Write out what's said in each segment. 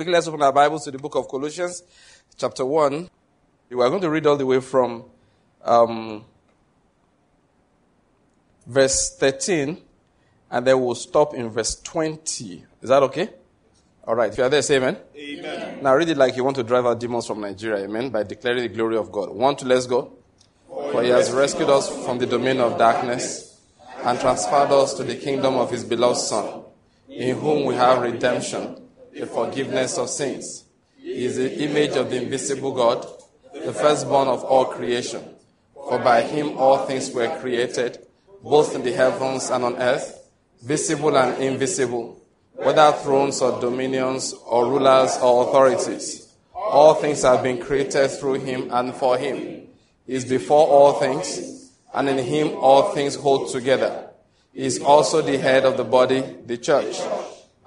Quickly, let's open our Bibles to the book of Colossians, chapter 1. We are going to read all the way from um, verse 13, and then we'll stop in verse 20. Is that okay? All right. If you are there, say amen. Amen. Now read it like you want to drive out demons from Nigeria. Amen. By declaring the glory of God. One, two, let's go. For he has rescued us from the domain of darkness and transferred us to the kingdom of his beloved Son, in whom we have redemption, the forgiveness of sins. He is the image of the invisible God, the firstborn of all creation. For by him all things were created, both in the heavens and on earth, visible and invisible whether thrones or dominions or rulers or authorities. All things have been created through him and for him. He is before all things, and in him all things hold together. He is also the head of the body, the church,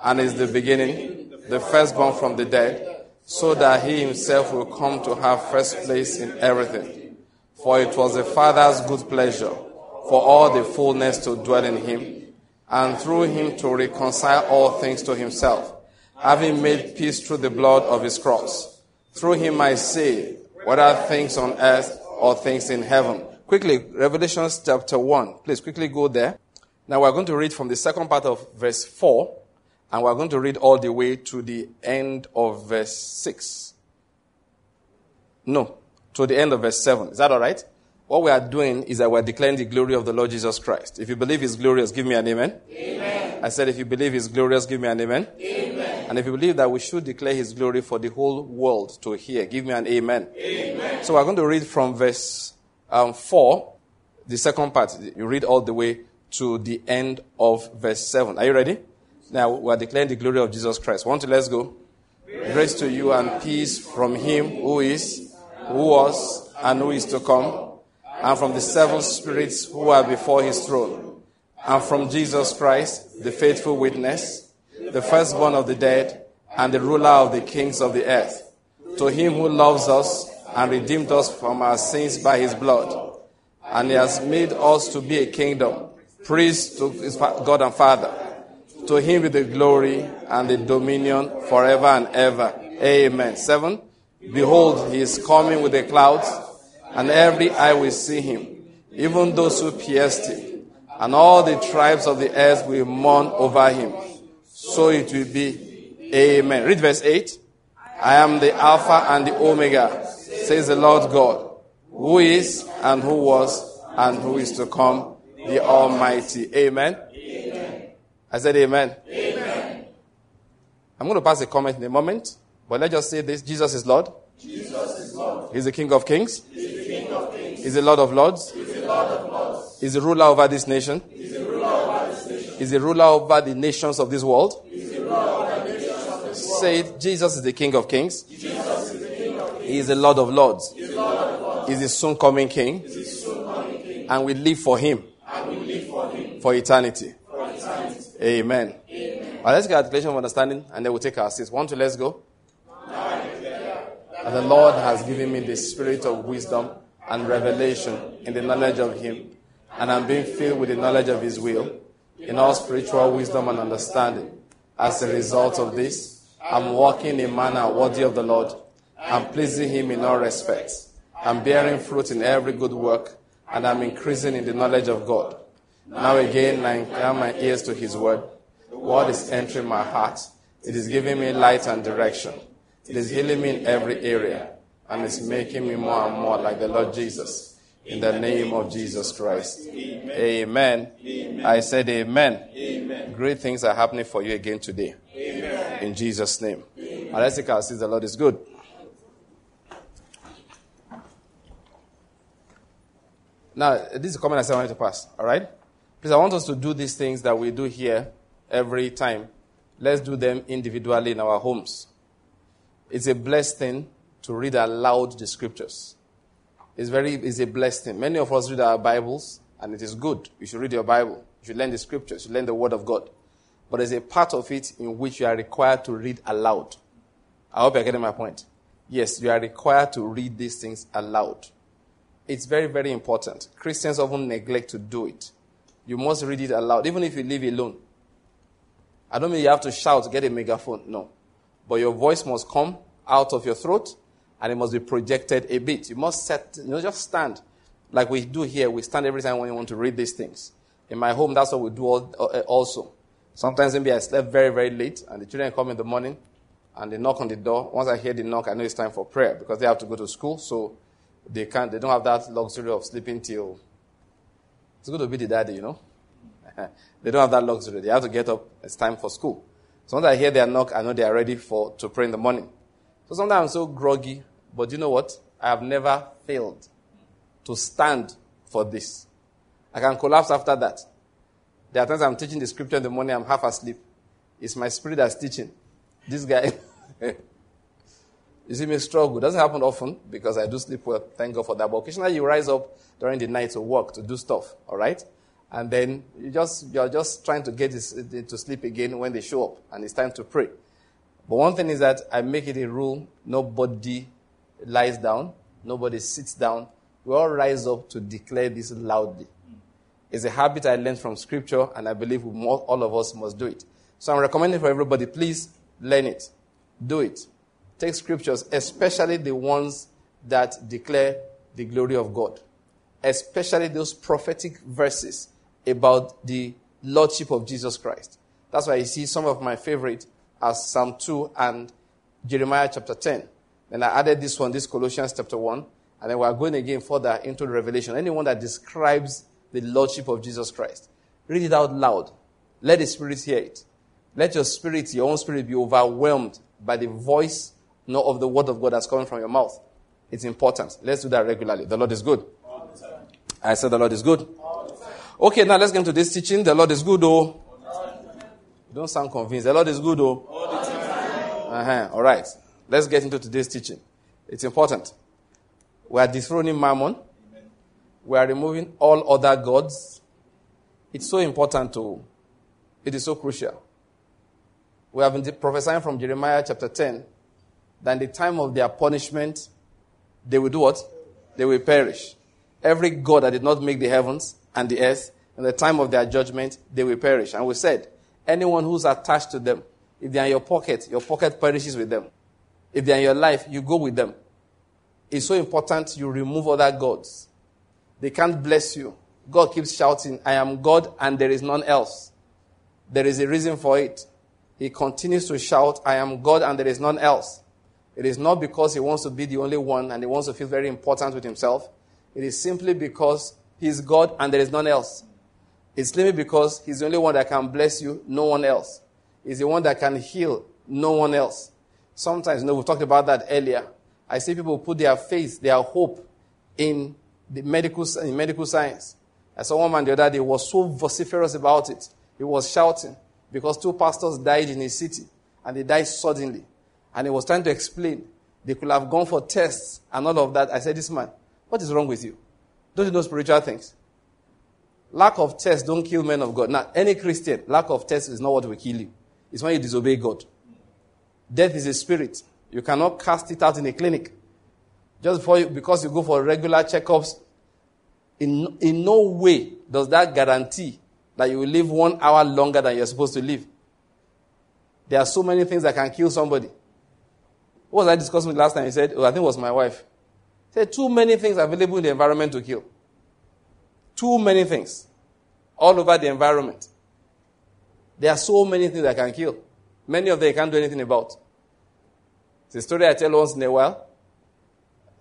and is the beginning, the firstborn from the dead, so that he himself will come to have first place in everything. For it was the Father's good pleasure for all the fullness to dwell in him and through him to reconcile all things to himself, having made peace through the blood of his cross. Through him I say, whether things on earth or things in heaven. Quickly, Revelations chapter 1. Please quickly go there. Now we're going to read from the second part of verse 4, and we're going to read all the way to the end of verse 6. No, to the end of verse 7. Is that all right? What we are doing is that we're declaring the glory of the Lord Jesus Christ. If you believe He's glorious, give me an amen. Amen. I said, if you believe He's glorious, give me an amen. Amen. And if you believe that we should declare His glory for the whole world to hear, give me an amen. Amen. So we're going to read from verse um, 4, the second part. You read all the way to the end of verse 7. Are you ready? Now we're declaring the glory of Jesus Christ. One, two, let's go. Grace to you and peace from Him who is, who was, and who is to come and from the seven spirits who are before his throne, and from Jesus Christ, the faithful witness, the firstborn of the dead, and the ruler of the kings of the earth. To him who loves us and redeemed us from our sins by his blood, and he has made us to be a kingdom, priests to his God and Father. To him be the glory and the dominion forever and ever. Amen. Seven. Behold, he is coming with the clouds and every eye will see him, even those who pierced him, and all the tribes of the earth will mourn over him. So it will be. Amen. Read verse 8. I am the Alpha and the Omega, says the Lord God, who is and who was and who is to come, the Almighty. Amen. I said amen. Amen. I'm going to pass a comment in a moment, but let's just say this Jesus is Lord. Jesus is Lord. He's the King of Kings. He's the King of Kings. He's the Lord of Lords. He's the Lord of Lords. He's the ruler over this nation. He's the ruler over this nation. He's the ruler over the nations of this world. He's the ruler over the nations of this world. Say it, Jesus is the King of Kings. Jesus is the King of Kings. He is the Lord of Lords. He's the Lord of Lords. He's the soon coming King. He's the soon coming King. And we live for Him And we live for Him for eternity. Amen. Amen. Let's get a declaration of understanding and then we'll take our seats. One, two, let's go. And the Lord has given me the spirit of wisdom and revelation in the knowledge of Him. And I'm being filled with the knowledge of His will in all spiritual wisdom and understanding. As a result of this, I'm walking in manner worthy of the Lord. I'm pleasing Him in all respects. I'm bearing fruit in every good work, and I'm increasing in the knowledge of God. Now again, I incline my ears to His word. The word is entering my heart. It is giving me light and direction. It is healing me in every area, and it's making me more and more like the Lord Jesus. In the name of Jesus Christ. Amen. I said amen. Amen. Great things are happening for you again today. Amen. In Jesus' name. And let's take our seats. The Lord is good. Now, this is a comment I said I wanted to pass. All right? Please, I want us to do these things that we do here every time. Let's do them individually in our homes. It's a blessed thing to read aloud the scriptures. It's very, it's a blessed thing. Many of us read our Bibles, and it is good. You should read your Bible. You should learn the scriptures. You should learn the Word of God. But there's a part of it in which you are required to read aloud. I hope you're getting my point. Yes, you are required to read these things aloud. It's very, very important. Christians often neglect to do it. You must read it aloud, even if you live alone. I don't mean you have to shout, get a megaphone. No. but your voice must come out of your throat and it must be projected a bit. You must set, you know, just stand like we do here. We stand every time when you want to read these things. In my home, that's what we do uh, also. Sometimes maybe I slept very, very late and the children come in the morning and they knock on the door. Once I hear the knock, I know it's time for prayer because they have to go to school. So they can't, they don't have that luxury of sleeping till, it's good to be the daddy, you know. they don't have that luxury. They have to get up. It's time for school. So once I hear their knock, I know they are ready for, to pray in the morning. So sometimes I'm so groggy, but you know what? I have never failed to stand for this. I can collapse after that. There are times I'm teaching the scripture in the morning, I'm half asleep. It's my spirit that's teaching. This guy, you see me struggle. It doesn't happen often because I do sleep well. Thank God for that. But occasionally you rise up during the night to work, to do stuff. All right? And then you just, you're just trying to get to sleep again when they show up and it's time to pray. But one thing is that I make it a rule nobody lies down, nobody sits down. We all rise up to declare this loudly. It's a habit I learned from scripture, and I believe all of us must do it. So I'm recommending for everybody, please learn it. Do it. Take scriptures, especially the ones that declare the glory of God, especially those prophetic verses about the Lordship of Jesus Christ. That's why you see some of my favorite as Psalm 2 and Jeremiah chapter 10. Then I added this one, this Colossians chapter 1. And then we're going again further into the Revelation. Anyone that describes the Lordship of Jesus Christ. Read it out loud. Let the Spirit hear it. Let your spirit, your own spirit, be overwhelmed by the voice not of the word of God that's coming from your mouth. It's important. Let's do that regularly. The Lord is good. I said the Lord is good. Okay, now let's get into this teaching. The Lord is good, oh. don't sound convinced. The Lord is good, oh. Uh-huh. All right. Let's get into today's teaching. It's important. We are dethroning Mammon. We are removing all other gods. It's so important to, it is so crucial. We have been prophesying from Jeremiah chapter 10 that in the time of their punishment, they will do what? They will perish. Every God that did not make the heavens and the earth, in the time of their judgment, they will perish. And we said, anyone who's attached to them, if they are in your pocket, your pocket perishes with them. If they are in your life, you go with them. It's so important you remove other gods. They can't bless you. God keeps shouting, I am God and there is none else. There is a reason for it. He continues to shout, I am God and there is none else. It is not because he wants to be the only one and he wants to feel very important with himself. It is simply because he's God and there is none else. It's simply because he's the only one that can bless you, no one else. He's the one that can heal, no one else. Sometimes, you know, we talked about that earlier. I see people put their faith, their hope in the medical, in medical science. I saw one man the other day was so vociferous about it. He was shouting because two pastors died in his city and they died suddenly. And he was trying to explain. They could have gone for tests and all of that. I said, this man, what is wrong with you? Don't you know spiritual things? Lack of tests don't kill men of God. Now, any Christian, lack of tests is not what will kill you. It's when you disobey God. Death is a spirit. You cannot cast it out in a clinic. Just you, because you go for regular checkups, in, in no way does that guarantee that you will live one hour longer than you're supposed to live. There are so many things that can kill somebody. What was I discussing with last time? He said, oh, I think it was my wife. He said, too many things available in the environment to kill. Too many things. All over the environment. There are so many things that can kill. Many of them you can't do anything about. It's a story I tell once in a while.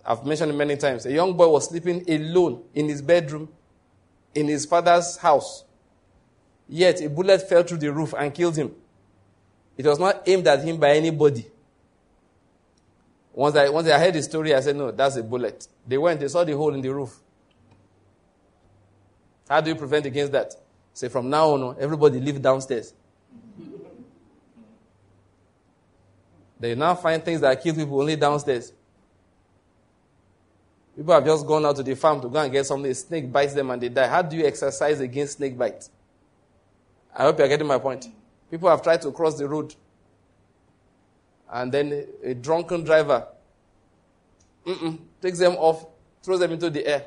I've mentioned many times. A young boy was sleeping alone in his bedroom in his father's house. Yet a bullet fell through the roof and killed him. It was not aimed at him by anybody. Once I, once I heard the story, I said, no, that's a bullet. They went, they saw the hole in the roof. How do you prevent against that? Say, from now on, everybody live downstairs. They now find things that kill people only downstairs. People have just gone out to the farm to go and get something. A snake bites them and they die. How do you exercise against snake bites? I hope you're getting my point. People have tried to cross the road and then a drunken driver takes them off, throws them into the air.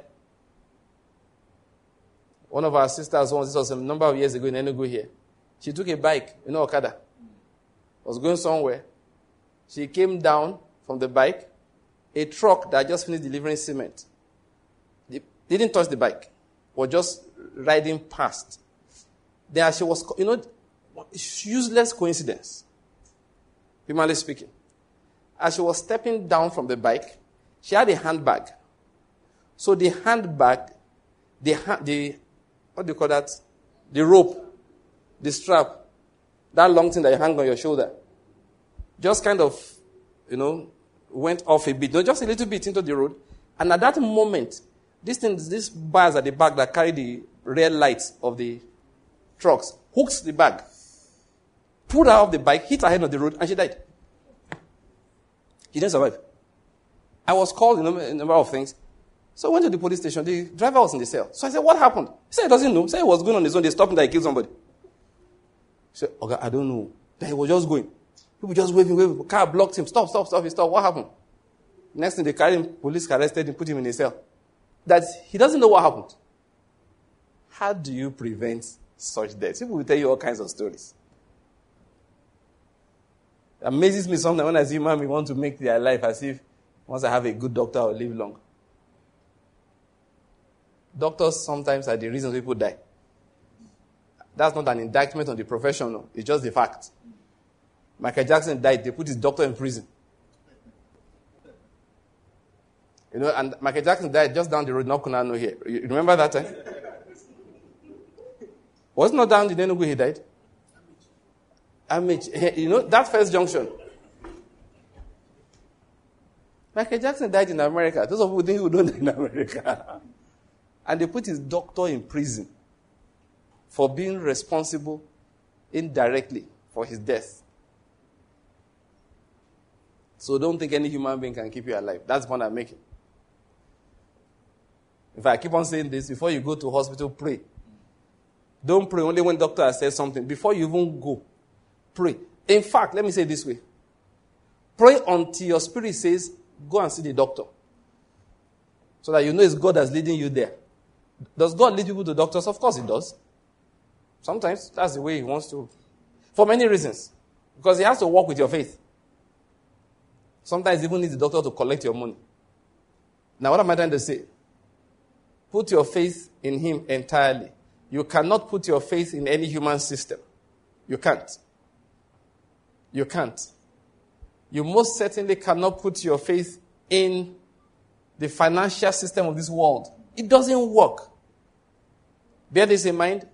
One of our sisters once, this was a number of years ago in Enugu here, she took a bike, you know, Okada, was going somewhere, She came down from the bike, a truck that just finished delivering cement. They didn't touch the bike, was just riding past. There she was, you know, useless coincidence, humanly speaking. As she was stepping down from the bike, she had a handbag. So the handbag, the, the what do you call that? The rope, the strap, that long thing that you hang on your shoulder, just kind of, you know, went off a bit, no, just a little bit into the road. And at that moment, this thing, these bars at the back that carry the rear lights of the trucks, hooks the bag, pulled her off the bike, hit her head on the road, and she died. She didn't survive. I was called in a number of things. So I went to the police station. The driver was in the cell. So I said, What happened? He said he doesn't know. He said he was going on his own. They stopped him that he killed somebody. He said, Okay, I don't know. Then he was just going. People just waving, waving. Car blocked him. Stop, stop, stop. He stopped. What happened? Next thing they carried him, police arrested him, put him in a cell. That he doesn't know what happened. How do you prevent such deaths? People will tell you all kinds of stories. Amazes me sometimes when I see mommy want to make their life as if once I have a good doctor, I'll live long. Doctors sometimes are the reasons people die. That's not an indictment on the profession, no. it's just the fact. Michael Jackson died, they put his doctor in prison. You know, and Michael Jackson died just down the road, not Kunano here. You remember that time? Was not down the Enugu he died? Amici. You know, that first junction. Michael Jackson died in America. Those of you who think don't die in America. and they put his doctor in prison for being responsible indirectly for his death. So don't think any human being can keep you alive. That's point I'm making. If I keep on saying this, before you go to hospital, pray. Don't pray only when doctor has said something. Before you even go, pray. In fact, let me say this way. Pray until your spirit says, go and see the doctor. So that you know it's God that's leading you there. Does God lead people to doctors? Of course He does. Sometimes that's the way He wants to. For many reasons. Because He has to work with your faith. Sometimes even needs the doctor to collect your money. Now, what am I trying to say? Put your faith in Him entirely. You cannot put your faith in any human system. You can't. You can't. You most certainly cannot put your faith in the financial system of this world. It doesn't work. Bear this in mind.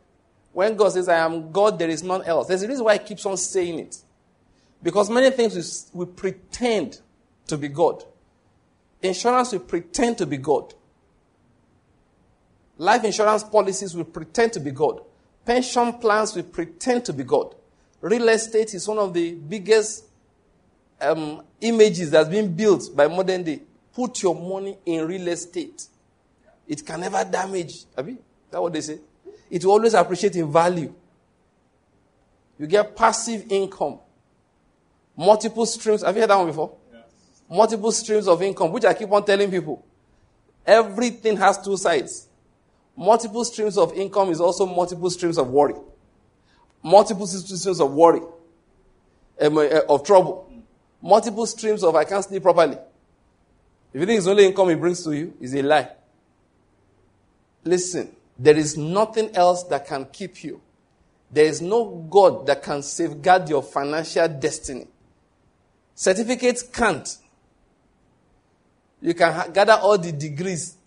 When God says, I am God, there is none else. There's a reason why He keeps on saying it. Because many things we, we pretend to be God. Insurance, we pretend to be God. Life insurance policies, we pretend to be God. Pension plans, we pretend to be God. Real estate is one of the biggest um, images that's been built by modern day. Put your money in real estate. It can never damage. Have you? That's what they say. It will always appreciate in value. You get passive income. Multiple streams. Have you heard that one before? Yes. Multiple streams of income, which I keep on telling people. Everything has two sides. Multiple streams of income is also multiple streams of worry. Multiple streams of worry, um, uh, of trouble. Multiple streams of I can't sleep properly. If you think it's only income it brings to you, it's a lie. Listen, there is nothing else that can keep you. There is no God that can safeguard your financial destiny. Certificates can't. You can ha- gather all the degrees.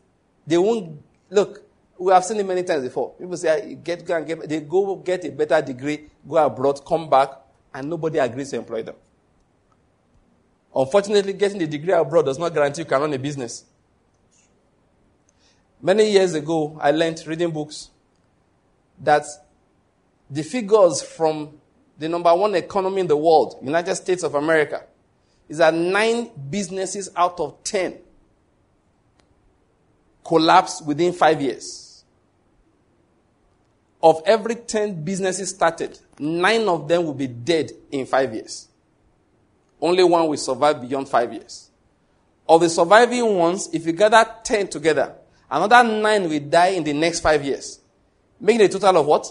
They won't, look, we have seen it many times before. People say, ah, get, go and get, they go get a better degree, go abroad, come back, and nobody agrees to employ them. Unfortunately, getting the degree abroad does not guarantee you can run a business. Many years ago, I learned reading books that the figures from the number one economy in the world, United States of America, is that nine businesses out of ten collapse within five years. Of every ten businesses started, nine of them will be dead in five years. Only one will survive beyond five years. Of the surviving ones, if you gather ten together, another nine will die in the next five years. Making a total of what?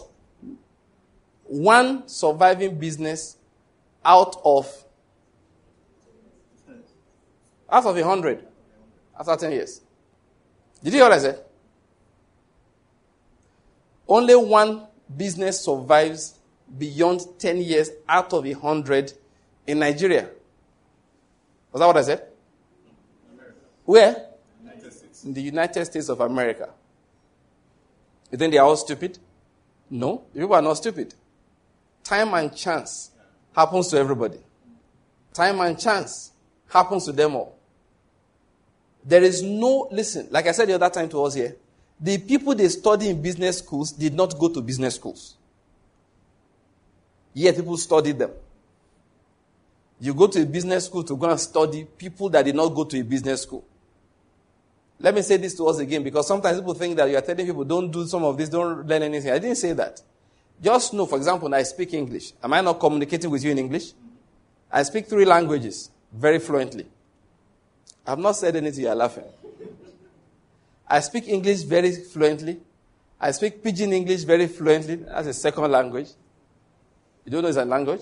One surviving business out of Out of a hundred. After 10 years. Did you hear what I said? Only one business survives beyond 10 years out of a hundred in Nigeria. Was that what I said? America. Where? United States. In the United States of America. You think they are all stupid? No, people are not stupid. Time and chance happens to everybody. Time and chance happens to them all. There is no, listen, like I said the other time to us here, the people they study in business schools did not go to business schools. Yet people studied them. You go to a business school to go and study people that did not go to a business school. Let me say this to us again because sometimes people think that you are telling people don't do some of this, don't learn anything. I didn't say that. Just know, for example, I speak English. Am I not communicating with you in English? I speak three languages very fluently. I've not said anything, you're laughing. I speak English very fluently. I speak Pidgin English very fluently. as a second language. You don't know it's a language?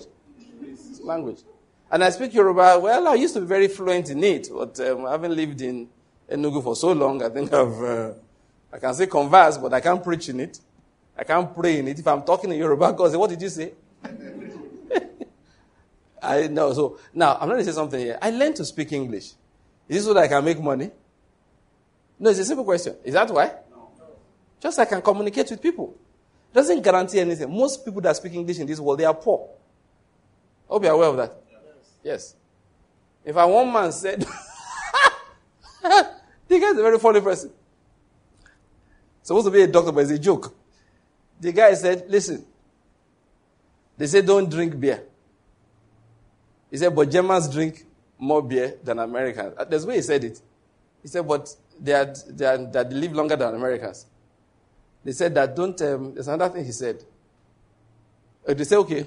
It's a language. And I speak Yoruba. Well, I used to be very fluent in it, but um, I haven't lived in Enugu for so long. I think I've, uh, I can say converse, but I can't preach in it. I can't pray in it. If I'm talking in Yoruba, God say, what did you say? I know. So now I'm going to say something here. I learned to speak English. Is this so that I can make money? No, it's a simple question. Is that why? No. Just I can communicate with people. It doesn't guarantee anything. Most people that speak English in this world, they are poor. I hope you're aware of that. Yes. If a one man said, the guy is a very funny person. Supposed to be a doctor, but it's a joke. The guy said, listen, they say don't drink beer. He said, but Germans drink more beer than Americans. Uh, that's the way he said it. He said, but they, are, they, are, they live longer than Americans. They said that don't, um, there's another thing he said. Uh, they said, okay,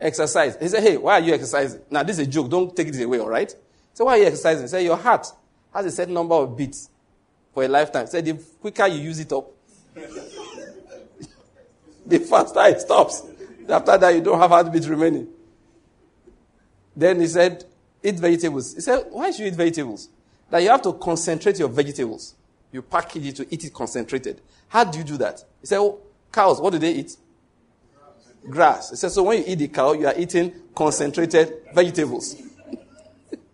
exercise. He said, hey, why are you exercising? Now, this is a joke. Don't take it away, all right? So why are you exercising? He said, your heart has a certain number of beats for a lifetime. He said, the quicker you use it up, the faster it stops. After that, you don't have heartbeat remaining. Then he said, eat vegetables. He said, why should you eat vegetables? That you have to concentrate your vegetables. You package it to eat it concentrated. How do you do that? He said, oh, cows, what do they eat? Grass. He said, so when you eat the cow, you are eating concentrated vegetables.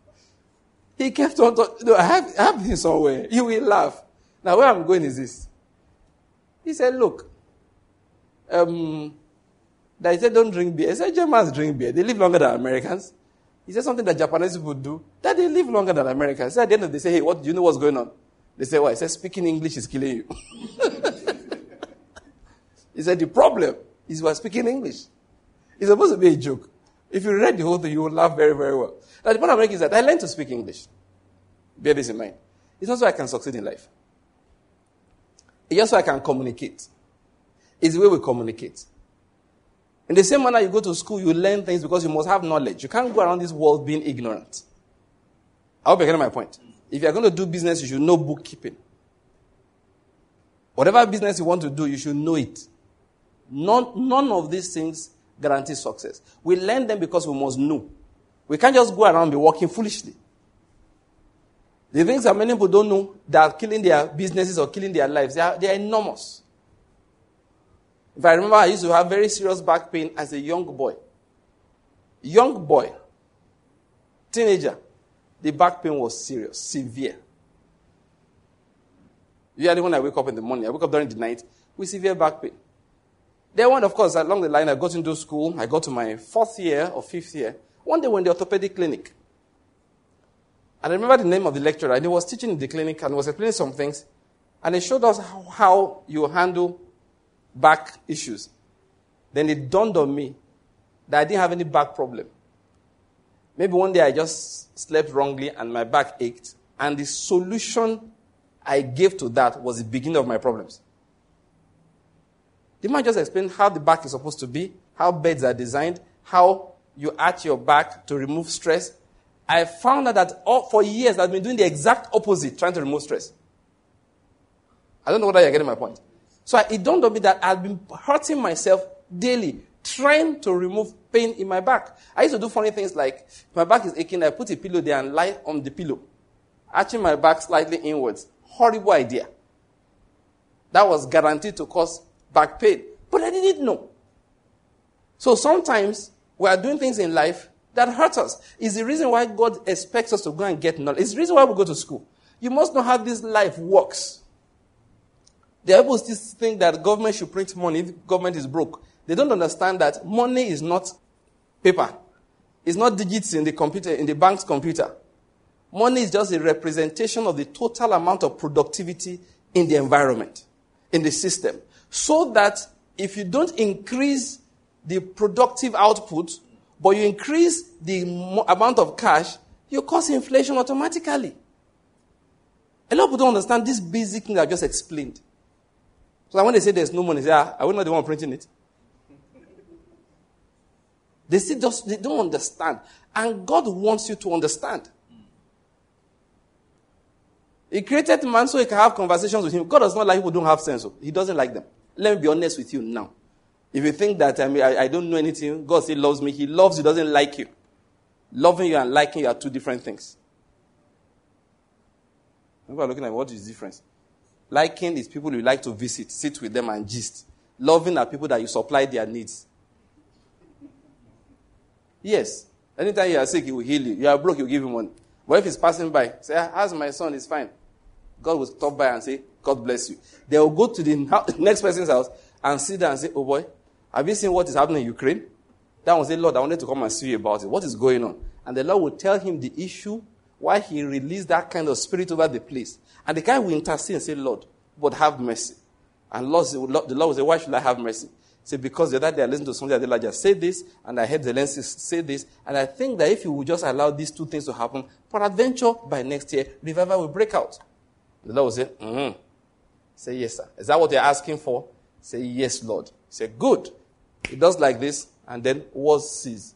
he kept on talking. No, I have, I have him somewhere. You will laugh. Now, where I'm going is this. He said, look, um, that he said, don't drink beer. He said, Germans drink beer. They live longer than Americans. He said something that Japanese people do, that they live longer than Americans. So at the end of the day, say, hey, what, do you know what's going on? They say, why? He said, speaking English is killing you. he said, the problem is we're speaking English. It's supposed to be a joke. If you read the whole thing, you will laugh very, very well. Now, the point I'm making is that I learned to speak English. Bear this in mind. It's not so I can succeed in life. It's just so I can communicate. It's the way we communicate. In the same manner you go to school, you learn things because you must have knowledge. You can't go around this world being ignorant. I hope you're getting my point. If you're going to do business, you should know bookkeeping. Whatever business you want to do, you should know it. None, none of these things guarantee success. We learn them because we must know. We can't just go around be working foolishly. The things that many people don't know that are killing their businesses or killing their lives, they are, they are enormous. If I remember, I used to have very serious back pain as a young boy. Young boy, teenager, the back pain was serious, severe. Usually, when I wake up in the morning, I wake up during the night with severe back pain. Then, one, of course, along the line, I got into school. I got to my fourth year or fifth year. One day, when the orthopedic clinic, and I remember the name of the lecturer, and he was teaching in the clinic and was explaining some things, and he showed us how, how you handle back issues. Then it dawned on me that I didn't have any back problem. Maybe one day I just slept wrongly and my back ached. And the solution I gave to that was the beginning of my problems. The man just explained how the back is supposed to be, how beds are designed, how you arch your back to remove stress. I found out that all, for years I've been doing the exact opposite, trying to remove stress. I don't know whether you're getting my point. So it dawned on me that I've been hurting myself daily, trying to remove pain in my back. I used to do funny things like, my back is aching, I put a pillow there and lie on the pillow, arching my back slightly inwards. Horrible idea. That was guaranteed to cause back pain. But I didn't know. So sometimes we are doing things in life that hurt us. Is the reason why God expects us to go and get knowledge. It's the reason why we go to school. You must know how this life works. The people still think that government should print money if government is broke. They don't understand that money is not paper. It's not digits in the computer, in the bank's computer. Money is just a representation of the total amount of productivity in the environment, in the system. So that if you don't increase the productive output, but you increase the amount of cash, you cause inflation automatically. A lot of people don't understand this basic thing I just explained. So when they say there's no money, they say, ah, are we not the one printing it? They still just they don't understand. And God wants you to understand. He created man so he can have conversations with him. God does not like people who don't have sense. He doesn't like them. Let me be honest with you now. If you think that I, mean, I, I don't know anything, God still loves me. He loves you, doesn't like you. Loving you and liking you are two different things. People are looking at what is the difference? Liking is people you like to visit, sit with them and gist. Loving are people that you supply their needs. Yes. Anytime you are sick, he will heal you. You are broke, he will give you money. But if he's passing by, say, ah, ask my son, it's fine. God will stop by and say, God bless you. They will go to the next person's house and sit there and say, oh boy, have you seen what is happening in Ukraine? That one say, Lord, I wanted to come and see you about it. What is going on? And the Lord will tell him the issue, why he released that kind of spirit over the place. And the guy will intercede and say, Lord, but have mercy. And Lord, the Lord will say, why should I have mercy? Say, because the other day I listened to somebody that Elijah say this, and I heard the lenses say this, and I think that if you would just allow these two things to happen, for adventure by next year, revival will break out. The Lord will say, mm-hmm. Say, yes, sir. Is that what you're asking for? Say, yes, Lord. Say, good. He does like this, and then was sees.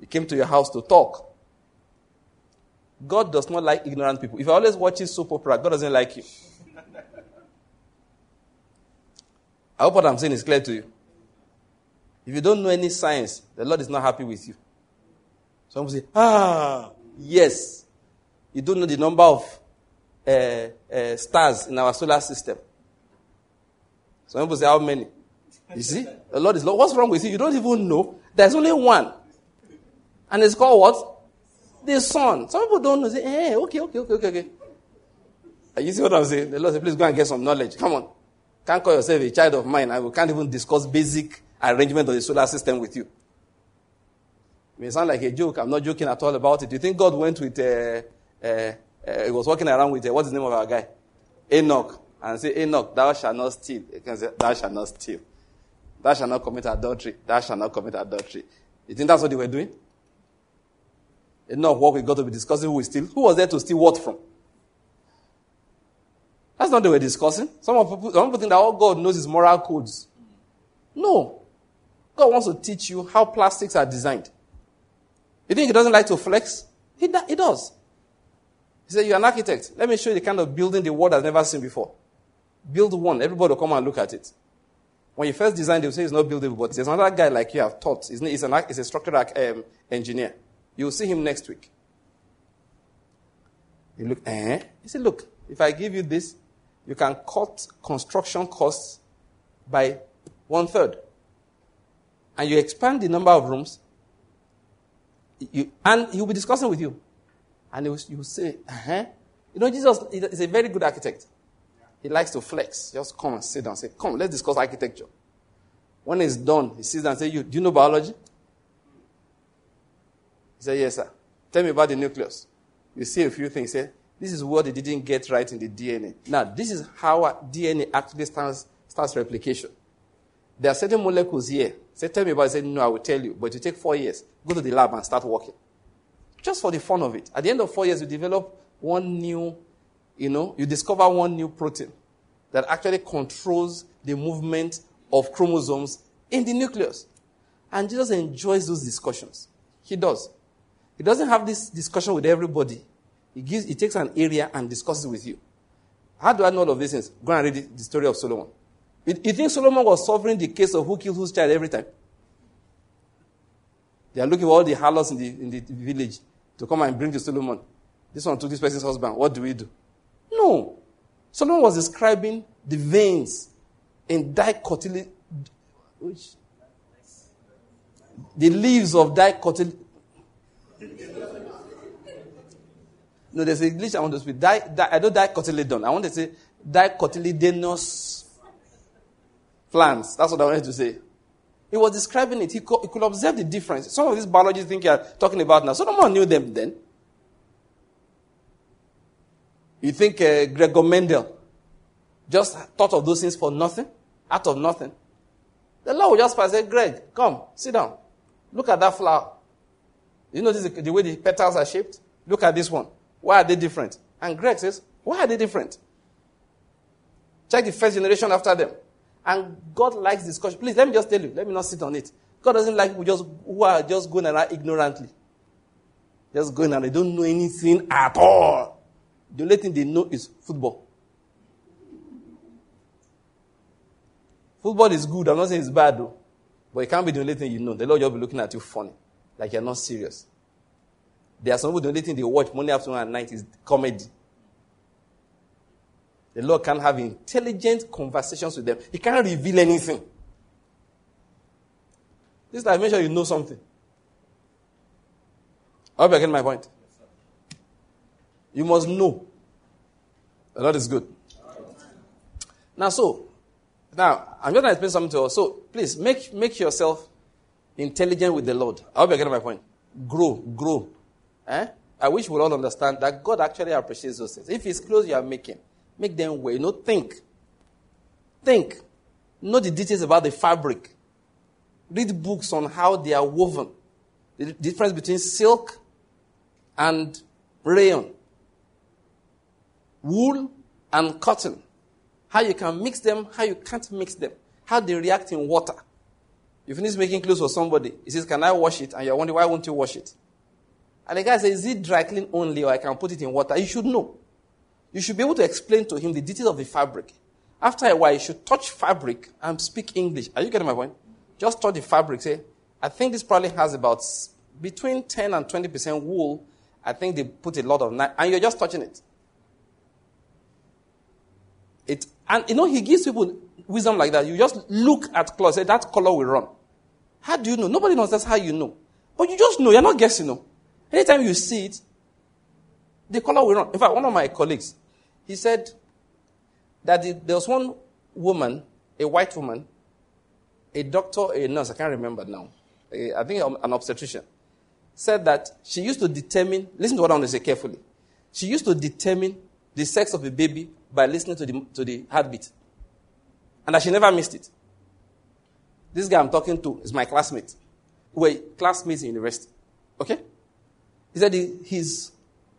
He came to your house to talk. God does not like ignorant people. If you're always watching soap opera, God doesn't like you. I hope what I'm saying is clear to you. If you don't know any science, the Lord is not happy with you. Some say, ah, yes. You don't know the number of uh, uh, stars in our solar system. Some people say, how many? You see? The Lord is. What's wrong with you? You don't even know. There's only one. And it's called what? The sun. Some people don't know. Say, hey, eh, okay, okay, okay, okay, okay. You see what I'm saying? The Lord said, please go and get some knowledge. Come on. Can't call yourself a child of mine. I can't even discuss basic arrangement of the solar system with you. It may sound like a joke. I'm not joking at all about it. Do you think God went with, uh, uh, uh, he was walking around with, uh, what's the name of our guy? Enoch. And say, Enoch, thou shalt not steal. Can say, thou shalt not steal. Thou shalt not commit adultery. Thou shalt not commit adultery. You think that's what they were doing? Enoch walked with got to be discussing who will steal. Who was there to steal what from? That's not what we're discussing. Some people, some people think that all God knows is moral codes. No. God wants to teach you how plastics are designed. You think he doesn't like to flex? He, he does. He said, You're an architect. Let me show you the kind of building the world has never seen before. Build one. Everybody will come and look at it. When you first design, they'll say it's not buildable, but there's another guy like you have taught. He's, he's, an, he's a structural um, engineer. You'll see him next week. You look, eh? He said, Look, if I give you this, you can cut construction costs by one third. And you expand the number of rooms, you, and he'll be discussing with you. And he will, you will say, uh-huh. You know, Jesus is a very good architect. He likes to flex. Just come and sit down say, Come, let's discuss architecture. When it's done, he sits down and says, you, Do you know biology? He said, Yes, sir. Tell me about the nucleus. You see a few things. Say, this is what they didn't get right in the DNA. Now, this is how DNA actually starts, starts replication. There are certain molecules here. Say, tell me about it. Say, no, I will tell you. But it take four years. Go to the lab and start working. Just for the fun of it. At the end of four years, you develop one new, you know, you discover one new protein that actually controls the movement of chromosomes in the nucleus. And Jesus enjoys those discussions. He does. He doesn't have this discussion with everybody. He, gives, he takes an area and discusses with you. How do I know all of these things? Go and read the story of Solomon. You, you think Solomon was suffering the case of who killed whose child every time? They are looking for all the harlots in the, in the village to come and bring to Solomon. This one took this person's husband. What do we do? No. Solomon was describing the veins in dicotyledon. Which? The leaves of dicotyledon. No, there's English I want to speak. I don't dicotyledon. I want to say dicotyledonous plants. That's what I wanted to say. He was describing it. He, co- he could observe the difference. Some of these biologists think you're talking about now. Solomon knew them then. You think uh, Gregor Mendel just thought of those things for nothing? Out of nothing? The Lord will just pass say, Greg, come, sit down. Look at that flower. You notice the, the way the petals are shaped? Look at this one. Why are they different? And Greg says, Why are they different? Check the first generation after them. And God likes discussion. Please, let me just tell you. Let me not sit on it. God doesn't like people just who are just going around ignorantly. Just going around. They don't know anything at all. The only thing they know is football. Football is good. I'm not saying it's bad though. But it can't be the only thing you know. The Lord will be looking at you funny. Like you're not serious. There are some people, the only thing they watch Monday afternoon and night is comedy. The Lord can have intelligent conversations with them. He can't reveal anything. This time, make sure you know something. I hope you get my point. You must know. The Lord is good. Now, so, now, I'm just going to explain something to us. So, please, make, make yourself intelligent with the Lord. I hope you get my point. Grow, grow. Eh? I wish we all understand that God actually appreciates those things. If it's clothes you are making, make them wear. You know, think. Think. Know the details about the fabric. Read books on how they are woven. The difference between silk and rayon. Wool and cotton. How you can mix them, how you can't mix them. How they react in water. You finish making clothes for somebody. He says, Can I wash it? And you're wondering, why won't you wash it? And the guy says, Is it dry clean only or I can put it in water? You should know. You should be able to explain to him the details of the fabric. After a while, you should touch fabric and speak English. Are you getting my point? Just touch the fabric. Say, I think this probably has about between 10 and 20% wool. I think they put a lot of, and you're just touching it. It, and you know, he gives people wisdom like that. You just look at clothes, say that color will run. How do you know? Nobody knows. That's how you know. But you just know. You're not guessing. No. Anytime you see it, the color will run. In fact, one of my colleagues, he said that the, there was one woman, a white woman, a doctor, a nurse, I can't remember now. A, I think an obstetrician, said that she used to determine, listen to what I want to say carefully. She used to determine the sex of a baby by listening to the, to the heartbeat. And that she never missed it. This guy I'm talking to is my classmate. We were classmates in university. Okay? He said he, he's,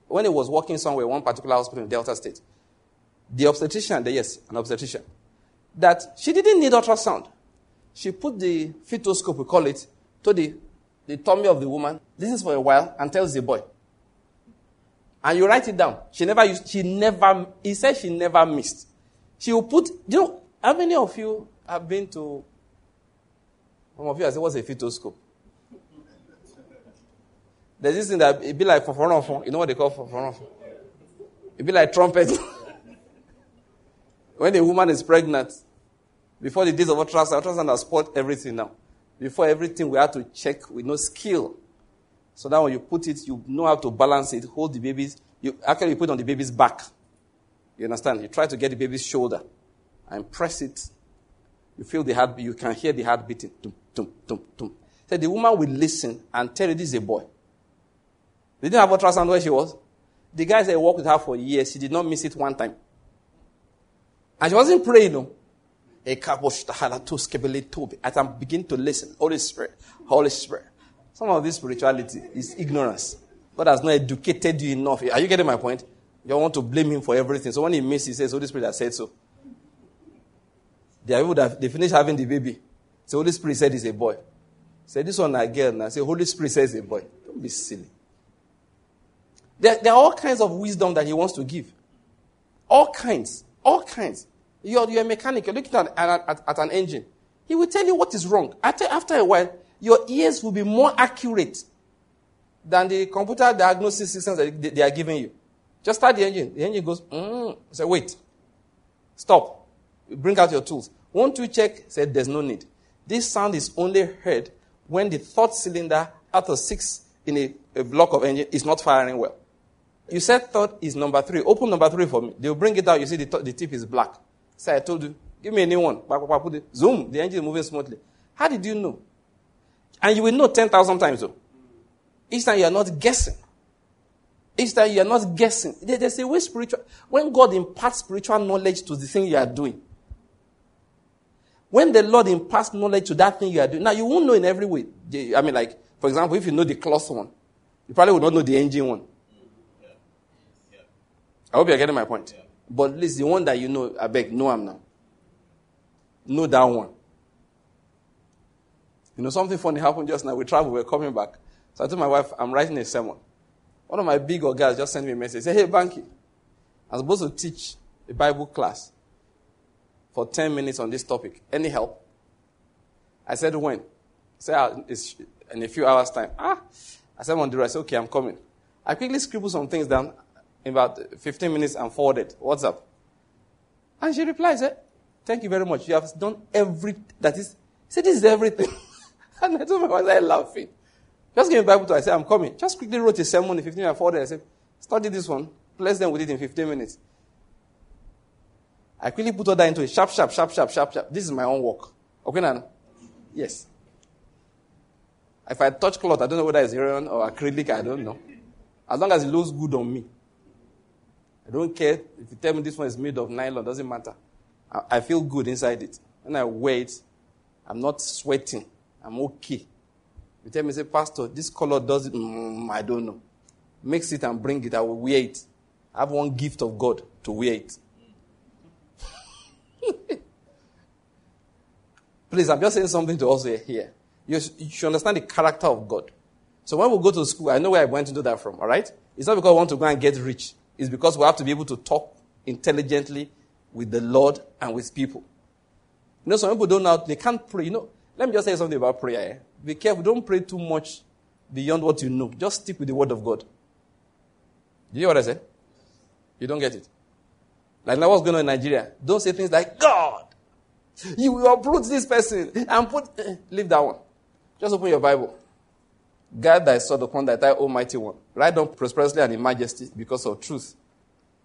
when he was working somewhere, one particular hospital in Delta State, the obstetrician, yes, an obstetrician, that she didn't need ultrasound. She put the fetoscope, we call it, to the, the tummy of the woman, listens for a while, and tells the boy. And you write it down. She never used, she never, he said she never missed. She will put, you know, how many of you have been to, some of you, I said, what's a fetoscope? There's this thing that it be like foforonfon. You know what they call foforonfon? It be like trumpet. when a woman is pregnant, before the days of ultrasound, ultrasound has spoiled everything now. Before everything, we have to check with no skill. So that when you put it, you know how to balance it, hold the baby's, you actually you put it on the baby's back. You understand? You try to get the baby's shoulder and press it. You feel the heart, you can hear the heart beating. Tum, tum, tum, tum. So the woman will listen and tell you this is a boy. They didn't have ultrasound where she was. The guy said he worked with her for years. She did not miss it one time. And she wasn't praying, no. As I'm beginning to listen, Holy Spirit, Holy Spirit. Some of this spirituality is ignorance. God has not educated you enough. Are you getting my point? You don't want to blame him for everything. So when he misses, he says, Holy Spirit has said so. There are people that they finish having the baby. So Holy Spirit said he's a boy. Say this one a girl now. Say Holy Spirit says a boy. Don't be silly. There, there are all kinds of wisdom that he wants to give. All kinds. All kinds. You're, you're a mechanic, you're looking at, at, at, at an engine. He will tell you what is wrong. After, after a while, your ears will be more accurate than the computer diagnosis systems that they, they are giving you. Just start the engine. The engine goes, mm. Say, wait. Stop. Bring out your tools. Won't you check? Said, there's no need. This sound is only heard when the third cylinder out of six in a, a block of engine is not firing well. You said third is number three. Open number three for me. They'll bring it out. You see the, the tip is black. Say, I told you. Give me a new one. Zoom. The engine is moving smoothly. How did you know? And you will know 10,000 times though. Each time you are not guessing. Each time you are not guessing. There's a way spiritual, when God imparts spiritual knowledge to the thing you are doing, when the Lord imparts knowledge to that thing you are doing, now you won't know in every way. I mean, like, for example, if you know the cloth one, you probably would not know the engine one. I hope you're getting my point. But at least the one that you know, I beg, know I'm now. Know that one. You know, something funny happened just now. We traveled, we are coming back. So I told my wife, I'm writing a sermon. One of my big guys just sent me a message. Say, hey, Banky, I'm supposed to teach a Bible class for 10 minutes on this topic. Any help? I said, when? Say, ah, it's in a few hours' time. Ah, I said, on the rest. Okay, I'm coming. I quickly scribbled some things down in about 15 minutes and forwarded. What's up? And she replied, said, thank you very much. You have done every, that is, said, this is everything. and I told my wife, I laughing. Just give me Bible to I said, I'm coming. Just quickly wrote a sermon in 15 minutes and forwarded. I said, study this one. Bless them with it in 15 minutes. I quickly put all that into it. Sharp, sharp, sharp, sharp, sharp, sharp. This is my own work. Okay, Nana? Yes. If I touch cloth, I don't know whether it's iron or acrylic, I don't know. As long as it looks good on me. I don't care if you tell me this one is made of nylon, doesn't matter. I, I feel good inside it. When I wear it, I'm not sweating. I'm okay. You tell me, say, Pastor, this color does it. Mm, I don't know. Mix it and bring it. I will wear it. I have one gift of God to wear it. Please, I'm just saying something to us here. You, should understand the character of God. So when we go to school, I know where I went to do that from, all right? It's not because we want to go and get rich. It's because we have to be able to talk intelligently with the Lord and with people. You know, some people don't know, they can't pray. You know, let me just say something about prayer. Eh? Be careful, don't pray too much beyond what you know. Just stick with the word of God. Do you hear what I said? You don't get it. Like now what's going on in Nigeria. Don't say things like, God, you will uproot this person and put, eh, leave that one. Just open your Bible. Guide thy sword upon thy thigh, Almighty One. Write down prosperously and in majesty because of truth.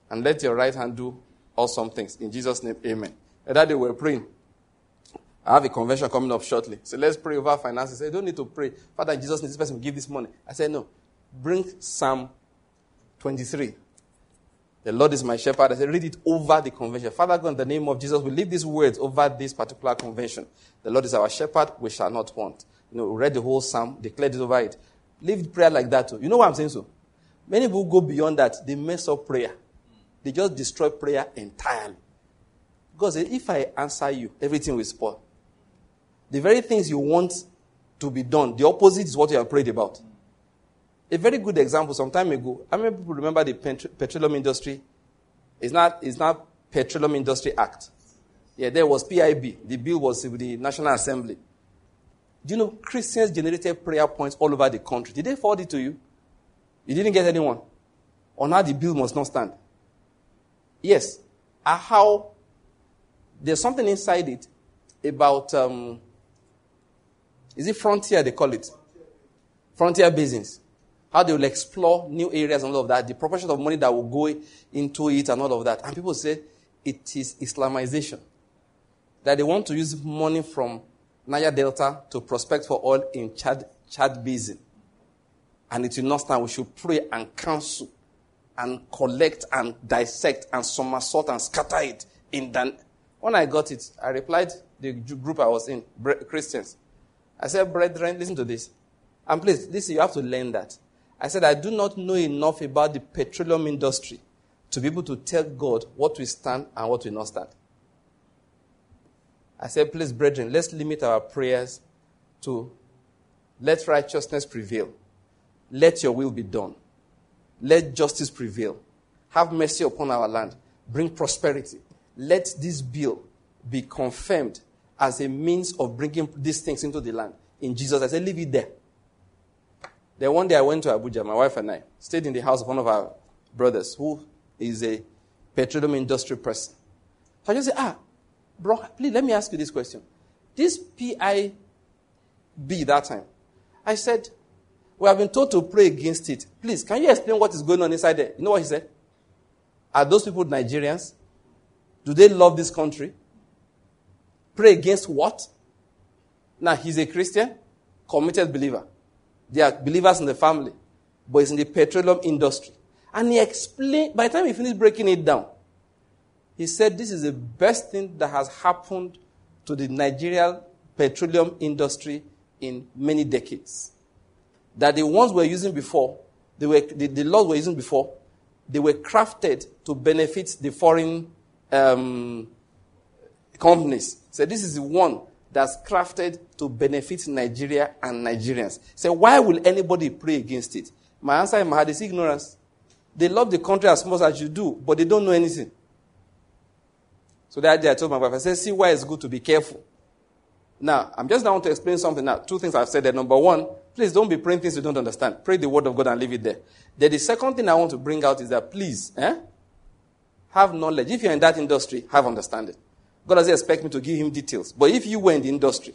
And let your right hand do awesome things. In Jesus' name, amen. And that day we're praying. I have a convention coming up shortly. So let's pray over finances. Say, don't need to pray. Father, Jesus this person to give this money. I said, no. Bring Psalm 23. The Lord is my shepherd. I said, read it over the convention. Father God, in the name of Jesus, we leave these words over this particular convention. The Lord is our shepherd. We shall not want. You know, read the whole psalm, declared it over it. Leave prayer like that too. You know why I'm saying so? Many people go beyond that. They mess up prayer. They just destroy prayer entirely. Because if I answer you, everything will spoil. The very things you want to be done, the opposite is what you have prayed about. A very good example, some time ago, how many people remember the petroleum industry? It's not, it's not Petroleum Industry Act. Yeah, there was PIB. The bill was with the National Assembly. Do you know Christians generated prayer points all over the country? Did they forward it to you? You didn't get anyone. Or now the bill must not stand. Yes. Ah how there's something inside it about um, is it frontier they call it? Frontier business. How they will explore new areas and all of that, the proportion of money that will go into it and all of that. And people say it is Islamization. That they want to use money from Niger Delta to prospect for oil in Chad, Chad Basin. And it will not stand. We should pray and counsel and collect and dissect and somersault and scatter it in the. When I got it, I replied the group I was in, Christians. I said, brethren, listen to this. And please, listen, you have to learn that. I said, I do not know enough about the petroleum industry to be able to tell God what will stand and what will not stand. I said, please, brethren, let's limit our prayers to let righteousness prevail. Let your will be done. Let justice prevail. Have mercy upon our land. Bring prosperity. let this bill be confirmed as a means of bringing these things into the land. In Jesus, I said, leave it there. Then one day I went to Abuja, my wife and I, stayed in the house of one of our brothers who is a petroleum industry person. So I just said, ah, bro, please let me ask you this question. This PIB that time, I said, we have been told to pray against it. Please, can you explain what is going on inside there? You know what he said? Are those people Nigerians? Do they love this country? Pray against what? Now, he's a Christian, committed believer. They are believers in the family, but he's in the petroleum industry. And he explained, by the time he finished breaking it down, he said this is the best thing that has happened to the Nigerian petroleum industry in many decades. That the ones we're using before, they were, the, the laws we're using before, they were crafted to benefit the foreign um, companies. So this is the one that's crafted to benefit Nigeria and Nigerians. So why will anybody pray against it? My answer in my heart is ignorance. They love the country as much as you do, but they don't know anything. So that day I told my wife, I said, see why it's good to be careful. Now, I'm just now to explain something now. Two things I've said there. Number one, please don't be praying things you don't understand. Pray the word of God and leave it there. Then the second thing I want to bring out is that please, eh, have knowledge. If you're in that industry, have understanding. God doesn't expect me to give him details. But if you were in the industry,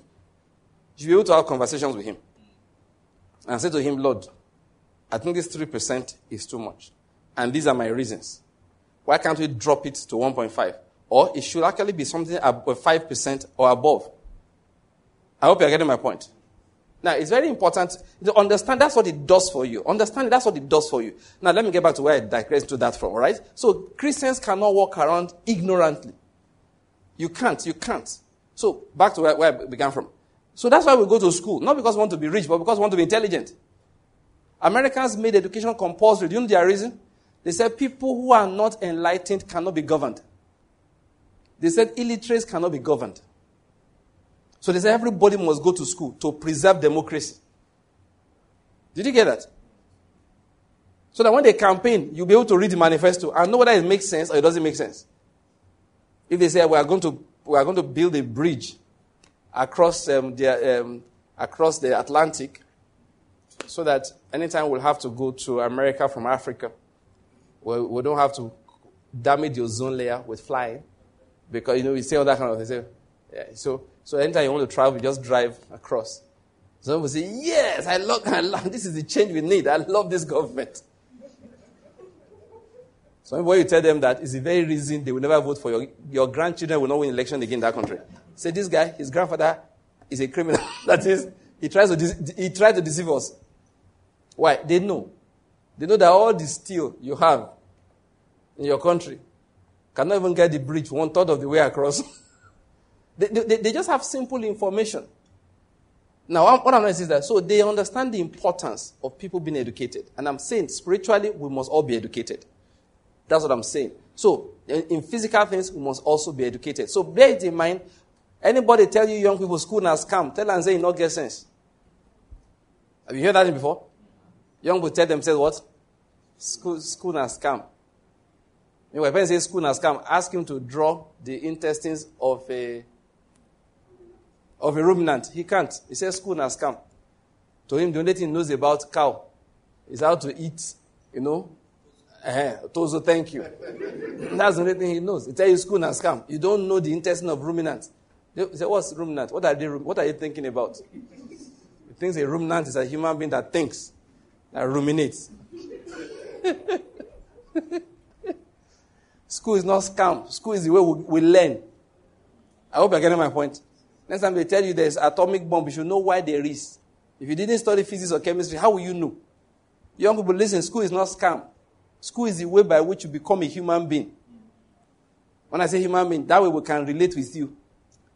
you should be able to have conversations with him and say to him, Lord, I think this 3% is too much. And these are my reasons. Why can't we drop it to 1.5? Or it should actually be something above uh, 5% or above. I hope you're getting my point. Now, it's very important to understand that's what it does for you. Understand that's what it does for you. Now, let me get back to where I digress to that from, all right? So, Christians cannot walk around ignorantly. You can't, you can't. So, back to where, where I began from. So, that's why we go to school. Not because we want to be rich, but because we want to be intelligent. Americans made education compulsory. Do you know their reason? They said people who are not enlightened cannot be governed. They said illiterates cannot be governed. So they said everybody must go to school to preserve democracy. Did you get that? So that when they campaign, you'll be able to read the manifesto and know whether it makes sense or it doesn't make sense. If they say we are going to, we are going to build a bridge across, um, the, um, across the Atlantic so that anytime we'll have to go to America from Africa, we, we don't have to damage the ozone layer with flying because, you know, we say all that kind of thing. Yeah, so so anytime you want to travel, you just drive across. Some will say, Yes, I love, I love this is the change we need. I love this government. So when you tell them that, it's the very reason they will never vote for your, your grandchildren will not win election again in that country. Say this guy, his grandfather is a criminal. that is, he tries to he tried to deceive us. Why? They know. They know that all the steel you have in your country cannot even get the bridge one third of the way across. They, they, they just have simple information. Now, what I'm saying is that so they understand the importance of people being educated. And I'm saying spiritually, we must all be educated. That's what I'm saying. So, in, physical things, we must also be educated. So, bear it in mind. Anybody tell you young people school has come, tell them say you not get sense. Have you heard that before? Young people tell themselves what? School, school has come. When parents say school has come, ask him to draw the intestines of a of a ruminant. He can't. He says school has come. To him, the only thing he knows about cow is how to eat, you know. Uh, Tozo, thank you. That's the only thing he knows. He tells you school has come. You don't know the intestine of ruminants. He say, what's ruminant? What are, they, what are you thinking about? He thinks a ruminant is a human being that thinks, that ruminates. School is not scam. School is the way we, we learn. I hope you're getting my point. Next time they tell you there's atomic bomb, you should know why there is. If you didn't study physics or chemistry, how will you know? Young people, listen, school is not scam. School is the way by which you become a human being. When I say human being, that way we can relate with you.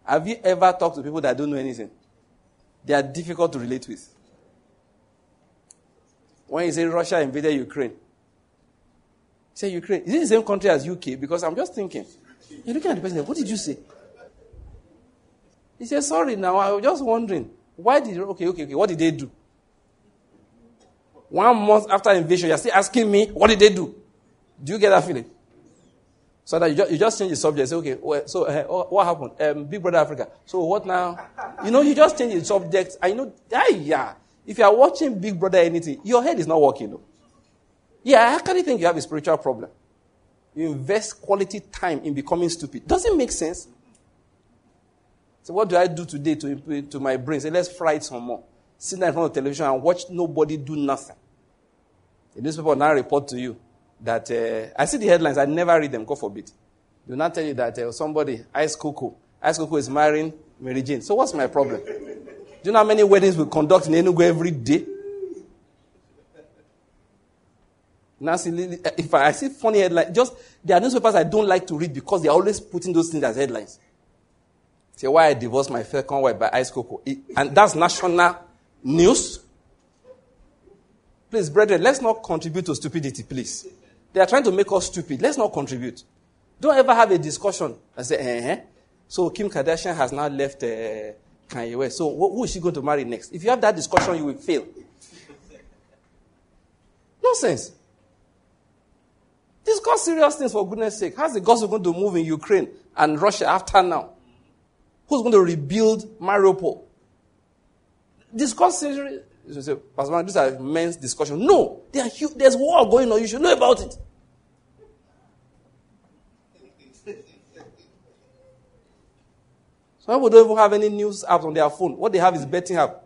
Have you ever talked to people that don't know anything? They are difficult to relate with. When you say Russia invaded Ukraine, say Ukraine. Is it the same country as UK? Because I'm just thinking. You're looking at the person, what did you say? He said, Sorry, now I was just wondering. Why did okay, okay, okay, what did they do? One month after invasion, you're still asking me, what did they do? Do you get that feeling? So that you just, you just change the subject. Say, okay, well, so uh, what happened? Um, Big Brother Africa. So what now? You know, you just change the subject. I know, ah, yeah. If you are watching Big Brother anything, your head is not working. Though. Yeah, I actually think you have a spiritual problem. You invest quality time in becoming stupid. Does it make sense? So what do I do today to, to my brain? Say, let's fry it some more. Sit down in front of television and watch nobody do nothing. The newspaper now report to you that uh, I see the headlines, I never read them, God forbid. Do not tell you that uh, somebody, Ice Coco, Ice Coco is marrying Mary Jane. So what's my problem? Do you know how many weddings we conduct in Enugu every day? Nancy, if I see funny headlines, just there are newspapers I don't like to read because they're always putting those things as headlines. Say why I divorced my second wife by Ice Coco. And that's national news. Please, brethren, let's not contribute to stupidity, please. They are trying to make us stupid. Let's not contribute. Don't ever have a discussion and say, eh, eh. So Kim Kardashian has now left uh, Kanye West. So who is she going to marry next? If you have that discussion, you will fail. Nonsense. Discuss serious things for goodness sake. How's the gospel going to move in Ukraine and Russia after now? Who's going to rebuild Mariupol? Discuss serious. You say, Pastor Man, these are men's discussion. No, huge, there's war going on. You should know about it. Some people don't even have any news apps on their phone. What they have is betting app.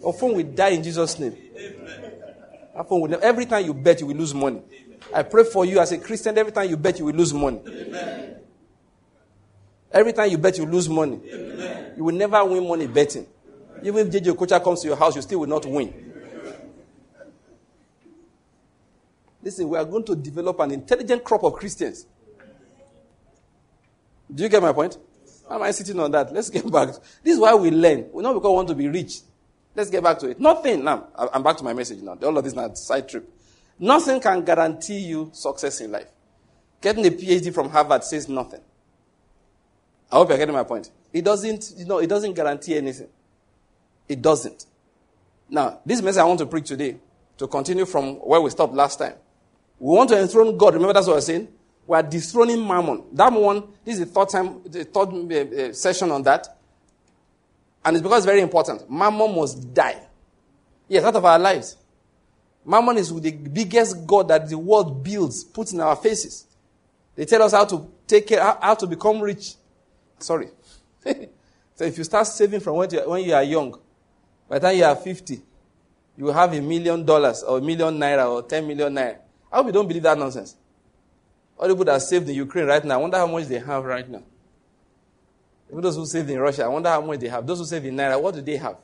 Your phone will die in Jesus' name. Will, every time you bet, you will lose money. I pray for you as a Christian. Every time you bet, you will lose money. Every time you bet, you lose money. You will never win money betting. Even if JJ Okocha comes to your house, you still will not win. Listen, we are going to develop an intelligent crop of Christians. Do you get my point? Am I sitting on that? Let's get back. This is why we learn. We not because we want to be rich. Let's get back to it. Nothing. Now, I'm back to my message now. All of this is not side trip. Nothing can guarantee you success in life. Getting a PhD from Harvard says nothing. I hope you're getting my point. It doesn't, you know, it doesn't guarantee anything. It doesn't. Now, this message I want to preach today, to continue from where we stopped last time. We want to enthrone God. Remember that's what I was saying? We are dethroning Mammon. That one, this is the third time, the third uh, uh, session on that. And it's because it's very important. Mammon must die. Yes, out of our lives. Mammon is the biggest God that the world builds, puts in our faces. They tell us how to take care, how, to become rich. Sorry. so if you start saving from when you are young, by the time you are 50, you will have a million dollars or a million naira or 10 million naira. I hope you don't believe that nonsense. All the people that saved in Ukraine right now, I wonder how much they have right now. Even those who saved in Russia, I wonder how much they have. Those who saved in naira, what do they have?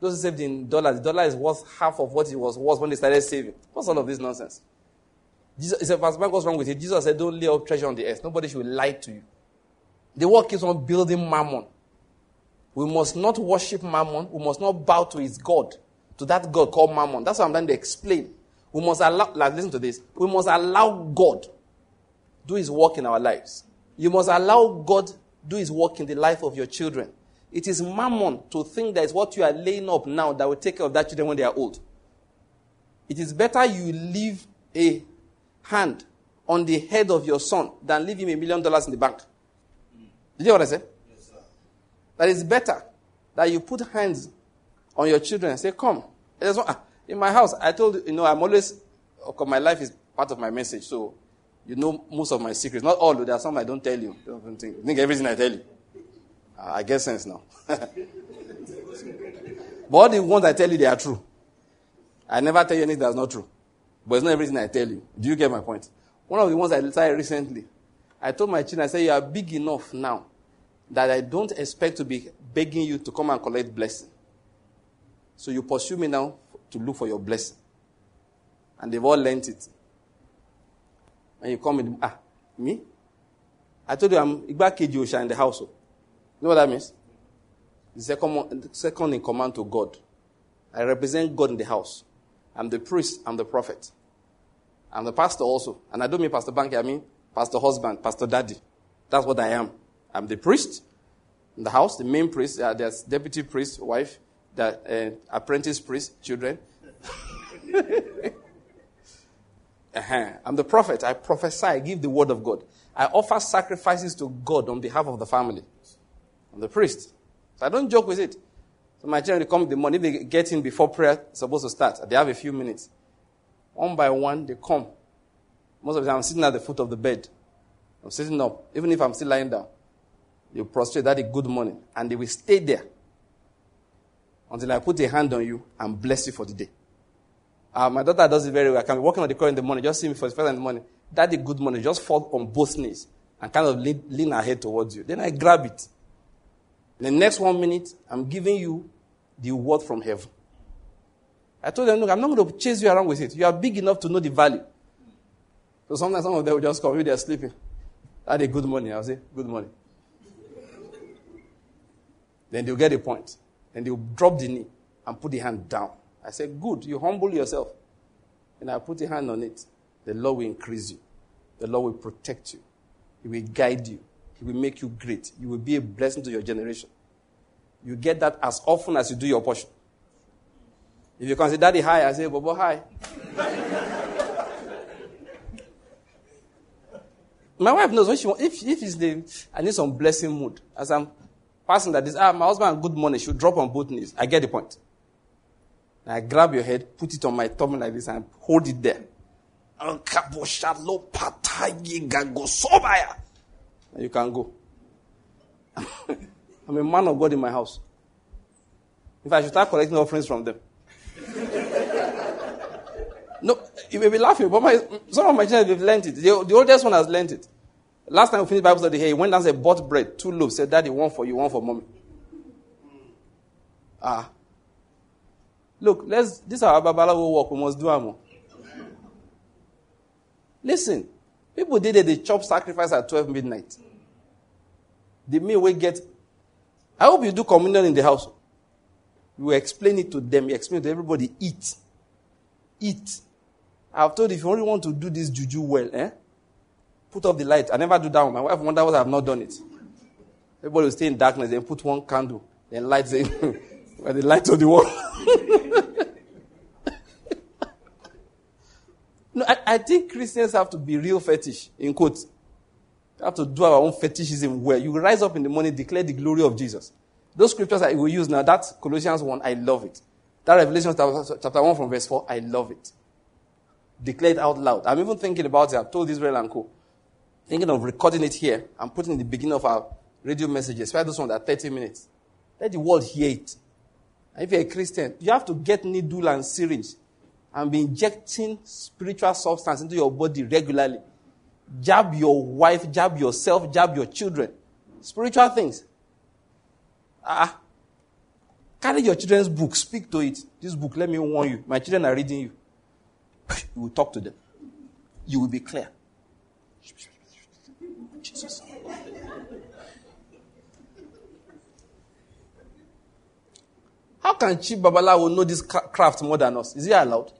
Those who saved in dollars, the dollar is worth half of what it was worth when they started saving. What's all of this nonsense? Jesus, he said, Pastor what's wrong with it? Jesus said, don't lay up treasure on the earth. Nobody should lie to you. The world keeps on building mammon. We must not worship Mammon. We must not bow to his God, to that God called Mammon. That's what I'm trying to explain. We must allow, like, listen to this. We must allow God do his work in our lives. You must allow God do his work in the life of your children. It is mammon to think that is what you are laying up now that will take care of that children when they are old. It is better you leave a hand on the head of your son than leave him a million dollars in the bank. You hear what I? That it's better that you put hands on your children and say, Come. Ah, in my house, I told you, you know, I'm always, okay, my life is part of my message, so you know most of my secrets. Not all, there are some I don't tell you. Don't think, think everything I tell you. Uh, I get sense now. but all the ones I tell you, they are true. I never tell you anything that's not true. But it's not everything I tell you. Do you get my point? One of the ones I tried recently, I told my children, I said, You are big enough now that I don't expect to be begging you to come and collect blessing. So you pursue me now to look for your blessing. And they've all learnt it. And you come in, ah, me? I told you I'm Igbakeji Osha in the household. You know what that means? The second, second in command to God. I represent God in the house. I'm the priest, I'm the prophet. I'm the pastor also. And I don't mean Pastor Banky, I mean Pastor husband, Pastor daddy. That's what I am. I'm the priest in the house, the main priest. Uh, there's deputy priest, wife, the uh, apprentice priest, children. Uh-huh. I'm the prophet. I prophesy. I give the word of God. I offer sacrifices to God on behalf of the family. I'm the priest. So I don't joke with it. So my children, come in the morning. They get in before prayer supposed to start, they have a few minutes. One by one, they come. Most of the time, I'm sitting at the foot of the bed. I'm sitting up, even if I'm still lying down. They prostrate, Daddy, good morning. And they will stay there until I put a hand on you and bless you for the day. Uh, my daughter does it very well. I can be walking on the corridor in the morning, just see me for the first time in the morning. Daddy, good morning. Just fall on both knees and kind of lean, lean her head towards you. Then I grab it. In the next one minute, I'm giving you the word from heaven. I told them, look, I'm not going to chase you around with it. You are big enough to know the value. So sometimes some of them will just come, they're sleeping. Daddy, good morning. I'll say, good morning. Then they'll get a point. Then they'll drop the knee and put the hand down. I said, Good, you humble yourself. And I put a hand on it. The Lord will increase you. The Lord will protect you. He will guide you. He will make you great. You will be a blessing to your generation. You get that as often as you do your portion. If you consider say, Daddy, hi, I say, Bobo, hi. My wife knows when she wants, if, if it's the, I need some blessing mood. As I'm passing that, this, ah, my husband, good morning, she'll drop on both knees. I get the point. I grab your head, put it on my tummy like this, and hold it there. And you can go. I'm a man of God in my house. If I should start collecting offerings from them. no, you may be laughing, but my, some of my children have learned it. The, the oldest one has learned it. Last time we finished Bible study here, he went down and said, bought bread, two loaves, said, Daddy, one for you, one for mommy. Ah. Look, let's, this is our Babalawo work. We must do more. Listen, people did it, they chop sacrifice at 12 midnight. The meal we get. I hope you do communion in the house. You explain it to them. You explain to everybody, eat. Eat. I've told you, if you only want to do this juju well, eh? Put off the light. I never do that one. My wife wonders why I have not done it. Everybody will stay in darkness, then put one candle, then light the, the light on the world. no, I, I, think Christians have to be real fetish, in quotes. We have to do our own fetishism where you rise up in the morning, declare the glory of Jesus. Those scriptures I will use now, that Colossians 1, I love it. That Revelation chapter 1 from verse 4, I love it. Declare it out loud. I'm even thinking about it. I've told Israel and Co. Thinking of recording it here and putting in the beginning of our radio messages, especially those ones that are 30 minutes. Let the world hear it. And if you're a Christian, you have to get needle and syringe and be injecting spiritual substance into your body regularly. Jab your wife, jab yourself, jab your children. Spiritual things. Ah. Carry your children's book, speak to it. This book, let me warn you. My children are reading you. You will talk to them. You will be clear. How can Chief Babalawo know this craft more than us? Is he allowed?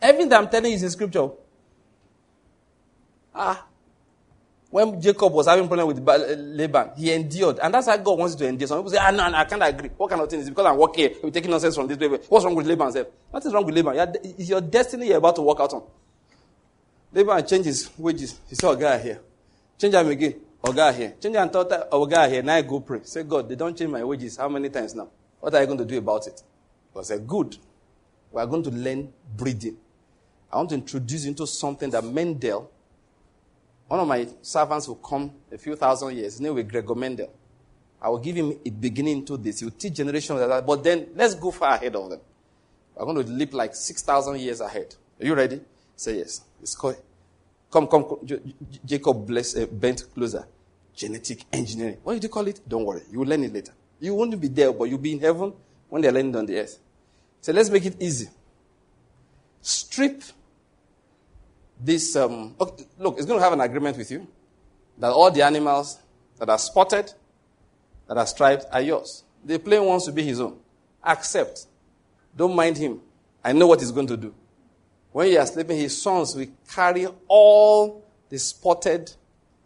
Everything that I'm telling you is in scripture. Ah. When Jacob was having problem with Laban, he endured. And that's how God wants you to endure. Some people say, ah, no, no, I can't agree. What kind of thing is it? Because I'm working here. We're taking nonsense from this way. What's wrong with Laban? Nothing's wrong with Laban. It's your destiny you're about to walk out on. Laban change his wages. He said, guy here. Change them again. Guy here. Change and thought, guy here. Now I go pray. Say, God, they don't change my wages. How many times now? What are you going to do about it? I said, good. We are going to learn breeding. I want to introduce you into something that Mendel, one of my servants will come a few thousand years. His name will Gregor Mendel. I will give him a beginning to this. He will teach generations like that. But then let's go far ahead of them. We're going to leap like 6,000 years ahead. Are you ready? Say yes. It's called, come, come, come. Jacob bless, uh, bent closer. Genetic engineering. What did you call it? Don't worry. You will learn it later. You won't be there, but you'll be in heaven when they're landing on the earth. So let's make it easy. Strip this, um, okay, look, it's going to have an agreement with you that all the animals that are spotted, that are striped, are yours. The plain wants to be his own. Accept. Don't mind him. I know what he's going to do. When you are sleeping, his sons will carry all the spotted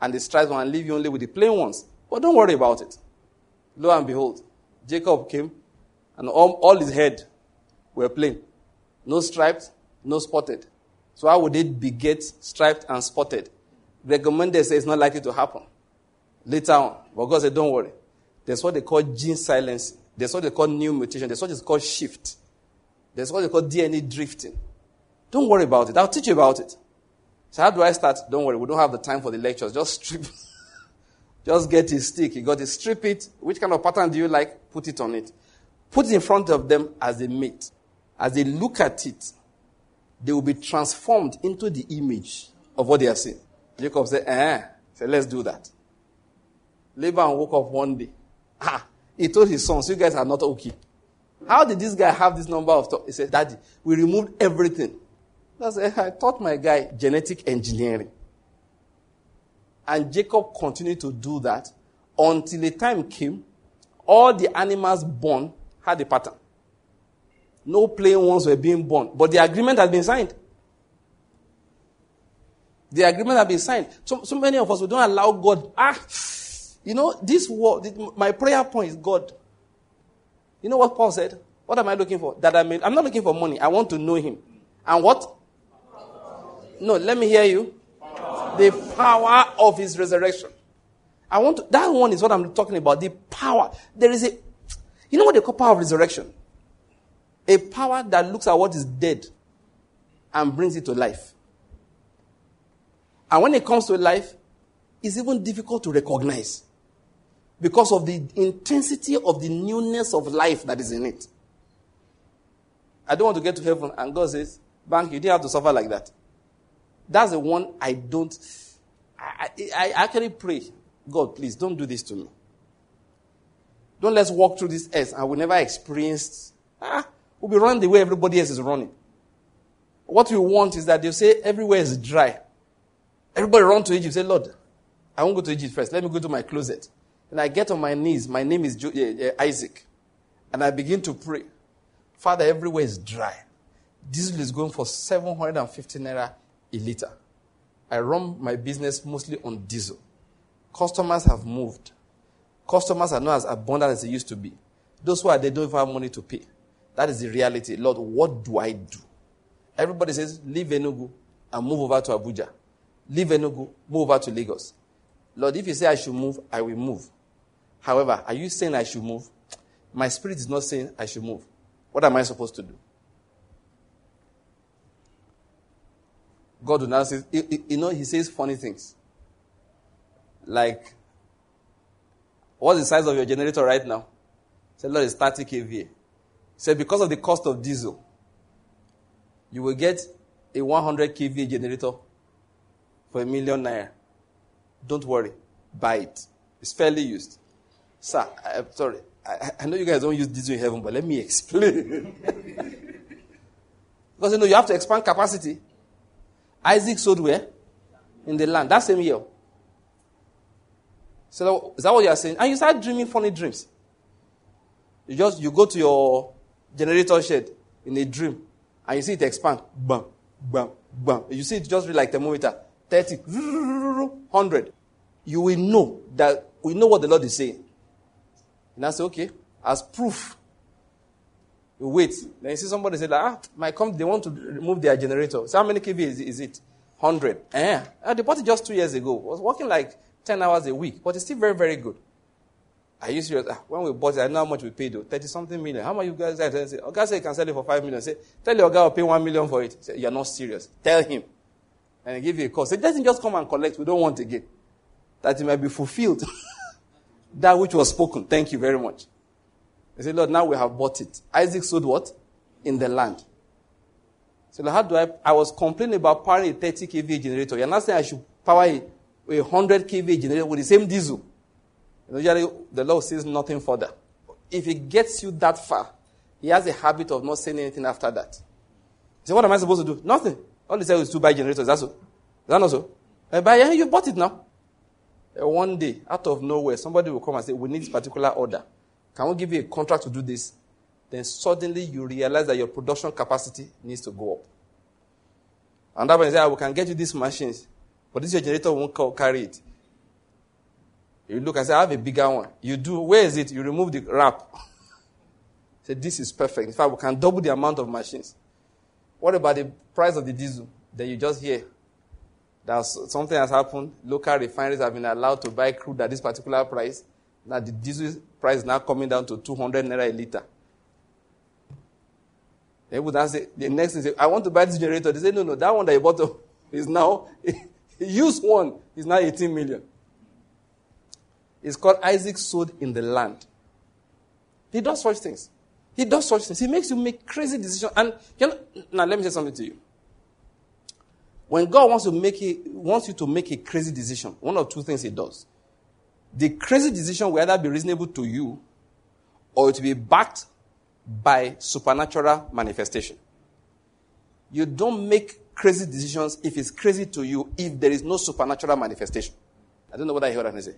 and the striped ones and leave you only with the plain ones. But don't worry about it. Lo and behold, Jacob came and all, all his head were plain. No stripes, No spotted. So how would it beget striped and spotted? Recommended says it's not likely to happen. Later on. But God said, don't worry. There's what they call gene silencing. There's what they call new mutation. There's what is called shift. There's what they call DNA drifting. Don't worry about it. I'll teach you about it. So how do I start? Don't worry. We don't have the time for the lectures. Just strip. Just get his stick. You got to strip it. Which kind of pattern do you like? Put it on it. Put it in front of them as a mate. As they look at it, they will be transformed into the image of what they are seeing. Jacob said, eh. Say, let's do that. Laban woke up one day. Ah, he told his sons, you guys are not okay. How did this guy have this number of He said, Daddy, we removed everything. Said, I taught my guy genetic engineering. And Jacob continued to do that until the time came, all the animals born had a pattern. No plain ones were being born, but the agreement had been signed. The agreement had been signed. So, so many of us, we don't allow God. Ah, you know, this word, my prayer point is God. You know what Paul said? What am I looking for? That I mean, I'm not looking for money. I want to know Him. And what? No, let me hear you. The power of His resurrection. I want to, that one is what I'm talking about. The power. There is a, you know what they call power of resurrection? A power that looks at what is dead and brings it to life. And when it comes to life, it's even difficult to recognize because of the intensity of the newness of life that is in it. I don't want to get to heaven, and God says, Bank, you didn't have to suffer like that. That's the one I don't. I, I, I actually pray, God, please don't do this to me. Don't let's walk through this earth and we never experienced. Ah, we'll be running the way everybody else is running. What we want is that they say everywhere is dry. Everybody run to Egypt. Say, Lord, I won't go to Egypt first. Let me go to my closet. And I get on my knees. My name is uh, uh, Isaac. And I begin to pray. Father, everywhere is dry. Diesel is going for 750 naira a liter. I run my business mostly on diesel. Customers have moved. Customers are not as abundant as they used to be. Those who are they don't even have money to pay. That is the reality. Lord, what do I do? Everybody says, leave Enugu and move over to Abuja. Leave Enugu, move over to Lagos. Lord, if you say I should move, I will move. However, are you saying I should move? My spirit is not saying I should move. What am I supposed to do? God will now say, you know, he says funny things. Like, what's the size of your generator right now? Say, Lord, it's 30 kVA. Say, because of the cost of diesel, you will get a 100 kVA generator for a million naira. Don't worry. Buy it. It's fairly used. Sir, I, am sorry. I, I, know you guys don't use diesel in heaven, but let me explain. because you know you have to expand capacity. Isaac sowed where? In the land. That same year. So is that what you are saying? And you start dreaming funny dreams. You just you go to your generator shed in a dream and you see it expand. Bam, bam, bam. You see it just like thermometer. 30, 100. You will know that we know what the Lord is saying. And I say, okay, as proof, you wait. Then you see somebody say, ah, my company, they want to remove their generator. So how many kV is, is it? 100. Eh. I bought it just two years ago. It was working like 10 hours a week, but it's still very, very good. Are you serious? Ah, when we bought it, I know how much we paid though. 30 something million. How much you guys guys say? Okay, say you can sell it for 5 million. Say, tell your guy I'll pay 1 million for it. Say, you're not serious. Tell him. And give you a call. Say, doesn't just come and collect. We don't want again. That it might be fulfilled. that which was spoken. Thank you very much. They said, Lord, now we have bought it. Isaac sowed what? In the land. So how do I? I was complaining about powering a 30 kVA generator. You're not saying I should power a, a 100 kVA generator with the same diesel. Usually, the Lord says nothing further. If it gets you that far, he has a habit of not saying anything after that. So what am I supposed to do? Nothing. All he said was to buy generators. That's so. Is that not so? Uh, buy, yeah, you bought it now. Uh, one day, out of nowhere, somebody will come and say, we need this particular order. Can we give you a contract to do this? Then suddenly you realize that your production capacity needs to go up. And that say, ah, we can get you these machines, but this generator won't carry it. You look and say, I have a bigger one. You do, where is it? You remove the wrap. say, this is perfect. In fact, we can double the amount of machines. What about the price of the diesel? Then you just hear that something has happened. Local refineries have been allowed to buy crude at this particular price. Now the diesel price is now coming down to 200 naira a liter. They would say, the next thing, say, I want to buy this generator. They say, no, no, that one that you bought is now, used one is now 18 million. It's called Isaac sowed in the land. He does such things. He does such things. He makes you make crazy decisions. And you know, now let me say something to you. When God wants to make wants you to make a crazy decision, one of two things He does. The crazy decision will either be reasonable to you, or it will be backed by supernatural manifestation. You don't make crazy decisions if it's crazy to you if there is no supernatural manifestation. I don't know what I heard I say.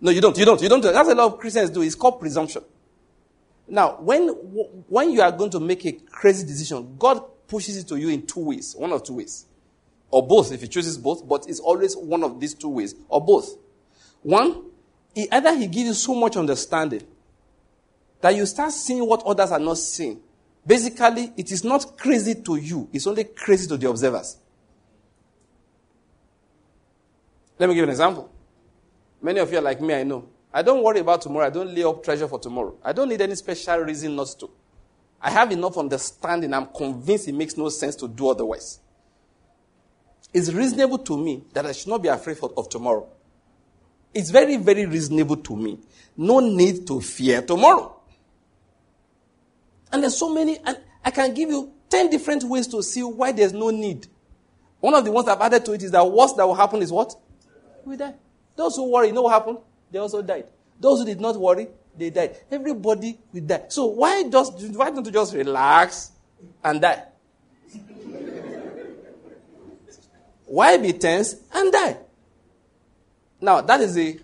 No, you don't. You don't. You don't. That's a lot of Christians do. It's called presumption. Now, when when you are going to make a crazy decision, God pushes it to you in two ways, one of two ways, or both. If He chooses both, but it's always one of these two ways, or both. One, either He gives you so much understanding that you start seeing what others are not seeing. Basically, it is not crazy to you, it's only crazy to the observers. Let me give an example. Many of you are like me, I know. I don't worry about tomorrow. I don't lay up treasure for tomorrow. I don't need any special reason not to. I have enough understanding. I'm convinced it makes no sense to do otherwise. It's reasonable to me that I should not be afraid of tomorrow. It's very, very reasonable to me. No need to fear tomorrow. And there's so many, and I can give you 10 different ways to see why there's no need. One of the ones I've added to it is that worst that will happen is what? We die. Those who worry, you know what happened? They also died. Those who did not worry, they died. Everybody will die. So why just why don't you just relax and die? why be tense and die? Now that is a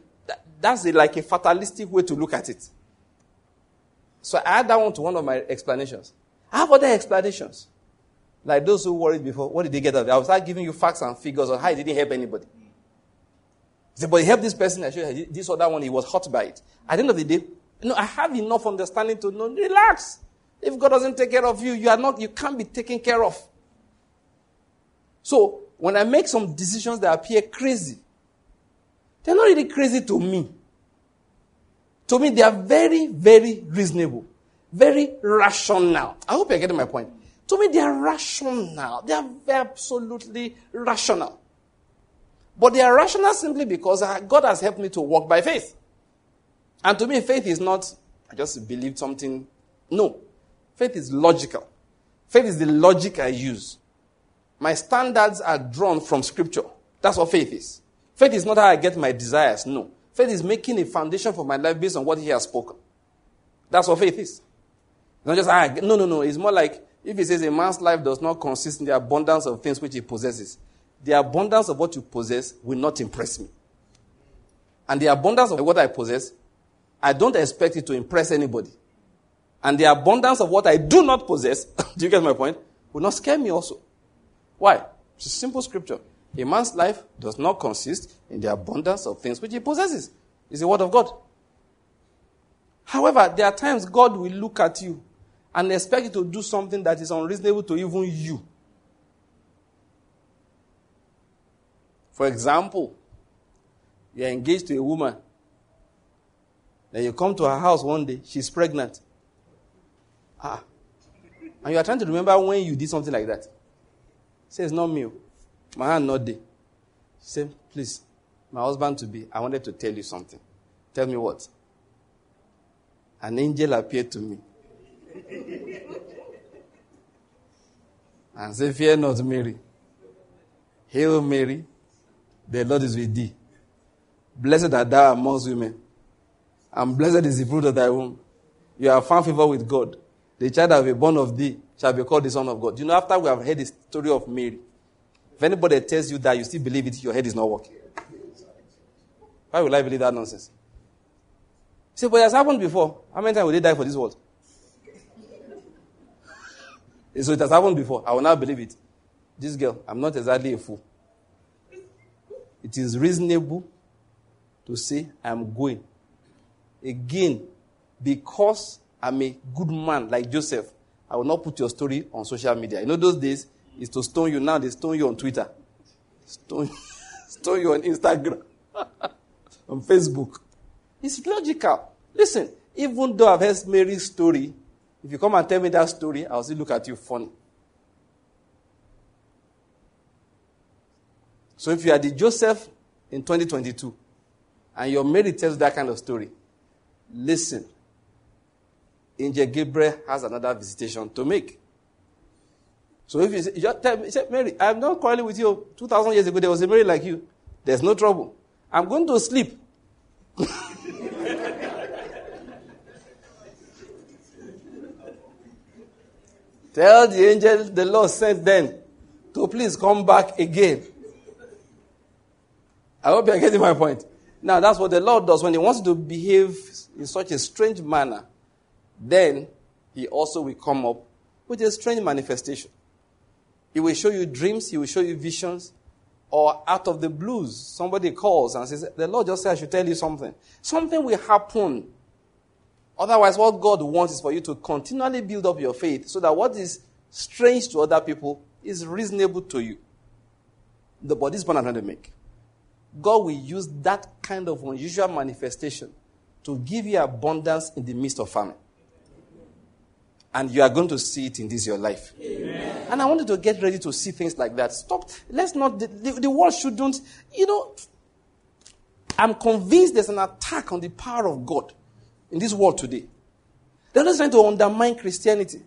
that's a, like a fatalistic way to look at it. So I add that one to one of my explanations. I have other explanations. Like those who worried before, what did they get out of it? I will start giving you facts and figures on how it didn't help anybody. Say, but he helped this person. I showed you this other one, he was hurt by it. At the end of the day, know, I have enough understanding to know, relax. If God doesn't take care of you, you are not, you can't be taken care of. So, when I make some decisions that appear crazy, they're not really crazy to me. To me, they are very, very reasonable, very rational. I hope you're getting my point. To me, they are rational. They are absolutely rational. But they are rational simply because uh, God has helped me to walk by faith. And to me, faith is not, I just believe something. No. Faith is logical. Faith is the logic I use. My standards are drawn from scripture. That's what faith is. Faith is not how I get my desires. No. Faith is making a foundation for my life based on what he has spoken. That's what faith is. Not just, ah, no, no, no. It's more like if he says a man's life does not consist in the abundance of things which he possesses the abundance of what you possess will not impress me. And the abundance of what I possess, I don't expect it to impress anybody. And the abundance of what I do not possess, do you get my point? Will not scare me also. Why? It's a simple scripture. A man's life does not consist in the abundance of things which he possesses. It's the word of God. However, there are times God will look at you and expect you to do something that is unreasonable to even you. For example, you're engaged to a woman. Then you come to her house one day, she's pregnant. Ah. And you are trying to remember when you did something like that. Say, it's not me. My hand not there. Say, please, my husband to be, I wanted to tell you something. Tell me what? An angel appeared to me. and say, Fear not, Mary. Hail, Mary. The Lord is with thee. Blessed art thou amongst women, and blessed is the fruit of thy womb. You have found favor with God. The child that will be born of thee shall be called the Son of God. You know, after we have heard the story of Mary, if anybody tells you that you still believe it, your head is not working. Why would I believe that nonsense? See, but it has happened before. How many times will they die for this world? so it has happened before. I will not believe it. This girl, I'm not exactly a fool it is reasonable to say, I'm going. Again, because I'm a good man like Joseph, I will not put your story on social media. You know, those days is to stone you. Now they stone you on Twitter, stone, stone you on Instagram, on Facebook. It's logical. Listen, even though I've heard Mary's story, if you come and tell me that story, I'll still look at you funny. So if you are the Joseph in 2022 and your Mary tells that kind of story, listen. Angel Gabriel has another visitation to make. So if you, say, you tell me, say, Mary, I'm not quarreling with you. 2,000 years ago, there was a Mary like you. There's no trouble. I'm going to sleep. Tell the angel the Lord sent then to please come back again. I hope you're getting my point. Now, that's what the Lord does when He wants to behave in such a strange manner. Then He also will come up with a strange manifestation. He will show you dreams, He will show you visions, or out of the blues, somebody calls and says, The Lord just said I should tell you something. Something will happen. Otherwise, what God wants is for you to continually build up your faith so that what is strange to other people is reasonable to you. The body is born to make. God will use that kind of unusual manifestation to give you abundance in the midst of famine. And you are going to see it in this your life. Amen. And I wanted to get ready to see things like that. Stop. Let's not, the, the, the world shouldn't, you know, I'm convinced there's an attack on the power of God in this world today. They're just trying to undermine Christianity.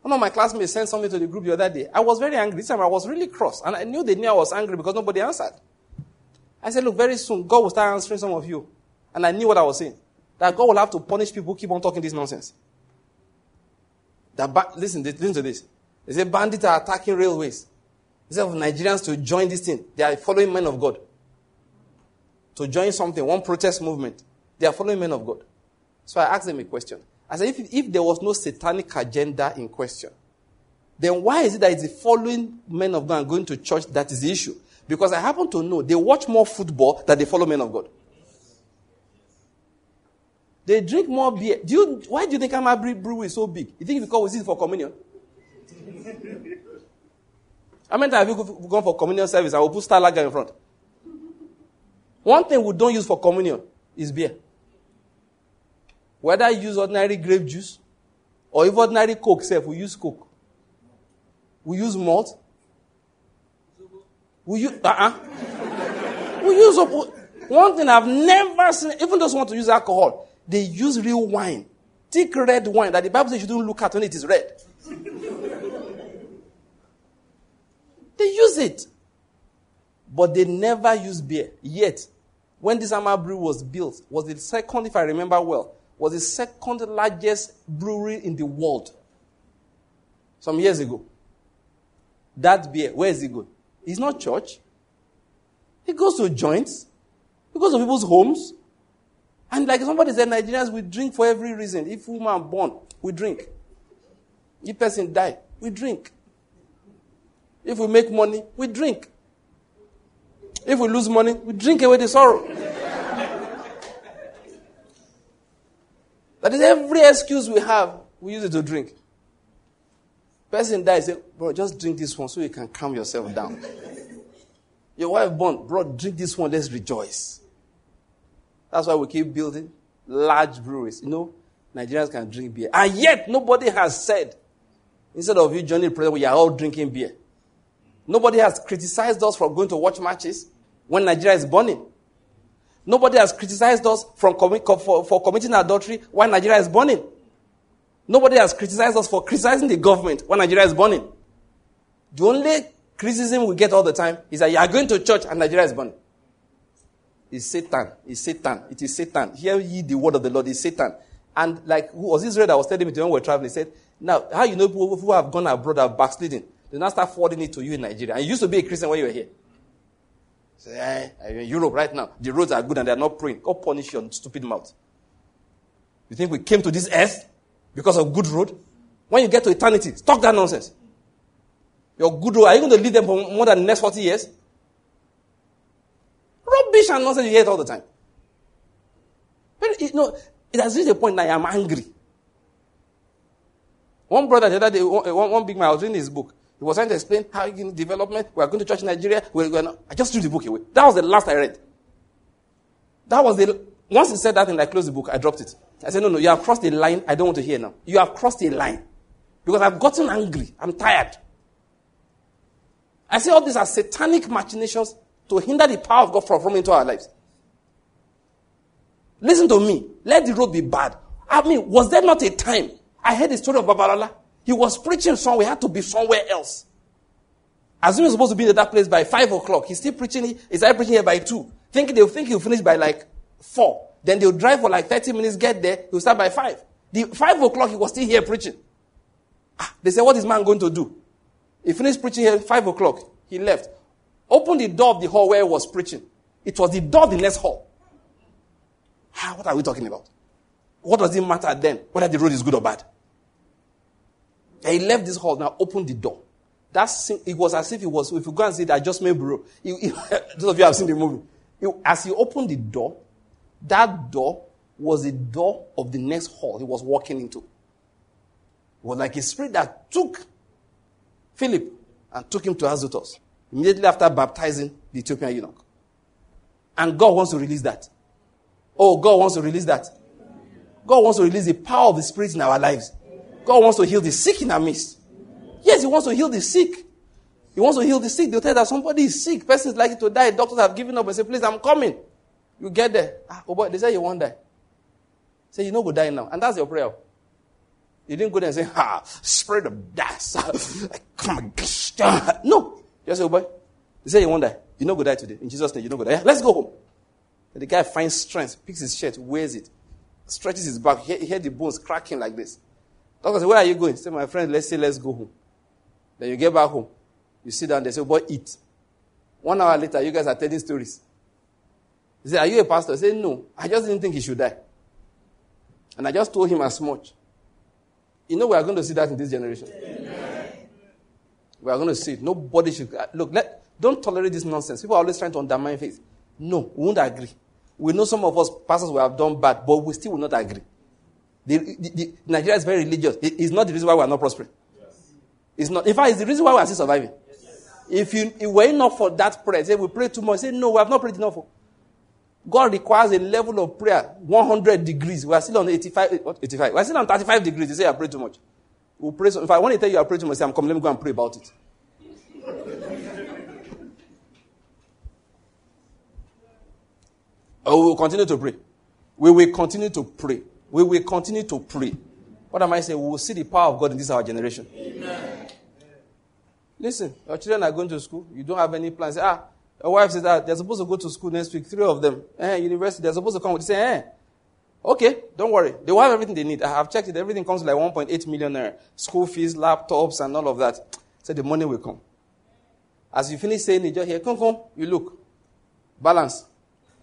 One of my classmates sent something to the group the other day. I was very angry. This time I was really cross. And I knew they knew I was angry because nobody answered. I said, Look, very soon God will start answering some of you. And I knew what I was saying. That God will have to punish people who keep on talking this nonsense. That ba- listen, listen to this. They say bandits are attacking railways. Instead of Nigerians to join this thing, they are following men of God. To join something, one protest movement, they are following men of God. So I asked them a question. I said, if, if there was no satanic agenda in question, then why is it that it's the following men of God and going to church that is the issue? Because I happen to know they watch more football than they follow men of God. They drink more beer. Do you, why do you think Ama Brewery is so big? You think it's because we see it for communion? How many times have you gone for communion service? I will put Star Lager in front. One thing we don't use for communion is beer. Whether you use ordinary grape juice or if ordinary Coke, self, we use Coke. We use malt. We use, uh-uh. we use, one thing I've never seen, even those who want to use alcohol, they use real wine. Thick red wine that the Bible says you don't look at when it is red. they use it. But they never use beer. Yet, when this Ama brew was built, was the second, if I remember well, was the second largest brewery in the world. Some years ago. That beer, where is it going? It's not church. It goes to joints. It goes to people's homes. And like somebody said, Nigerians, we drink for every reason. If woman born, we drink. If person die, we drink. If we make money, we drink. If we lose money, we drink away the sorrow. that is every excuse we have, we use it to drink. Person dies, say, bro, just drink this one so you can calm yourself down. Your wife born, bro, drink this one, let's rejoice. That's why we keep building large breweries. You know, Nigerians can drink beer. And yet, nobody has said, instead of you joining the program, we are all drinking beer. Nobody has criticized us for going to watch matches when Nigeria is burning. Nobody has criticized us commi- for, for committing adultery when Nigeria is burning. Nobody has criticized us for criticizing the government when Nigeria is burning. The only criticism we get all the time is that you are going to church and Nigeria is burning. It's Satan. Is Satan. It is Satan. Hear ye the word of the Lord. Is Satan. And like, who was Israel that was telling me when we were traveling? He said, now, how you know people who have gone abroad are backsliding? They now start forwarding it to you in Nigeria. And you used to be a Christian when you were here. Say, eh, in Europe right now. The roads are good and they're not praying. God punish your stupid mouth. You think we came to this earth because of good road? When you get to eternity, stop that nonsense. Your good road, are you going to lead them for more than the next 40 years? Rubbish and nonsense you hear it all the time. But you know, it has reached a point now I am angry. One brother the other day, eh, one, one big man, I was reading his book. He was trying to explain how in development, we are going to church in Nigeria. We're going I just threw the book away. That was the last I read. That was the, once he said that and I closed the book, I dropped it. I said, no, no, you have crossed the line. I don't want to hear now. You have crossed the line. Because I've gotten angry. I'm tired. I see all these are satanic machinations to hinder the power of God from coming into our lives. Listen to me. Let the road be bad. I mean, was there not a time I heard the story of Babalola? He was preaching somewhere, he had to be somewhere else. As soon as he was supposed to be in that place by five o'clock, he's still preaching. He started preaching here by two. Thinking they'll think he'll finish by like four. Then they'll drive for like 30 minutes, get there, he'll start by five. The five o'clock, he was still here preaching. Ah, they said, What is man going to do? He finished preaching here five o'clock. He left. Opened the door of the hall where he was preaching. It was the door of the next hall. Ah, what are we talking about? What does it matter then whether the road is good or bad? And he left this hall, now opened the door. That's, it was as if it was, if you go and see adjustment bureau, he, he, those of you have seen the movie, as he opened the door, that door was the door of the next hall he was walking into. It was like a spirit that took Philip and took him to Azotus immediately after baptizing the Ethiopian eunuch. And God wants to release that. Oh, God wants to release that. God wants to release the power of the Spirit in our lives. God wants to heal the sick in our midst. Yes, He wants to heal the sick. He wants to heal the sick. They'll tell that somebody is sick. Person is likely to die. Doctors have given up and say, please, I'm coming. You get there. Ah, oh boy, they say you won't die. Say, you know, go die now. And that's your prayer. You didn't go there and say, ah, spirit of death. Come against No. Just say, oh boy, they say you won't die. You know, go die today. In Jesus' name, you know, go die. Yeah, let's go home. And the guy finds strength, picks his shirt, wears it, stretches his back. He hear the bones cracking like this. Doctor says, Where are you going? Say, My friend, let's say, let's go home. Then you get back home. You sit down, they say, oh, Boy, eat. One hour later, you guys are telling stories. He said, Are you a pastor? I said, No. I just didn't think he should die. And I just told him as much. You know, we are going to see that in this generation. Amen. We are going to see it. Nobody should. Uh, look, let, don't tolerate this nonsense. People are always trying to undermine faith. No, we won't agree. We know some of us pastors will have done bad, but we still will not agree. The, the, the, Nigeria is very religious. It, it's not the reason why we are not prospering. Yes. It's not. In fact, it's the reason why we are still surviving. Yes. If you if we're enough for that prayer, say we pray too much. Say no, we have not prayed enough. For. God requires a level of prayer 100 degrees. We are still on 85. What 85? We are still on 35 degrees. You say I pray too much. We'll pray. So, if I want to tell you I pray too much, say I'm coming. Let me go and pray about it. Oh, we will continue to pray. We will continue to pray. We will continue to pray. What am I saying? We will see the power of God in this our generation. Amen. Listen, your children are going to school. You don't have any plans. Ah, your wife says that they're supposed to go to school next week. Three of them. Eh, university. They're supposed to come. Say, eh. Okay, don't worry. They will have everything they need. I have checked it. Everything comes like 1.8 million naira. School fees, laptops, and all of that. So the money will come. As you finish saying it, just here, come, come. You look. Balance.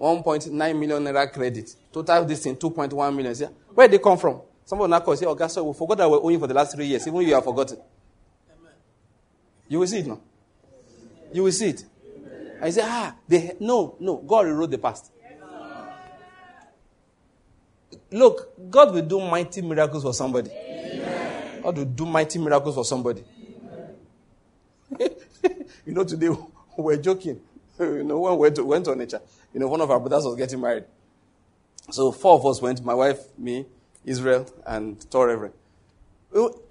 1.9 million naira credit. Total this thing, 2.1 million. See, where did they come from? Someone now call say, oh, guys, we forgot that we're owing for the last three years. Even you have forgotten. You will see it now. You will see it. I say, ah, they, no, no, God rewrote the past. Look, God will do mighty miracles for somebody. Amen. God will do mighty miracles for somebody. you know, today we're joking. you know, when we went, on nature, you know, one of our brothers was getting married. So four of us went, my wife, me, Israel, and Tor Reverend.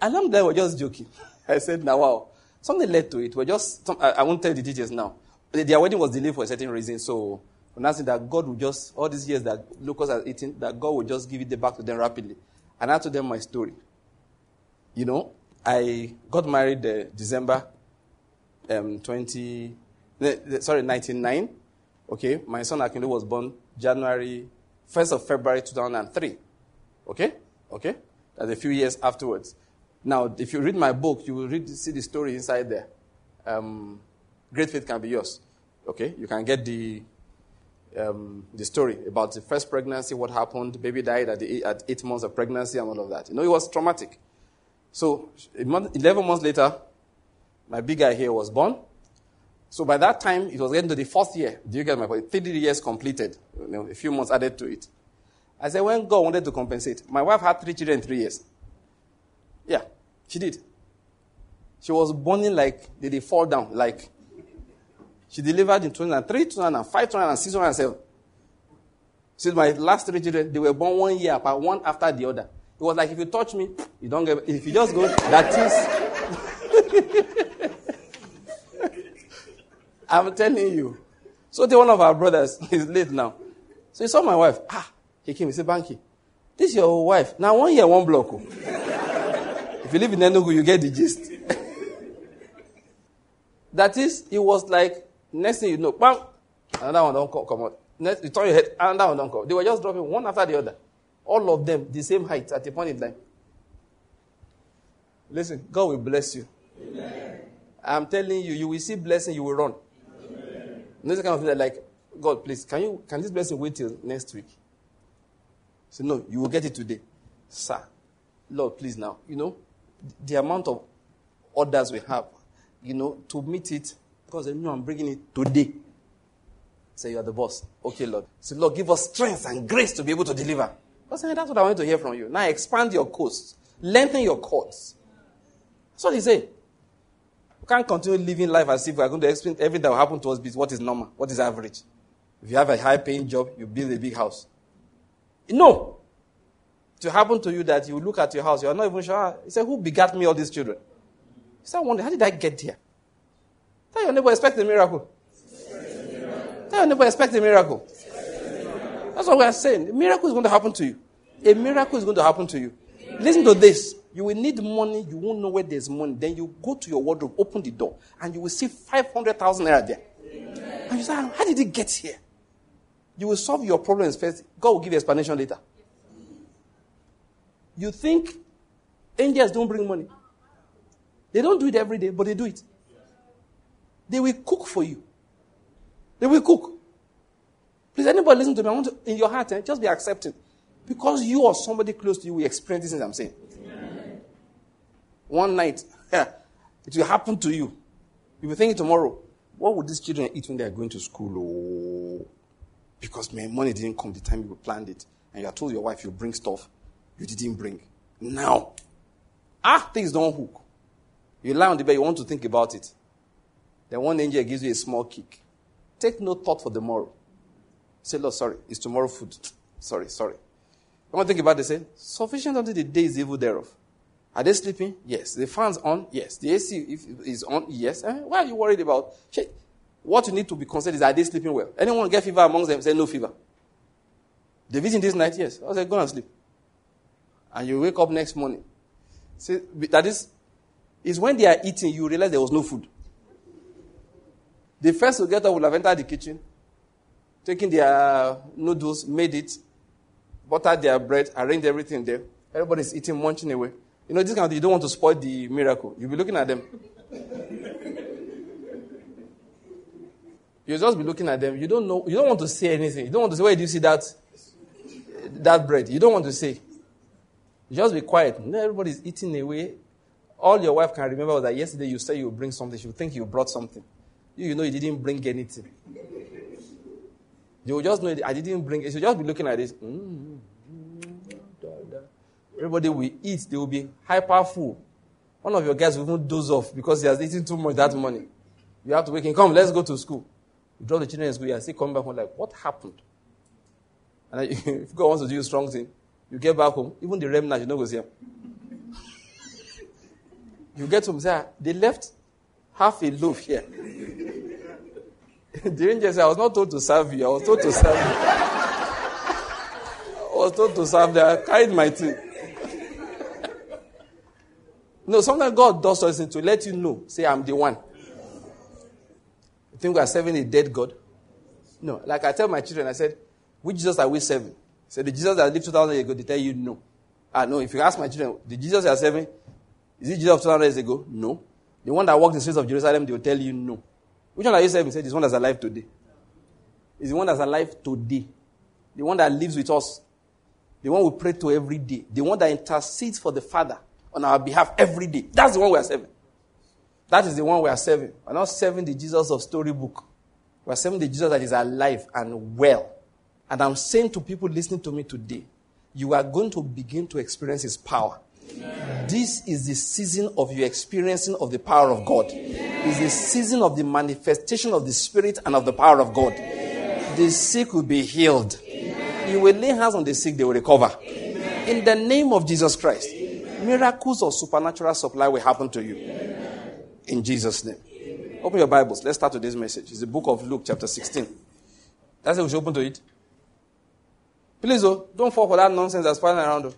I'm there, we're just joking. I said, now wow. Something led to it. We're just, I, I won't tell the details now. Their wedding was delayed for a certain reason, so saying that God will just, all these years that locusts are eating, that God will just give it back to them rapidly. And I told them my story. You know, I got married uh, December um, 20, sorry, 1999. Okay, my son Akinlo was born January, 1st of February 2003. Okay? Okay? That's a few years afterwards. Now, if you read my book, you will read, see the story inside there. Um, great faith can be yours. Okay? You can get the, um, the story about the first pregnancy, what happened, baby died at, the, at eight months of pregnancy, and all of that. You know, it was traumatic. So, 11 months later, my big guy here was born. So by that time, it was getting to the fourth year. Do you get my point? Three years completed. You know, a few months added to it. I said, when God wanted to compensate, my wife had three children in three years. Yeah. She did. She was burning like, did they fall down? Like, she delivered in 2003, 2005, 2006, 2007. Since my last three children, they were born one year apart, one after the other. It was like if you touch me, you don't get. If you just go, that is. I'm telling you. So the one of our brothers is late now. So he saw my wife. Ah, he came. He said, Banky, this is your wife. Now one year, one block. oh. if you live in Enugu, you get the gist. that is, it was like next thing you know, bam, another one don't come, come out. Next, you turn your head, another one don't come. They were just dropping one after the other. All of them the same height at a point in time. Listen, God will bless you. I'm telling you, you will see blessing, you will run. This kind of thing like, God, please, can you can this blessing wait till next week? So no, you will get it today. Sir, Lord, please now. You know, the amount of orders we have, you know, to meet it, because you know I'm bringing it today. Say you are the boss. Okay, Lord. Say, Lord, give us strength and grace to be able to deliver. I said, that's what I want to hear from you. Now expand your coast, lengthen your cords. That's what he said. We can't continue living life as if we are going to explain everything that will happen to us be what is normal, what is average. If you have a high paying job, you build a big house. No. To happen to you that you look at your house, you are not even sure. Ah, he said, Who begat me all these children? Said, I wonder, how did I get here? Tell your neighbor, expect a miracle. Tell your neighbor, expect a miracle. That's what we are saying. A miracle is going to happen to you. A miracle is going to happen to you. Listen to this. You will need money. You won't know where there's money. Then you go to your wardrobe, open the door, and you will see 500,000 naira there. And you say, How did it get here? You will solve your problems first. God will give you explanation later. You think angels don't bring money. They don't do it every day, but they do it. They will cook for you. They will cook. Please, anybody listen to me? I want to, in your heart, eh, just be accepting. Because you or somebody close to you will experience things I'm saying. One night, it will happen to you. You will think tomorrow, what would these children eat when they are going to school? Oh, because my money didn't come the time you planned it. And you are told your wife you bring stuff you didn't bring. Now, ah, things don't hook. You lie on the bed, you want to think about it. Then one angel gives you a small kick. Take no thought for the morrow. Say, Lord, sorry, it's tomorrow food. Sorry, sorry. Want to think about this. Say, sufficient until the day is evil thereof. Are they sleeping? Yes. The fans on? Yes. The AC is on? Yes. Eh, why are you worried about? What you need to be concerned is are they sleeping well? Anyone get fever amongst them? Say no fever. They've eaten this night? Yes. I like, go and sleep. And you wake up next morning. See, that is, is when they are eating, you realize there was no food. The first to get up will have entered the kitchen, taken their noodles, made it, buttered their bread, arranged everything there. Everybody's eating, munching away. You know, this kind of you don't want to spoil the miracle. You'll be looking at them. You'll just be looking at them. You don't know, you don't want to say anything. You don't want to say, where do you see that, that bread? You don't want to say. Just be quiet. Everybody's eating away. All your wife can remember was that yesterday you said you would bring something. She would think you brought something. You, you know you didn't bring anything. You will just know I didn't bring it. You just be looking at this. Mm, Everybody will eat. They will be hyper full. One of your guys will even doze off because he has eaten too much that morning. You have to wake him. Come, let's go to school. You drop the children in school. You are still coming back home like, what happened? And if God wants to do a strong thing, you get back home. Even the remnant, you know, goes here. you get home, say, ah, they left half a loaf here. the angel said, I was not told to serve you. I was told to serve you. I was told to serve. I carried my thing. no, sometimes God does something to let you know. Say, I'm the one. You think we are serving a dead God? No. Like I tell my children, I said, which Jesus are we serving? So the Jesus that lived 2,000 years ago, they tell you no. Ah, no. If you ask my children, the Jesus you are serving, is it Jesus of 2,000 years ago? No. The one that walked the streets of Jerusalem, they will tell you no. Which one are you serving? Say, this one that's alive today. Is the one that's alive today. The one that lives with us. The one we pray to every day. The one that intercedes for the Father on our behalf every day. That's the one we are serving. That is the one we are serving. We're not serving the Jesus of storybook. We're serving the Jesus that is alive and well. And I'm saying to people listening to me today, you are going to begin to experience his power. This is the season of your experiencing of the power of God. It's the season of the manifestation of the Spirit and of the power of God. The sick will be healed. You will lay hands on the sick, they will recover. In the name of Jesus Christ, miracles of supernatural supply will happen to you. In Jesus' name. Open your Bibles. Let's start this message. It's the book of Luke, chapter 16. That's it. We should open to it. Please, oh, don't fall for that nonsense that's flying around. Oh.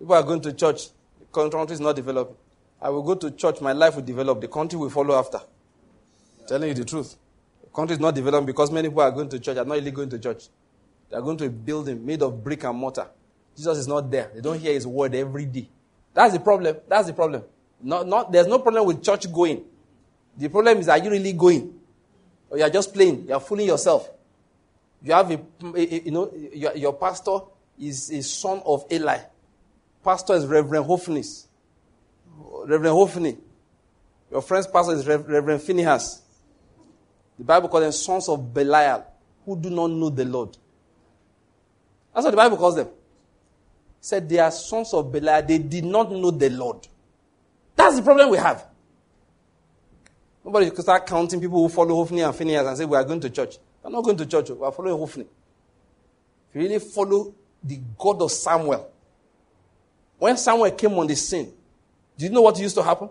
People are going to church. The country is not developing. I will go to church. My life will develop. The country will follow after. Telling you the truth. The country is not developing because many people are going to church. Are not really going to church. They are going to a building made of brick and mortar. Jesus is not there. They don't hear his word every day. That's the problem. That's the problem. Not, not, there's no problem with church going. The problem is, are you really going? Or you are just playing? You are fooling yourself. You have a, you know, your, your pastor is a son of Eli. Pastor is Reverend Hophnis. Reverend Hophni. Your friend's pastor is Reverend Phinehas. The Bible calls them sons of Belial, who do not know the Lord. That's what the Bible calls them. It said they are sons of Belial. They did not know the Lord. That's the problem we have. Nobody can start counting people who follow Hophni and Phinehas and say, We are going to church. We're not going to church, oh. we are following Hophni. If you really follow the God of Samuel, when Samuel came on the scene, do you know what used to happen?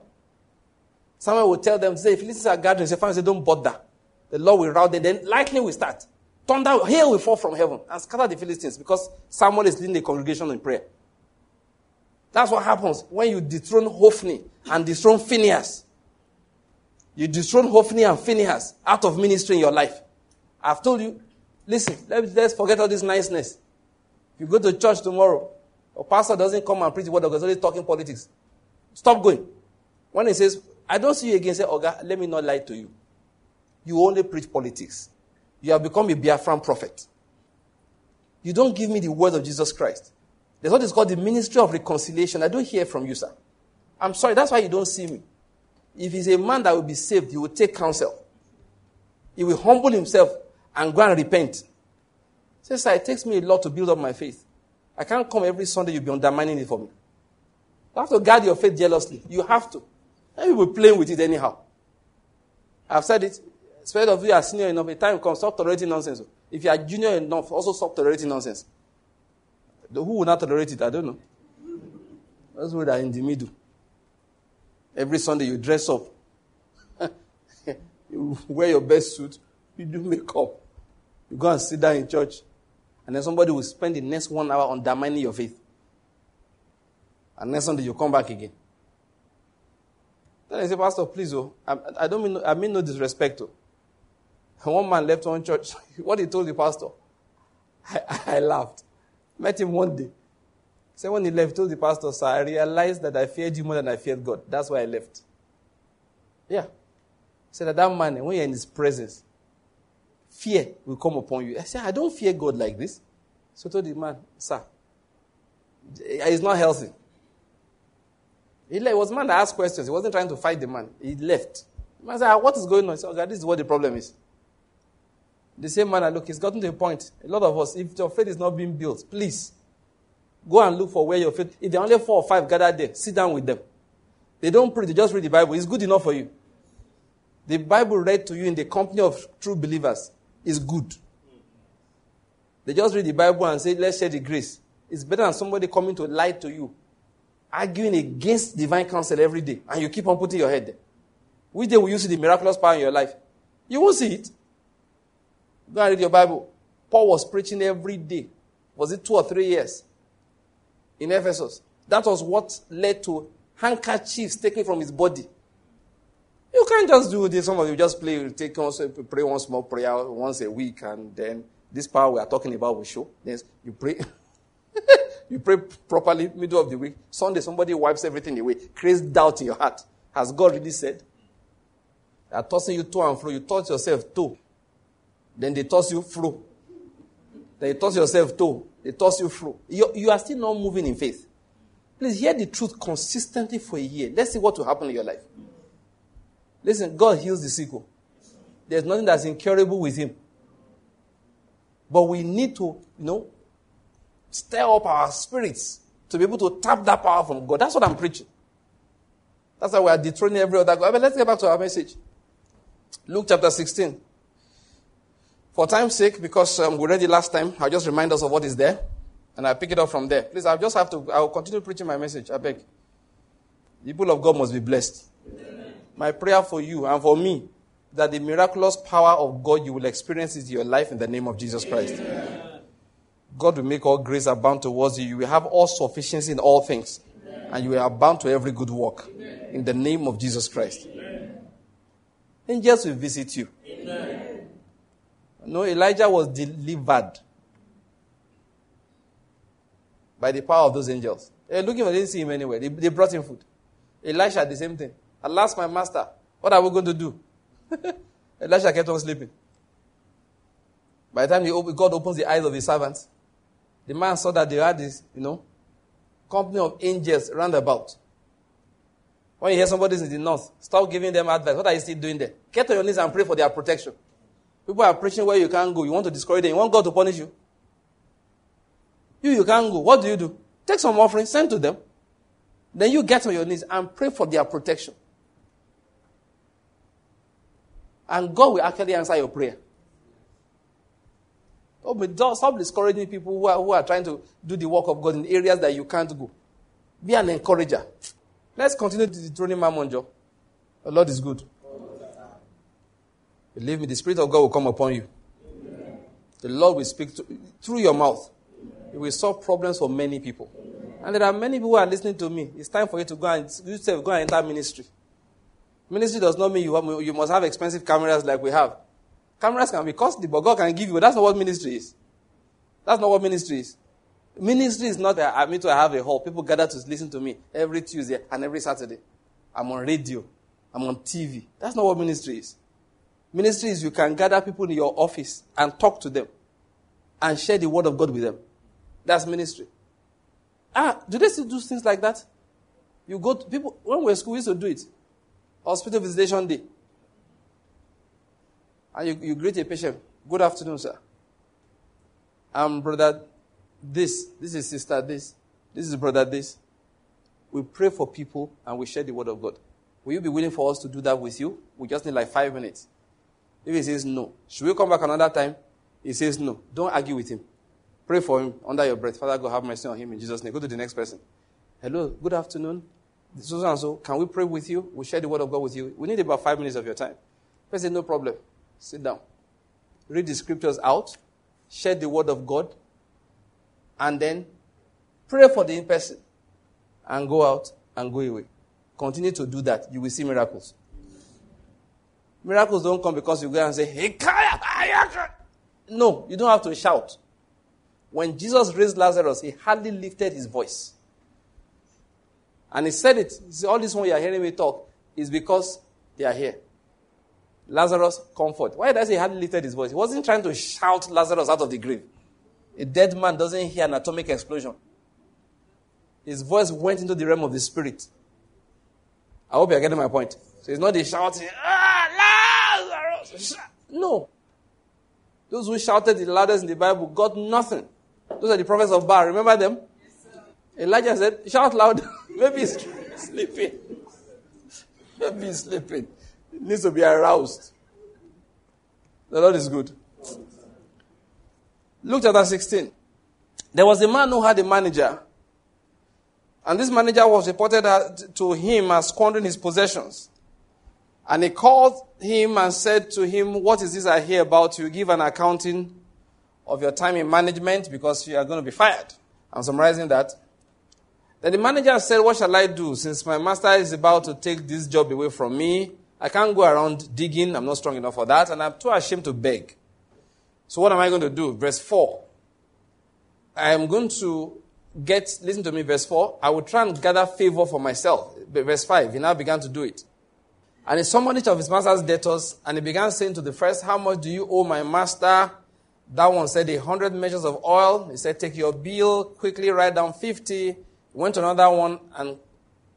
Samuel would tell them, say, if Philistines are gathering, say, fine, say, don't bother. The Lord will rout them. Then lightning will start. Thunder, hail will fall from heaven and scatter the Philistines because Samuel is leading the congregation in prayer. That's what happens when you dethrone Hophni and dethrone Phinehas. You dethrone Hophni and Phinehas out of ministry in your life. I've told you, listen, let's forget all this niceness. You go to church tomorrow, a pastor doesn't come and preach the word of God, he's only talking politics. Stop going. When he says, I don't see you again, say, Oga, let me not lie to you. You only preach politics. You have become a Biafran prophet. You don't give me the word of Jesus Christ. There's what is called the ministry of reconciliation. I don't hear from you, sir. I'm sorry, that's why you don't see me. If he's a man that will be saved, he will take counsel. He will humble himself and go and repent. Says, sir, it takes me a lot to build up my faith. I can't come every Sunday, you'll be undermining it for me. You have to guard your faith jealously. You have to. And you will playing with it anyhow. I've said it. Especially of you are senior enough, a time comes, stop tolerating nonsense. If you are junior enough, also stop tolerating nonsense. Who will not tolerate it? I don't know. Those who are in the middle. Every Sunday you dress up. you wear your best suit. You do makeup. You go and sit down in church. And then somebody will spend the next one hour undermining your faith. And next Sunday you come back again. Then I say, Pastor, please, oh, I, I don't mean, I mean no disrespect. Oh. One man left one church. what he told the pastor, I, I laughed. Met him one day. So when he left, he told the pastor, Sir, I realized that I feared you more than I feared God. That's why I left. Yeah. He said that that man, when you're in his presence, fear will come upon you. I said, I don't fear God like this. So I told the man, Sir, it's not healthy. It was a man that asked questions. He wasn't trying to fight the man. He left. The man said, ah, What is going on? He said, This is what the problem is. The same man, look, he's gotten to a point. A lot of us, if your faith is not being built, please go and look for where your faith. If there are only four or five gathered there, sit down with them. They don't pray, they just read the Bible. It's good enough for you. The Bible read to you in the company of true believers is good. They just read the Bible and say, Let's share the grace. It's better than somebody coming to lie to you arguing against divine counsel every day, and you keep on putting your head there. Which day will you see the miraculous power in your life? You won't see it. Go and read your Bible. Paul was preaching every day. Was it two or three years? In Ephesus. That was what led to handkerchiefs taken from his body. You can't just do this. Some of you just play, take pray one small prayer once a week, and then this power we are talking about will show. Then you pray. You pray properly, middle of the week. Sunday, somebody wipes everything away, creates doubt in your heart. Has God really said? They are tossing you to and fro. You toss yourself to. Then they toss you through. Then you toss yourself to. They toss you through. You, you are still not moving in faith. Please hear the truth consistently for a year. Let's see what will happen in your life. Listen, God heals the sick. There's nothing that's incurable with Him. But we need to, you know, stir up our spirits to be able to tap that power from God. That's what I'm preaching. That's why we are dethroning every other God. But let's get back to our message. Luke chapter 16. For time's sake, because um, we read it last time, I'll just remind us of what is there, and I'll pick it up from there. Please, I'll just have to, I'll continue preaching my message. I beg. The people of God must be blessed. Amen. My prayer for you and for me, that the miraculous power of God you will experience in your life in the name of Jesus Christ. Amen. God will make all grace abound towards you. You will have all sufficiency in all things. Amen. And you will abound to every good work. Amen. In the name of Jesus Christ. Angels will visit you. No, Elijah was delivered by the power of those angels. They looking for, they didn't see him anywhere. They, they brought him food. Elisha, the same thing. Alas, my master, what are we going to do? Elisha kept on sleeping. By the time God opens the eyes of his servants, the man saw that they had this, you know, company of angels round about. When you hear somebody in the north, stop giving them advice. What are you still doing there? Get on your knees and pray for their protection. People are preaching where you can't go. You want to discourage them. You want God to punish you. You, you can't go. What do you do? Take some offering, send to them. Then you get on your knees and pray for their protection. And God will actually answer your prayer. Oh, don't Stop discouraging people who are, who are trying to do the work of God in areas that you can't go. Be an encourager. Let's continue to dethrone Mammon, Joe. The Lord is good. Believe me, the Spirit of God will come upon you. The Lord will speak to, through your mouth. It will solve problems for many people. And there are many people who are listening to me. It's time for you to go and you say, go and enter ministry. Ministry does not mean you, have, you must have expensive cameras like we have. Cameras can be costly, but God can give you. That's not what ministry is. That's not what ministry is. Ministry is not that I mean to have a hall. People gather to listen to me every Tuesday and every Saturday. I'm on radio. I'm on TV. That's not what ministry is. Ministry is you can gather people in your office and talk to them and share the word of God with them. That's ministry. Ah, do they still do things like that? You go to people, when we were school, we used to do it. Hospital visitation day. And you, you greet a patient. Good afternoon, sir. I'm brother this. This is sister this. This is brother this. We pray for people and we share the word of God. Will you be willing for us to do that with you? We just need like five minutes. If he says no, should we come back another time? He says no. Don't argue with him. Pray for him under your breath. Father God, have mercy on him in Jesus' name. Go to the next person. Hello, good afternoon. So and so, can we pray with you? We share the word of God with you. We need about five minutes of your time. Person, no problem. Sit down. Read the scriptures out, share the word of God, and then pray for the in person and go out and go away. Continue to do that. You will see miracles. Miracles don't come because you go and say, hey, No, you don't have to shout. When Jesus raised Lazarus, he hardly lifted his voice. And he said it. He said, All this one you are hearing me talk is because they are here. Lazarus, comfort. Why does he hardly lifted his voice? He wasn't trying to shout Lazarus out of the grave. A dead man doesn't hear an atomic explosion. His voice went into the realm of the spirit. I hope you're getting my point. So it's not the shouting, ah, Lazarus! No. Those who shouted the loudest in the Bible got nothing. Those are the prophets of Baal. Remember them? Elijah said, shout loud. Maybe he's sleeping. Maybe he's sleeping needs to be aroused. The Lord is good. Luke chapter 16. There was a man who had a manager. And this manager was reported to him as squandering his possessions. And he called him and said to him, What is this I hear about you? Give an accounting of your time in management because you are going to be fired. I'm summarizing that. Then the manager said, What shall I do since my master is about to take this job away from me? I can't go around digging. I'm not strong enough for that. And I'm too ashamed to beg. So what am I going to do? Verse 4. I am going to get, listen to me, verse 4. I will try and gather favor for myself. Verse 5. He now began to do it. And he summoned each of his master's debtors, and he began saying to the first, How much do you owe my master? That one said, A hundred measures of oil. He said, Take your bill, quickly write down 50. Went to another one and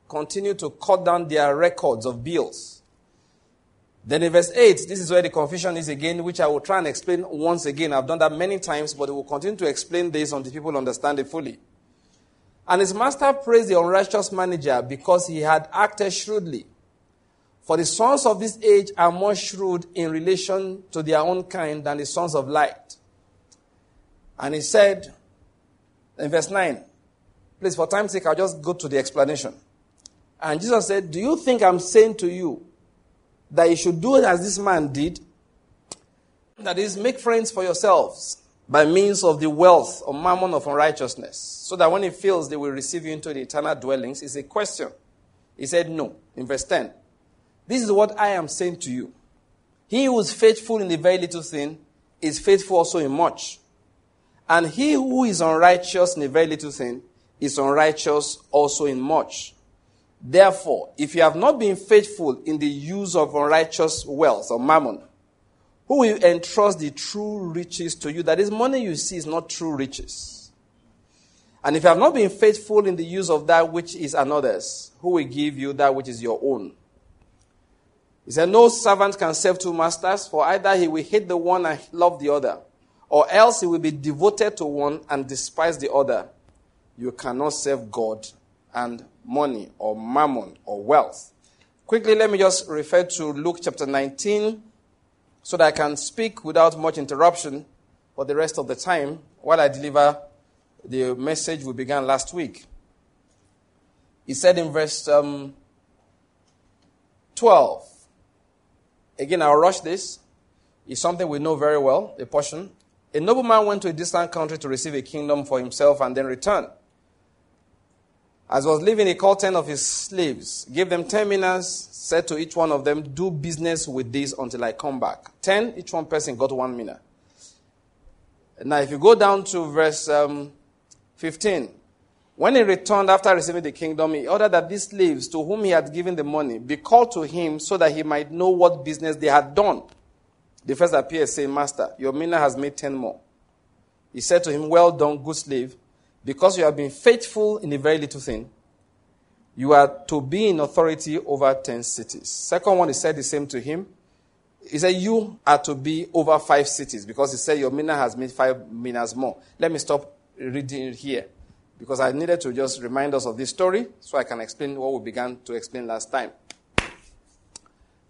continued to cut down their records of bills. Then in verse 8, this is where the confusion is again, which I will try and explain once again. I've done that many times, but I will continue to explain this until people understand it fully. And his master praised the unrighteous manager because he had acted shrewdly. For the sons of this age are more shrewd in relation to their own kind than the sons of light. And he said in verse 9, please, for time's sake, I'll just go to the explanation. And Jesus said, Do you think I'm saying to you that you should do as this man did? That is, make friends for yourselves by means of the wealth or mammon of unrighteousness, so that when he fails, they will receive you into the eternal dwellings. It's a question. He said, No. In verse 10, this is what I am saying to you. He who is faithful in the very little thing is faithful also in much. And he who is unrighteous in a very little thing is unrighteous also in much. Therefore, if you have not been faithful in the use of unrighteous wealth or mammon, who will entrust the true riches to you? That is, money you see is not true riches. And if you have not been faithful in the use of that which is another's, who will give you that which is your own? He said, No servant can serve two masters, for either he will hate the one and love the other, or else he will be devoted to one and despise the other. You cannot serve God and money, or mammon, or wealth. Quickly, let me just refer to Luke chapter 19 so that I can speak without much interruption for the rest of the time while I deliver the message we began last week. He said in verse um, 12, again, I'll rush this. It's something we know very well, a portion. A nobleman went to a distant country to receive a kingdom for himself and then return. As was leaving, he called ten of his slaves, gave them ten minas, said to each one of them, Do business with this until I come back. Ten, each one person got one mina. Now, if you go down to verse um, 15, when he returned after receiving the kingdom, he ordered that these slaves to whom he had given the money be called to him so that he might know what business they had done. The first appeared, saying, Master, your mina has made ten more. He said to him, Well done, good slave. Because you have been faithful in a very little thing, you are to be in authority over 10 cities. Second one, he said the same to him. He said, You are to be over five cities because he said your mina has made five minas more. Let me stop reading here because I needed to just remind us of this story so I can explain what we began to explain last time.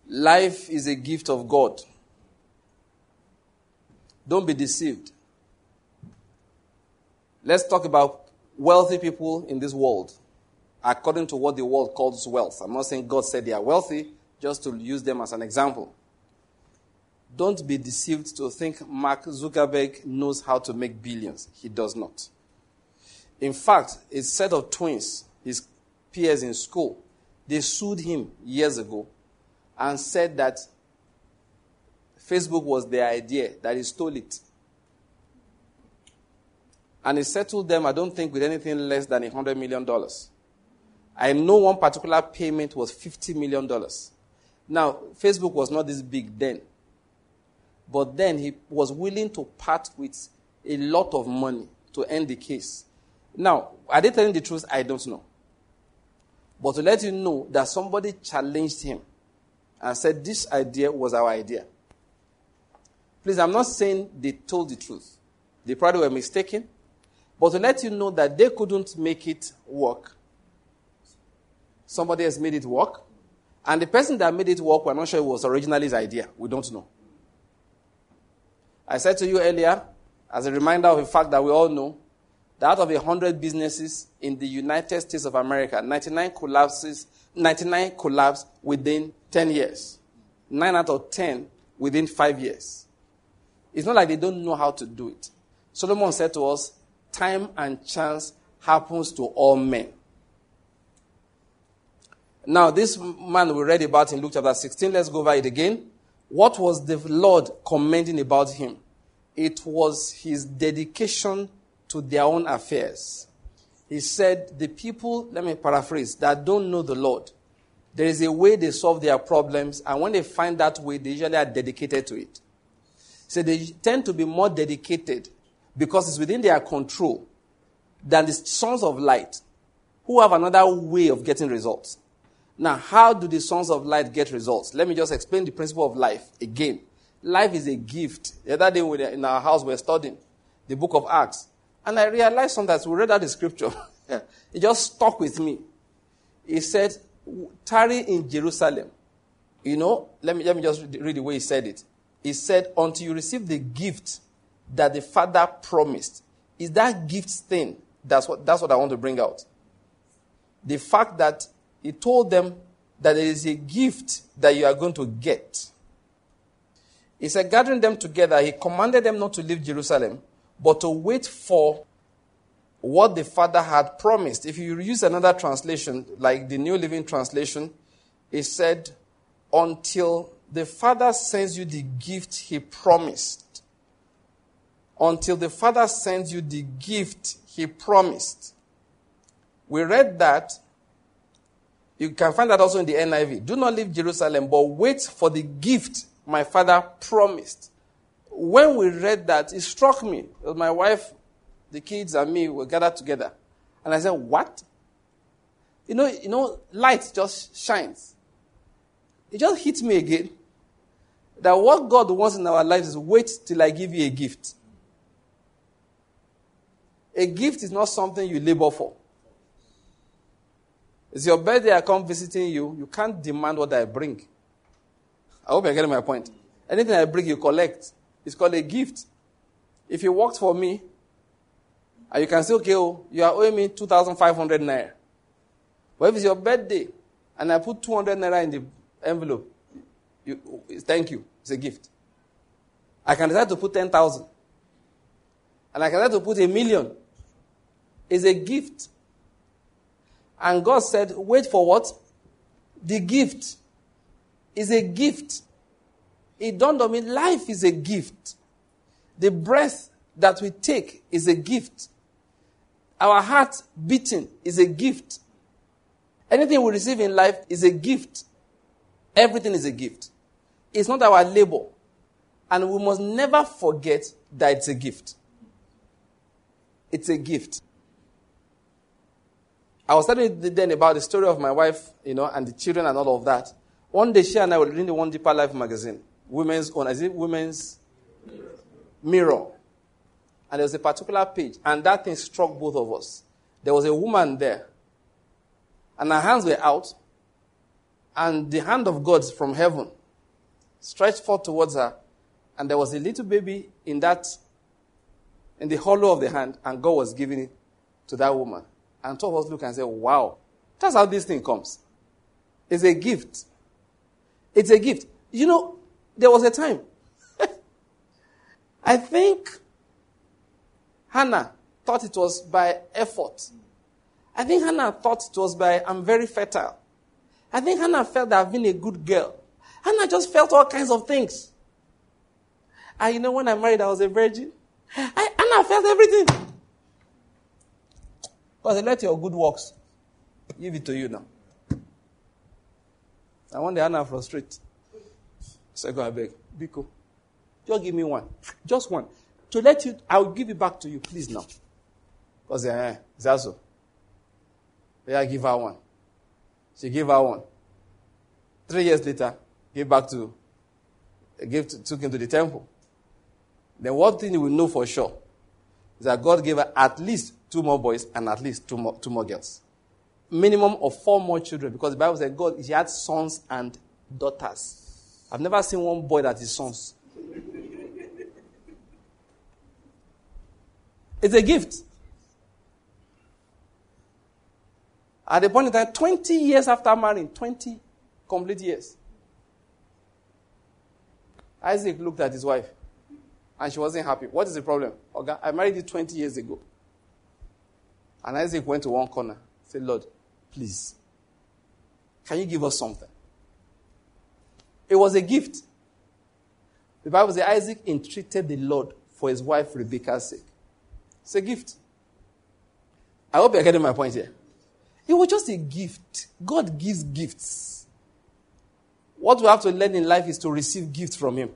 Life is a gift of God. Don't be deceived. Let's talk about wealthy people in this world according to what the world calls wealth. I'm not saying God said they are wealthy, just to use them as an example. Don't be deceived to think Mark Zuckerberg knows how to make billions. He does not. In fact, a set of twins, his peers in school, they sued him years ago and said that Facebook was their idea, that he stole it. And he settled them, I don't think, with anything less than $100 million. I know one particular payment was $50 million. Now, Facebook was not this big then. But then he was willing to part with a lot of money to end the case. Now, are they telling the truth? I don't know. But to let you know that somebody challenged him and said this idea was our idea. Please, I'm not saying they told the truth. They probably were mistaken. But to let you know that they couldn't make it work, somebody has made it work. And the person that made it work, we're not sure it was originally his idea. We don't know. I said to you earlier, as a reminder of a fact that we all know, that out of 100 businesses in the United States of America, 99 collapses, 99 collapse within 10 years. 9 out of 10 within 5 years. It's not like they don't know how to do it. Solomon said to us, time and chance happens to all men. Now, this man we read about in Luke chapter 16, let's go over it again. What was the Lord commending about him? It was his dedication to their own affairs. He said, The people, let me paraphrase, that don't know the Lord, there is a way they solve their problems, and when they find that way, they usually are dedicated to it. So they tend to be more dedicated because it's within their control than the sons of light who have another way of getting results. Now, how do the sons of light get results? Let me just explain the principle of life again. Life is a gift. The other day in our house we were studying the book of Acts. And I realized sometimes we read out the scripture. it just stuck with me. He said, tarry in Jerusalem. You know, let me, let me just read the way he said it. He said, until you receive the gift that the Father promised. Is that gift thing? That's what, that's what I want to bring out. The fact that he told them that there is a gift that you are going to get. He said, gathering them together, he commanded them not to leave Jerusalem, but to wait for what the Father had promised. If you use another translation, like the New Living Translation, it said, until the Father sends you the gift he promised. Until the Father sends you the gift he promised. We read that. You can find that also in the NIV. Do not leave Jerusalem, but wait for the gift my Father promised. When we read that, it struck me. That my wife the kids and me were gathered together. And I said, What? You know, you know, light just shines. It just hit me again that what God wants in our lives is wait till I give you a gift. A gift is not something you labor for. It's your birthday, I come visiting you. You can't demand what I bring. I hope you're getting my point. Anything I bring, you collect. It's called a gift. If you worked for me, and you can say, okay, oh, you are owing me 2,500 naira. But if it's your birthday and I put 200 naira in the envelope, you, thank you. It's a gift. I can decide to put 10,000. And I can decide to put a million. It's a gift. And God said, wait for what? The gift is a gift. It dawned on me, life is a gift. The breath that we take is a gift. Our heart beating is a gift. Anything we receive in life is a gift. Everything is a gift. It's not our labor. And we must never forget that it's a gift. It's a gift. I was telling then about the story of my wife, you know, and the children and all of that. One day she and I were reading the One Deeper Life magazine, women's own, is it women's mirror? and there was a particular page, and that thing struck both of us. There was a woman there, and her hands were out, and the hand of God from heaven stretched forth towards her, and there was a little baby in that, in the hollow of the hand, and God was giving it to that woman. And two of us look and say, wow, that's how this thing comes. It's a gift. It's a gift. You know, there was a time. I think Hannah thought it was by effort. I think Hannah thought it was by, I'm very fertile. I think Hannah felt that I've been a good girl. Hannah just felt all kinds of things. And you know, when I married, I was a virgin. I, Hannah felt everything. Because let your good works give it to you now. I want the Hannah frustrate. So go beg. Biko. Just give me one. Just one to let you, I will give it back to you, please now. Because, eh, is that? Yeah, give her one. She gave her one. Three years later, gave back to, gave to, took him to the temple. Then one thing you will know for sure is that God gave her at least two more boys and at least two more, two more girls. Minimum of four more children because the Bible said God, he had sons and daughters. I've never seen one boy that is sons. It's a gift. At the point in time, 20 years after marrying, 20 complete years, Isaac looked at his wife and she wasn't happy. What is the problem? Okay, I married you 20 years ago. And Isaac went to one corner, said, Lord, please, can you give us something? It was a gift. The Bible says Isaac entreated the Lord for his wife Rebecca's sake. It's a gift. I hope you're getting my point here. It was just a gift. God gives gifts. What we have to learn in life is to receive gifts from Him.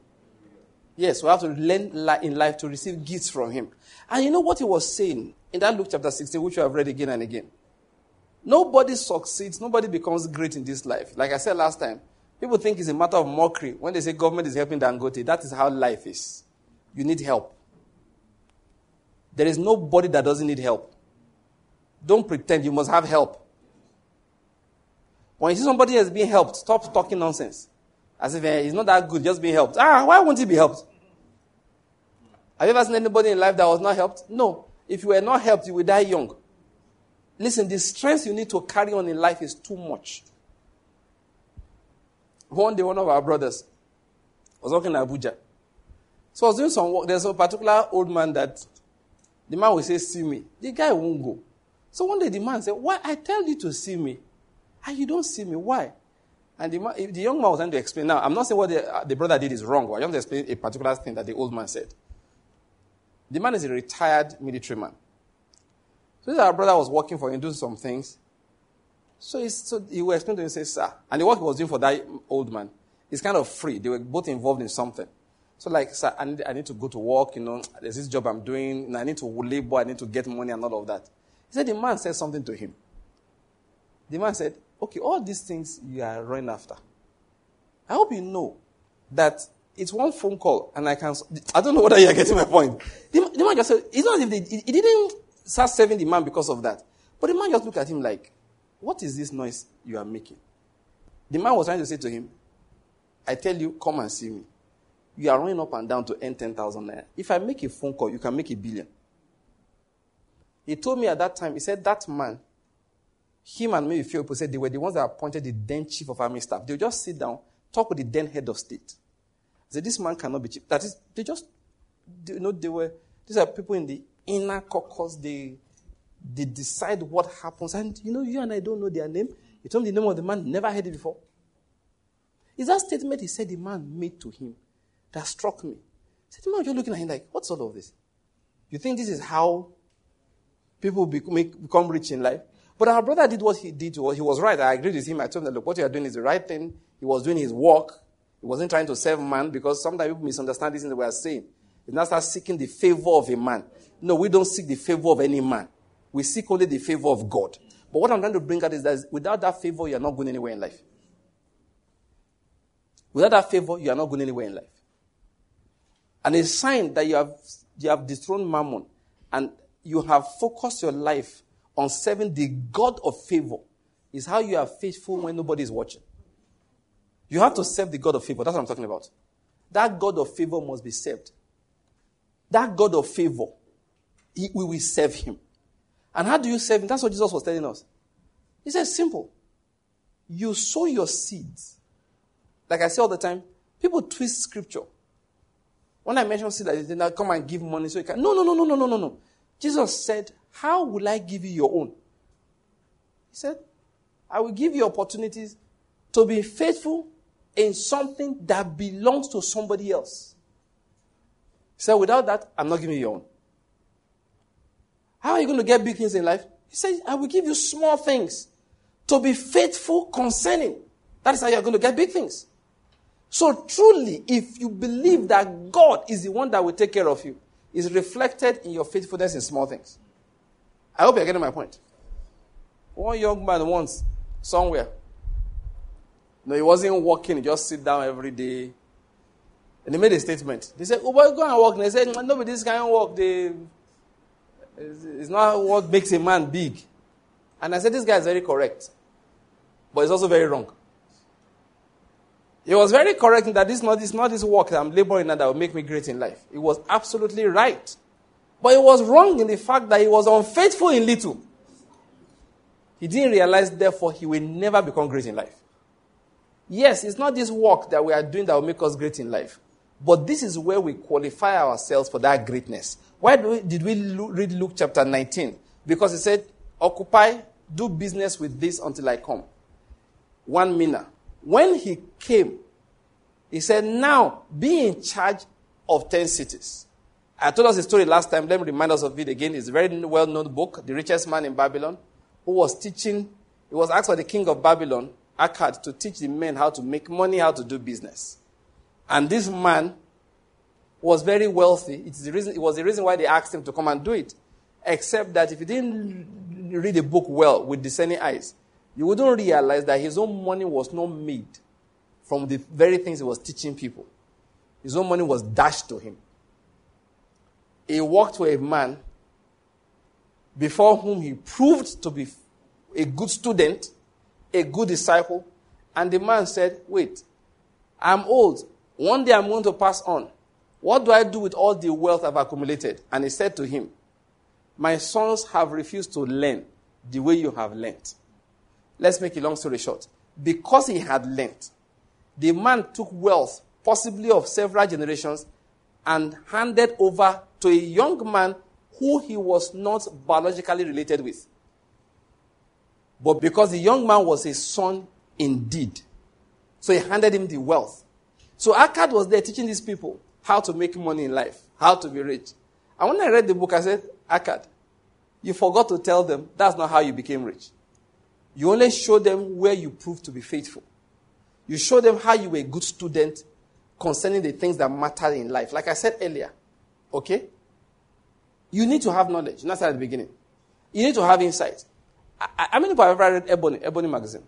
Yes, we have to learn in life to receive gifts from Him. And you know what He was saying in that Luke chapter 16, which we have read again and again? Nobody succeeds, nobody becomes great in this life. Like I said last time, people think it's a matter of mockery when they say government is helping Dangote. That is how life is. You need help. There is nobody that doesn't need help. Don't pretend you must have help. When you see somebody has been helped, stop talking nonsense. As if eh, he's not that good, just being helped. Ah, why won't he be helped? Have you ever seen anybody in life that was not helped? No. If you were not helped, you will die young. Listen, the strength you need to carry on in life is too much. One day, one of our brothers was working in Abuja. So I was doing some work. There's a particular old man that the man will say, See me. The guy won't go. So one day the man said, Why? I tell you to see me. And you don't see me. Why? And the, the young man was trying to explain. Now, I'm not saying what the, uh, the brother did is wrong. I want to explain a particular thing that the old man said. The man is a retired military man. So our brother was working for him, doing some things. So, so he was explaining to him, and say, sir. And the work he was doing for that old man is kind of free. They were both involved in something. So like, sir, I need, I need to go to work, you know, there's this job I'm doing, and I need to labor, I need to get money and all of that. He said the man said something to him. The man said, okay, all these things you are running after. I hope you know that it's one phone call and I can, I don't know whether you're getting my point. The, the man just said, it's not if they, he didn't start serving the man because of that. But the man just looked at him like, what is this noise you are making? The man was trying to say to him, I tell you, come and see me. You are running up and down to earn 10,000 naira. If I make a phone call, you can make a billion. He told me at that time, he said, that man, him and maybe a few people said they were the ones that appointed the then chief of army staff. They would just sit down, talk with the then head of state. I said, this man cannot be chief. That is, they just, they, you know, they were, these are people in the inner caucus. They, they decide what happens. And, you know, you and I don't know their name. He told me the name of the man, never heard it before. Is that statement he said the man made to him that struck me? He said, man just looking at him like, what's all of this? You think this is how people become rich in life? But our brother did what he did. He was right. I agreed with him. I told him, look, what you are doing is the right thing. He was doing his work. He wasn't trying to serve man because sometimes people misunderstand this in the way I saying. He now start seeking the favor of a man. No, we don't seek the favor of any man. We seek only the favor of God. But what I'm trying to bring out is that without that favor, you're not going anywhere in life. Without that favor, you are not going anywhere in life. And it's a sign that you have, you have dethroned mammon and you have focused your life on serving the God of favor is how you are faithful when nobody is watching. You have to serve the God of favor. That's what I'm talking about. That God of favor must be served. That God of favor, he, we will serve him. And how do you serve him? That's what Jesus was telling us. He said, simple. You sow your seeds. Like I say all the time, people twist scripture. When I mention seed, they now come and give money so you can. No, no, no, no, no, no, no, no. Jesus said, How will I give you your own? He said, I will give you opportunities to be faithful in something that belongs to somebody else. He said, Without that, I'm not giving you your own. How are you going to get big things in life? He said, I will give you small things to be faithful concerning. That is how you're going to get big things. So truly, if you believe that God is the one that will take care of you, is reflected in your faithfulness in small things. I hope you're getting my point. One young man once, somewhere, no, he wasn't working, he just sit down every day. And he made a statement. They said, Oh, boy, go and work. And they said, No, but this kind of work, they, it's not what makes a man big. And I said, This guy is very correct. But it's also very wrong. He was very correct in that this not, this not this work that I'm laboring at that will make me great in life. He was absolutely right. But he was wrong in the fact that he was unfaithful in little. He didn't realize, therefore, he will never become great in life. Yes, it's not this work that we are doing that will make us great in life. But this is where we qualify ourselves for that greatness. Why we, did we read Luke chapter 19? Because he said, Occupy, do business with this until I come. One mina. When he came, he said, Now be in charge of 10 cities. I told us a story last time. Let me remind us of it again. It's a very well known book, The Richest Man in Babylon, who was teaching, he was asked by the king of Babylon, Arkad, to teach the men how to make money, how to do business. And this man was very wealthy. It's the reason, it was the reason why they asked him to come and do it. Except that if he didn't read the book well with discerning eyes, you wouldn't realize that his own money was not made from the very things he was teaching people. His own money was dashed to him. He walked to a man before whom he proved to be a good student, a good disciple. And the man said, Wait, I'm old. One day I'm going to pass on. What do I do with all the wealth I've accumulated? And he said to him, My sons have refused to learn the way you have learned. Let's make a long story short. Because he had learned, the man took wealth, possibly of several generations, and handed over to a young man who he was not biologically related with. But because the young man was a son indeed, so he handed him the wealth. So Arkad was there teaching these people how to make money in life, how to be rich. And when I read the book, I said, Arkad, you forgot to tell them that's not how you became rich. You only show them where you proved to be faithful. You show them how you were a good student concerning the things that matter in life. Like I said earlier, okay? You need to have knowledge. Not at the beginning. You need to have insight. How many people have ever read Ebony, Ebony magazine?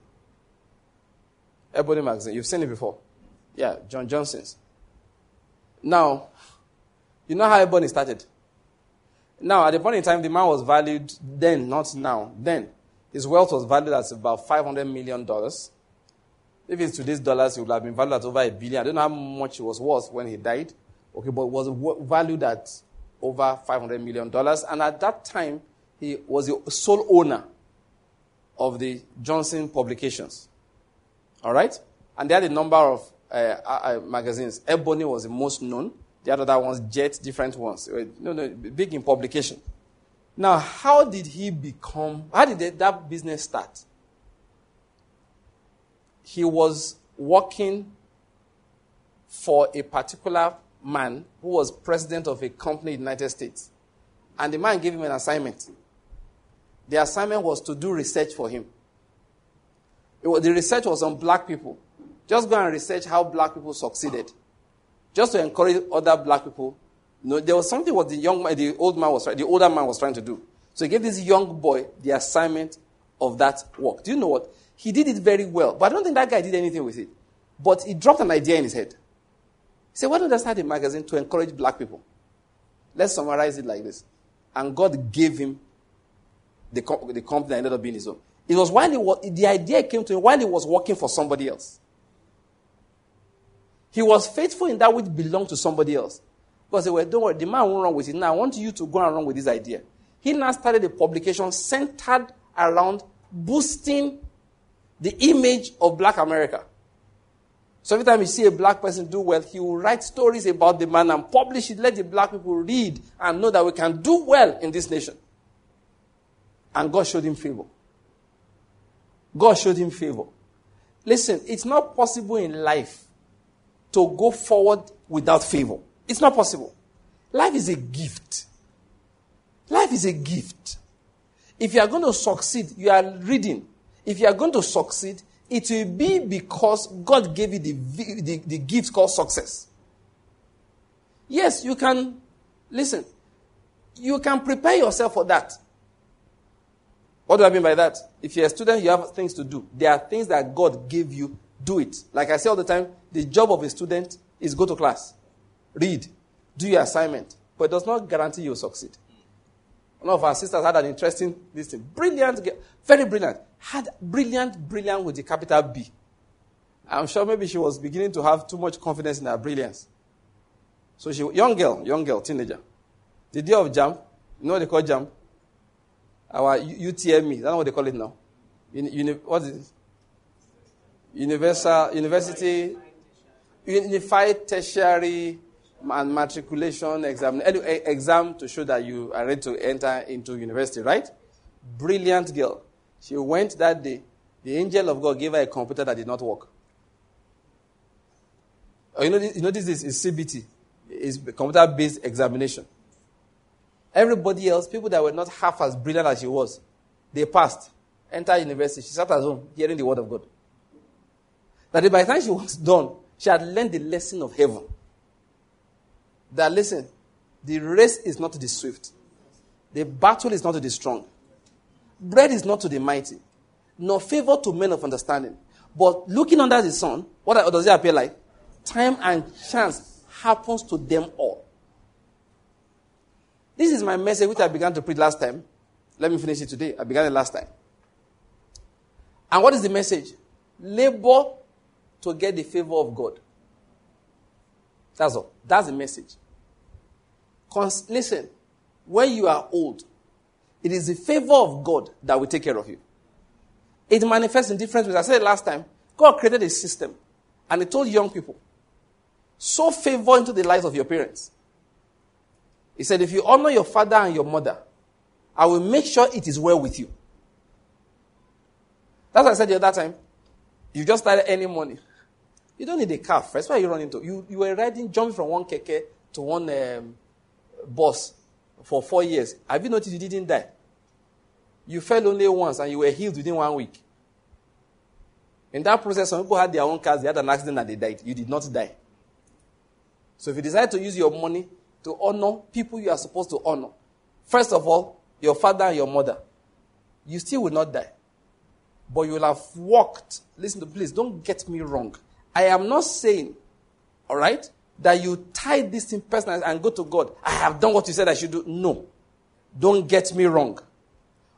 Ebony magazine. You've seen it before. Yeah, John Johnson's. Now, you know how Ebony started? Now, at the point in time, the man was valued then, not now. Then, his wealth was valued at about $500 million. If it's today's dollars, he would have been valued at over a billion. I don't know how much it was worth when he died. Okay, but was valued at over $500 million. And at that time, he was the sole owner of the Johnson publications. All right? And they had a number of uh, uh, magazines. Ebony was the most known. The other ones, Jet, different ones. No, no, big in publication. Now, how did he become, how did that business start? He was working for a particular man who was president of a company in the United States. And the man gave him an assignment. The assignment was to do research for him. Was, the research was on black people. Just go and research how black people succeeded. Just to encourage other black people. You know, there was something what the young the old man was the older man was trying to do. So he gave this young boy the assignment of that work. Do you know what? He did it very well. But I don't think that guy did anything with it. But he dropped an idea in his head. He said, Why don't I start a magazine to encourage black people? Let's summarize it like this. And God gave him the, the company that ended up being his own. It was while he was, the idea came to him while he was working for somebody else. He was faithful in that which belonged to somebody else. Because they were, don't worry, the man won't run with it. Now I want you to go and run with this idea. He now started a publication centered around boosting the image of black America. So every time you see a black person do well, he will write stories about the man and publish it. Let the black people read and know that we can do well in this nation. And God showed him favor. God showed him favor. Listen, it's not possible in life to go forward without favor. It's not possible. Life is a gift. Life is a gift. If you are going to succeed, you are reading. If you are going to succeed, it will be because God gave you the, the, the gift called success. Yes, you can, listen, you can prepare yourself for that. What do I mean by that? If you're a student, you have things to do. There are things that God gave you, do it. Like I say all the time, the job of a student is go to class, read, do your assignment, but it does not guarantee you'll succeed. One of our sisters had an interesting this. Brilliant, very brilliant. Had brilliant, brilliant with the capital B. I'm sure maybe she was beginning to have too much confidence in her brilliance. So she, young girl, young girl, teenager. The day of JAMB, you know what they call JAMB? our UTME, that's what they call it now. Uni, uni, what is it? Universal, University, Unified Tertiary and Matriculation Exam. Exam to show that you are ready to enter into university, right? Brilliant girl. She went that day. The angel of God gave her a computer that did not work. Oh, you know, you know this is, CBT. It's computer-based examination. Everybody else, people that were not half as brilliant as she was, they passed, entered university. She sat at home hearing the word of God. That by the time she was done, she had learned the lesson of heaven. That listen, the race is not to the swift, the battle is not to the strong, bread is not to the mighty, nor favor to men of understanding. But looking under the sun, what does it appear like? Time and chance happens to them all. This is my message which I began to preach last time. Let me finish it today. I began it last time. And what is the message? Labor to get the favor of God. That's all. That's the message. Cons- listen, when you are old, it is the favor of God that will take care of you. It manifests in different ways. I said it last time. God created a system and He told young people, sow favor into the lives of your parents. He said, if you honor your father and your mother, I will make sure it is well with you. That's what I said the other time. You just started earning money. You don't need a car first. Where are you running to? You, you were riding, jumping from one keke to one um, bus for four years. Have you noticed you didn't die? You fell only once and you were healed within one week. In that process, some people had their own cars, they had an accident and they died. You did not die. So if you decide to use your money to honor people you are supposed to honor, first of all, your father and your mother, you still will not die. But you will have walked. Listen to please, don't get me wrong. I am not saying, all right, that you tie this in personally and go to God. I have done what you said I should do. No. Don't get me wrong.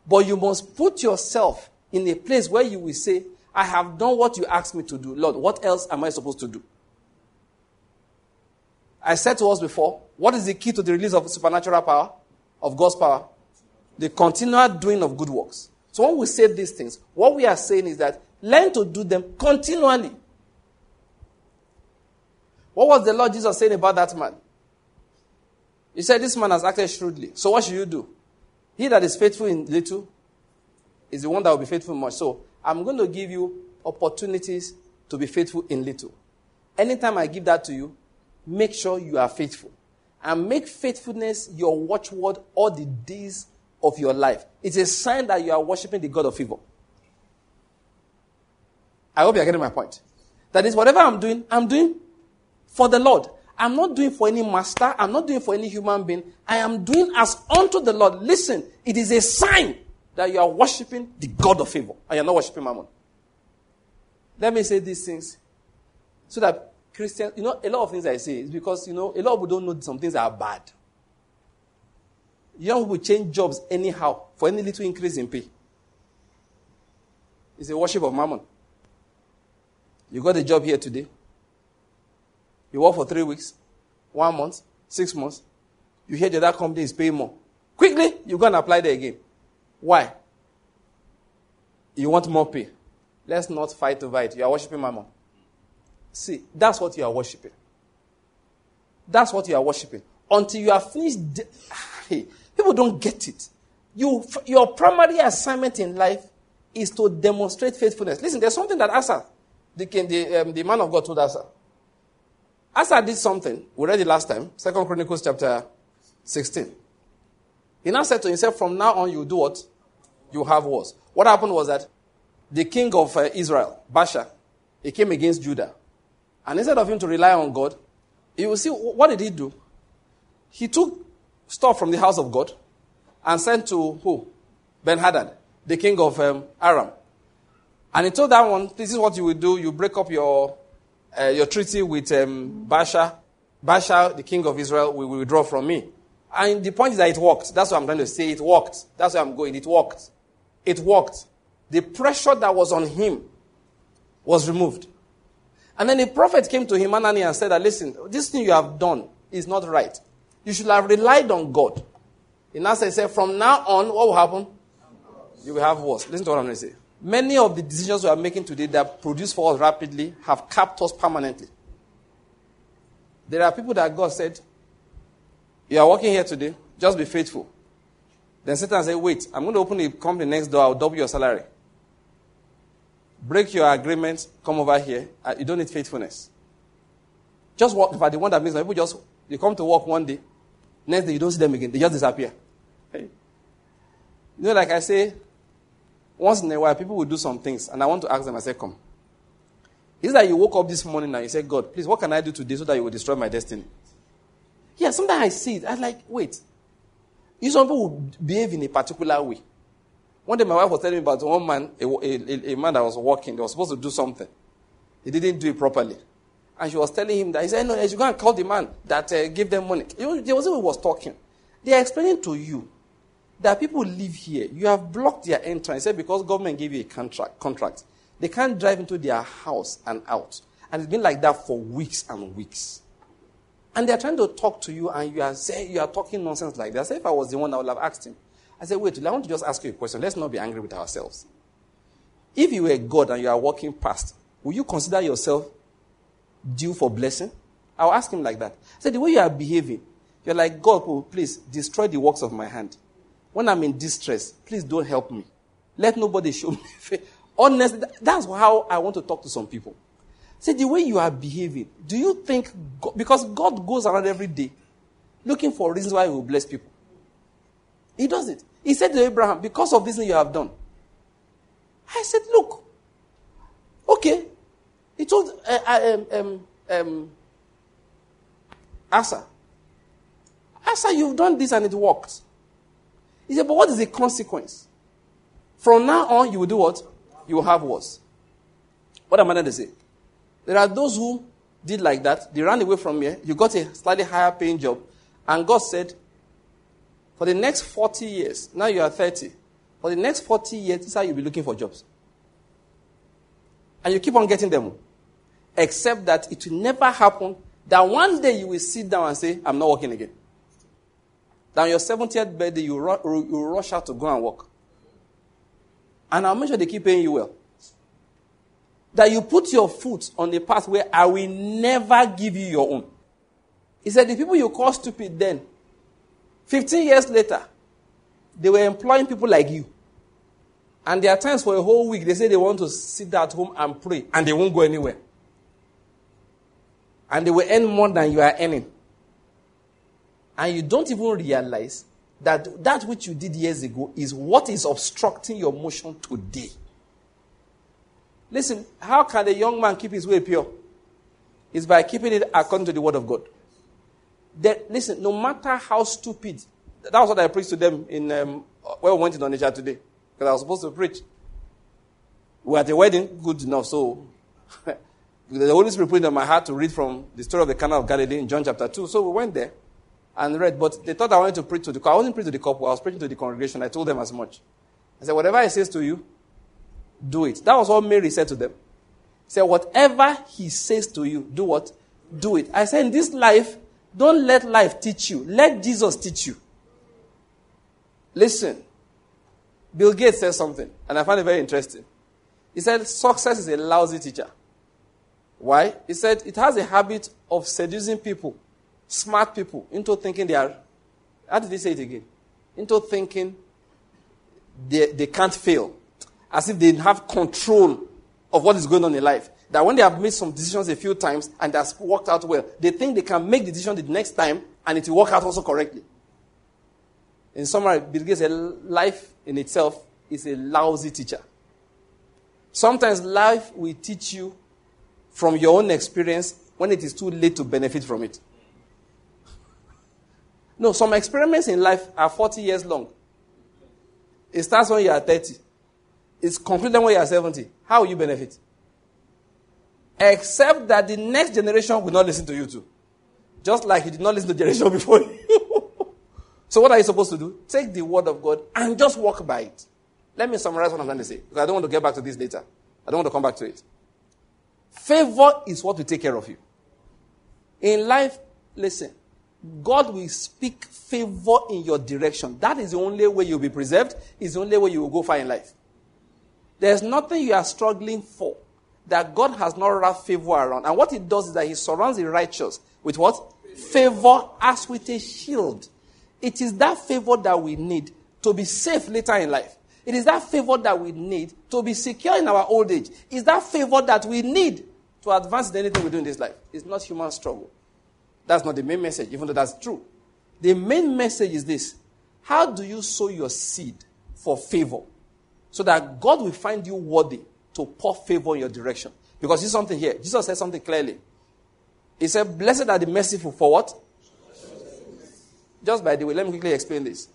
But you must put yourself in a place where you will say, I have done what you asked me to do. Lord, what else am I supposed to do? I said to us before, what is the key to the release of supernatural power, of God's power? The continual doing of good works. So when we say these things, what we are saying is that learn to do them continually. What was the Lord Jesus saying about that man? He said, This man has acted shrewdly. So what should you do? He that is faithful in little is the one that will be faithful in much. So I'm going to give you opportunities to be faithful in little. Anytime I give that to you, make sure you are faithful. And make faithfulness your watchword all the days of your life. It's a sign that you are worshiping the God of evil. I hope you are getting my point. That is, whatever I'm doing, I'm doing for the Lord. I'm not doing for any master. I'm not doing for any human being. I am doing as unto the Lord. Listen, it is a sign that you are worshiping the God of evil and you're not worshiping Mammon. Let me say these things so that Christians, you know, a lot of things I say is because, you know, a lot of people don't know some things are bad. Young people change jobs anyhow for any little increase in pay. It's a worship of Mammon. You got a job here today. You work for three weeks, one month, six months. You hear that that company is paying more. Quickly, you go and apply there again. Why? You want more pay. Let's not fight over it. You are worshiping Mammon. See, that's what you are worshiping. That's what you are worshiping. Until you are finished. De- hey, people don't get it. You, your primary assignment in life is to demonstrate faithfulness. Listen, there's something that Asa, the, the, um, the man of God, told Asa. Asa did something. We read it last time. Second Chronicles chapter 16. He now said to himself, From now on, you do what? You have wars. What happened was that the king of uh, Israel, Baasha, he came against Judah. And instead of him to rely on God, you will see what did he do? He took stuff from the house of God and sent to who? Ben Hadad, the king of um, Aram. And he told that one, This is what you will do. You break up your, uh, your treaty with um, Baasha. Baasha, the king of Israel, will withdraw from me. And the point is that it worked. That's what I'm trying to say. It worked. That's where I'm going. It worked. It worked. The pressure that was on him was removed. And then the prophet came to him, and said that, listen, this thing you have done is not right. You should have relied on God. Answer, he said, from now on, what will happen? You will have worse. Listen to what I'm going to say. Many of the decisions we are making today that produce for us rapidly have capped us permanently. There are people that God said, You are working here today, just be faithful. Then Satan said, Wait, I'm going to open a company next door, I'll double your salary. Break your agreement, come over here. Uh, you don't need faithfulness. Just work. For the one that makes people just, you come to work one day, next day you don't see them again, they just disappear. You know, like I say, once in a while, people will do some things, and I want to ask them, I say, Come. Is that you woke up this morning and you said, God, please, what can I do today so that you will destroy my destiny? Yeah, sometimes I see it. I'm like, wait. You some people will behave in a particular way. One day my wife was telling me about one man, a, a, a man that was working, they were supposed to do something. He didn't do it properly. And she was telling him that, he said, no, you go and call the man that uh, gave them money. You know, there was who was talking. They are explaining to you There are people live here. You have blocked their entrance. Because government gave you a contract, contract, they can't drive into their house and out. And it's been like that for weeks and weeks. And they're trying to talk to you, and you are saying you are talking nonsense like that. I said, if I was the one, I would have asked him. I said, wait, I want to just ask you a question. Let's not be angry with ourselves. If you were God and you are walking past, will you consider yourself due for blessing? I'll ask him like that. I said, the way you are behaving, you're like, God, please destroy the works of my hand. When I'm in distress, please don't help me. Let nobody show me. Honestly, that's how I want to talk to some people. Say, the way you are behaving, do you think, God, because God goes around every day looking for reasons why He will bless people? He does it. He said to Abraham, because of this thing you have done. I said, look, okay. He told uh, uh um, um, um, Asa, Asa, you've done this and it worked. He said, but what is the consequence? From now on, you will do what? You will have what? What am I going to say? There are those who did like that. They ran away from here. You got a slightly higher paying job. And God said, for the next 40 years, now you are 30, for the next 40 years, this is how you'll be looking for jobs. And you keep on getting them. Except that it will never happen that one day you will sit down and say, I'm not working again. Then your 70th birthday, you, ru- you rush out to go and work. And I'll make sure they keep paying you well. That you put your foot on the path where I will never give you your own. He said, The people you call stupid then, 15 years later, they were employing people like you. And there are times for a whole week they say they want to sit at home and pray, and they won't go anywhere. And they will earn more than you are earning. And you don't even realize that that which you did years ago is what is obstructing your motion today. Listen, how can a young man keep his way pure? It's by keeping it according to the word of God. That, listen, no matter how stupid, that was what I preached to them in um, where we went in Onitsha today, because I was supposed to preach. We were at a wedding, good enough, so the Holy Spirit put it in my heart to read from the story of the Cana of Galilee in John chapter 2. So we went there and read, but they thought I wanted to preach to the couple. I wasn't preaching to the couple, I was preaching to the congregation. I told them as much. I said, whatever he says to you, do it. That was what Mary said to them. He said, whatever he says to you, do what? Do it. I said, in this life, don't let life teach you. Let Jesus teach you. Listen. Bill Gates said something, and I find it very interesting. He said, success is a lousy teacher. Why? He said, it has a habit of seducing people smart people into thinking they are, how did he say it again? Into thinking they, they can't fail. As if they have control of what is going on in life. That when they have made some decisions a few times and that's worked out well, they think they can make the decision the next time and it will work out also correctly. In summary, Bill Gates said life in itself is a lousy teacher. Sometimes life will teach you from your own experience when it is too late to benefit from it. No, some experiments in life are 40 years long. It starts when you are 30. It's concluded when you are 70. How will you benefit? Except that the next generation will not listen to you too. Just like you did not listen to the generation before you. so what are you supposed to do? Take the word of God and just walk by it. Let me summarize what I'm trying to say. Because I don't want to get back to this later. I don't want to come back to it. Favor is what will take care of you. In life, listen, God will speak favor in your direction. That is the only way you'll be preserved, is the only way you will go far in life. There's nothing you are struggling for that God has not wrapped favor around. And what He does is that He surrounds the righteous with what? Favor as with a shield. It is that favor that we need to be safe later in life. It is that favor that we need to be secure in our old age. It's that favor that we need to advance in anything we do in this life. It's not human struggle. That's not the main message, even though that's true. The main message is this How do you sow your seed for favor so that God will find you worthy to pour favor in your direction? Because there's something here. Jesus said something clearly. He said, Blessed are the merciful for what? Just by the way, let me quickly explain this.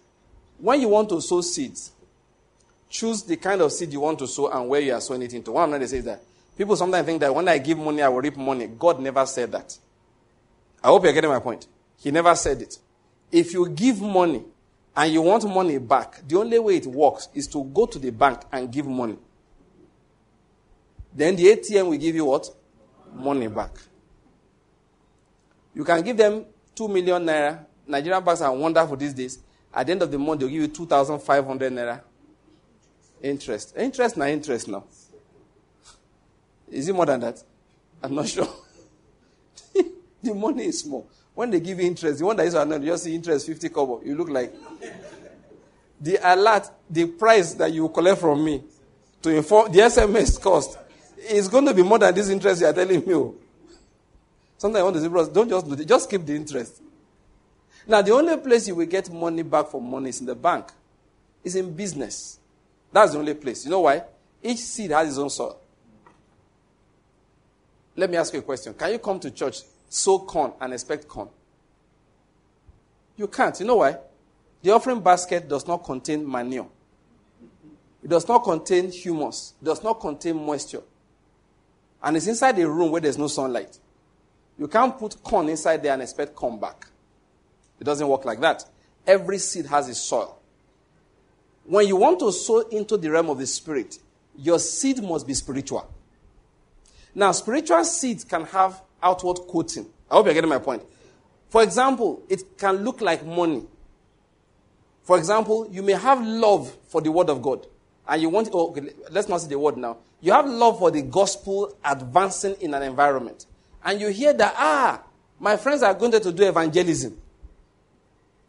When you want to sow seeds, choose the kind of seed you want to sow and where you are sowing it into. One of say that people sometimes think that when I give money, I will reap money. God never said that. I hope you're getting my point. He never said it. If you give money and you want money back, the only way it works is to go to the bank and give money. Then the ATM will give you what? Money back. You can give them 2 million naira. Nigerian banks are wonderful these days. At the end of the month, they'll give you 2,500 naira interest. Interest na interest now. Is it more than that? I'm not sure. the money is small. When they give interest, the one that is annoyed, you just see interest 50 kobo. You look like the alert, the price that you collect from me to inform the SMS cost is going to be more than this interest you are telling me. oh. Sometimes I want to say, bros, don't just do it, just keep the interest. Now, the only place you will get money back for money is in the bank, is in business. That's the only place. You know why? Each seed has its own soil. Let me ask you a question. Can you come to church, sow corn, and expect corn? You can't. You know why? The offering basket does not contain manure. It does not contain humus. It does not contain moisture. And it's inside a room where there's no sunlight. You can't put corn inside there and expect corn back. It doesn't work like that. Every seed has its soil. When you want to sow into the realm of the spirit, your seed must be spiritual. Now, spiritual seeds can have outward quoting. I hope you're getting my point. For example, it can look like money. For example, you may have love for the word of God. And you want, oh, okay, let's not say the word now. You have love for the gospel advancing in an environment. And you hear that, ah, my friends are going to do evangelism.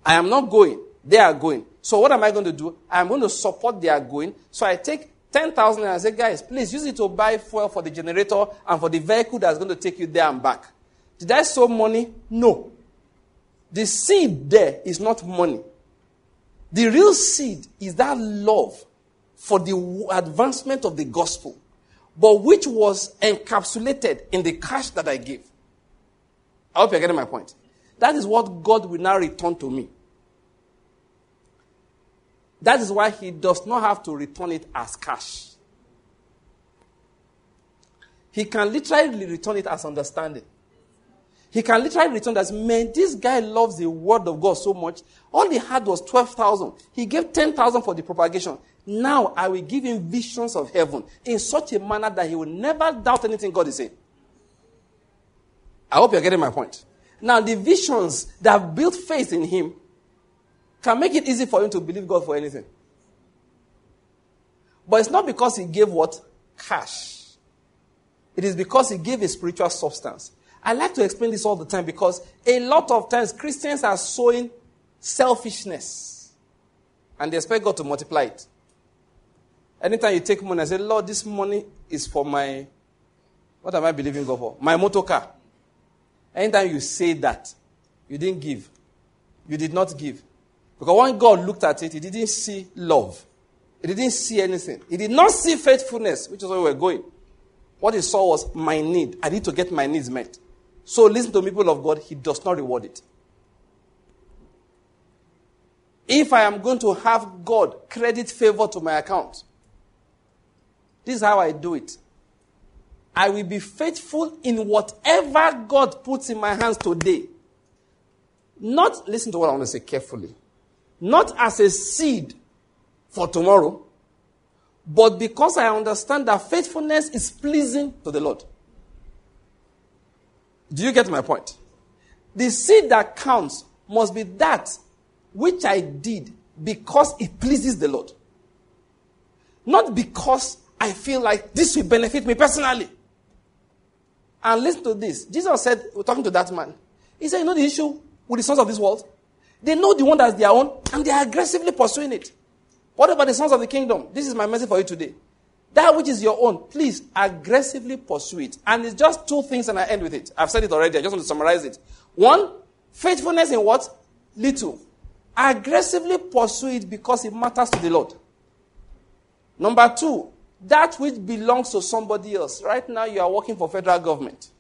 I am not going. They are going. So what am I going to do? I am going to support their going. So I take 10,000 and I say, guys, please use it to buy fuel for the generator and for the vehicle that's going to take you there and back. Did I sow money? No. The seed there is not money. The real seed is that love for the advancement of the gospel, but which was encapsulated in the cash that I gave. I hope you're getting my point. That is what God will now return to me. That is why He does not have to return it as cash. He can literally return it as understanding. He can literally return as, man, this guy loves the word of God so much. All he had was 12,000. He gave 10,000 for the propagation. Now I will give him visions of heaven in such a manner that he will never doubt anything God is saying. I hope you're getting my point. Now, the visions that built faith in him can make it easy for him to believe God for anything. But it's not because he gave what? Cash. It is because he gave a spiritual substance. I like to explain this all the time because a lot of times Christians are sowing selfishness and they expect God to multiply it. Anytime you take money and say, Lord, this money is for my, what am I believing God for? My motor car. Anytime you say that, you didn't give. You did not give. Because when God looked at it, he didn't see love. He didn't see anything. He did not see faithfulness, which is where we were going. What he saw was my need. I need to get my needs met. So listen to me, people of God, he does not reward it. If I am going to have God credit favor to my account, this is how I do it. I will be faithful in whatever God puts in my hands today. Not, listen to what I want to say carefully. Not as a seed for tomorrow, but because I understand that faithfulness is pleasing to the Lord. Do you get my point? The seed that counts must be that which I did because it pleases the Lord. Not because I feel like this will benefit me personally. And listen to this. Jesus said, we're talking to that man. He said, You know the issue with the sons of this world? They know the one that's their own, and they are aggressively pursuing it. What about the sons of the kingdom? This is my message for you today. That which is your own, please aggressively pursue it. And it's just two things, and I end with it. I've said it already. I just want to summarize it. One, faithfulness in what? Little. Aggressively pursue it because it matters to the Lord. Number two, that which belongs to somebody else. Right now, you are working for federal government.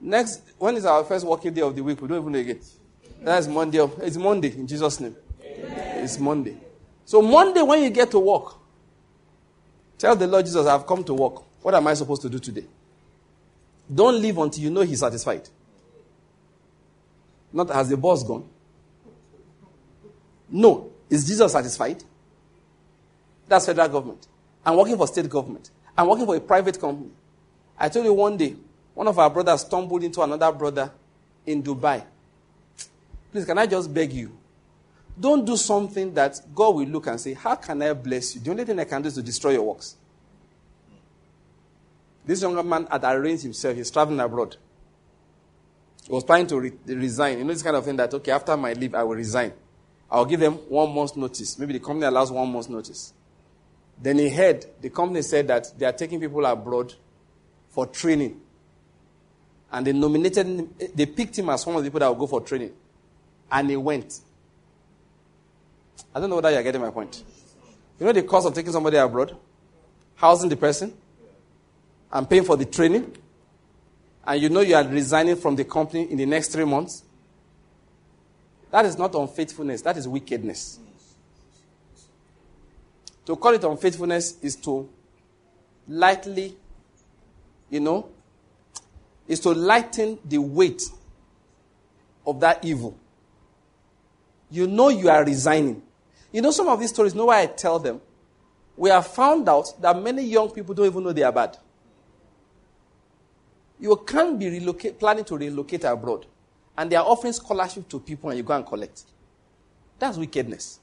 Next, when is our first working day of the week? We don't even know again. That's Monday. It's Monday in Jesus' name. Amen. It's Monday. So Monday, when you get to work, tell the Lord Jesus, I've come to work. What am I supposed to do today? Don't leave until you know He's satisfied. Not has the boss gone. No. Is Jesus satisfied? That's federal government. I'm working for state government. I'm working for a private company. I told you one day, one of our brothers stumbled into another brother in Dubai. Please, can I just beg you? Don't do something that God will look and say, How can I bless you? The only thing I can do is to destroy your works. This younger man had arranged himself. He's traveling abroad. He was planning to re- resign. You know, this kind of thing that, okay, after my leave, I will resign. I'll give them one month's notice. Maybe the company allows one month's notice. Then he heard the company said that they are taking people abroad for training. And they nominated they picked him as one of the people that will go for training. And he went. I don't know whether you're getting my point. You know the cost of taking somebody abroad? Housing the person and paying for the training. And you know you are resigning from the company in the next three months. That is not unfaithfulness, that is wickedness. To call it unfaithfulness is to lightly, you know, is to lighten the weight of that evil. You know you are resigning. You know some of these stories, know why I tell them? We have found out that many young people don't even know they are bad. You can't be relocate, planning to relocate abroad, and they are offering scholarship to people, and you go and collect. That's wickedness.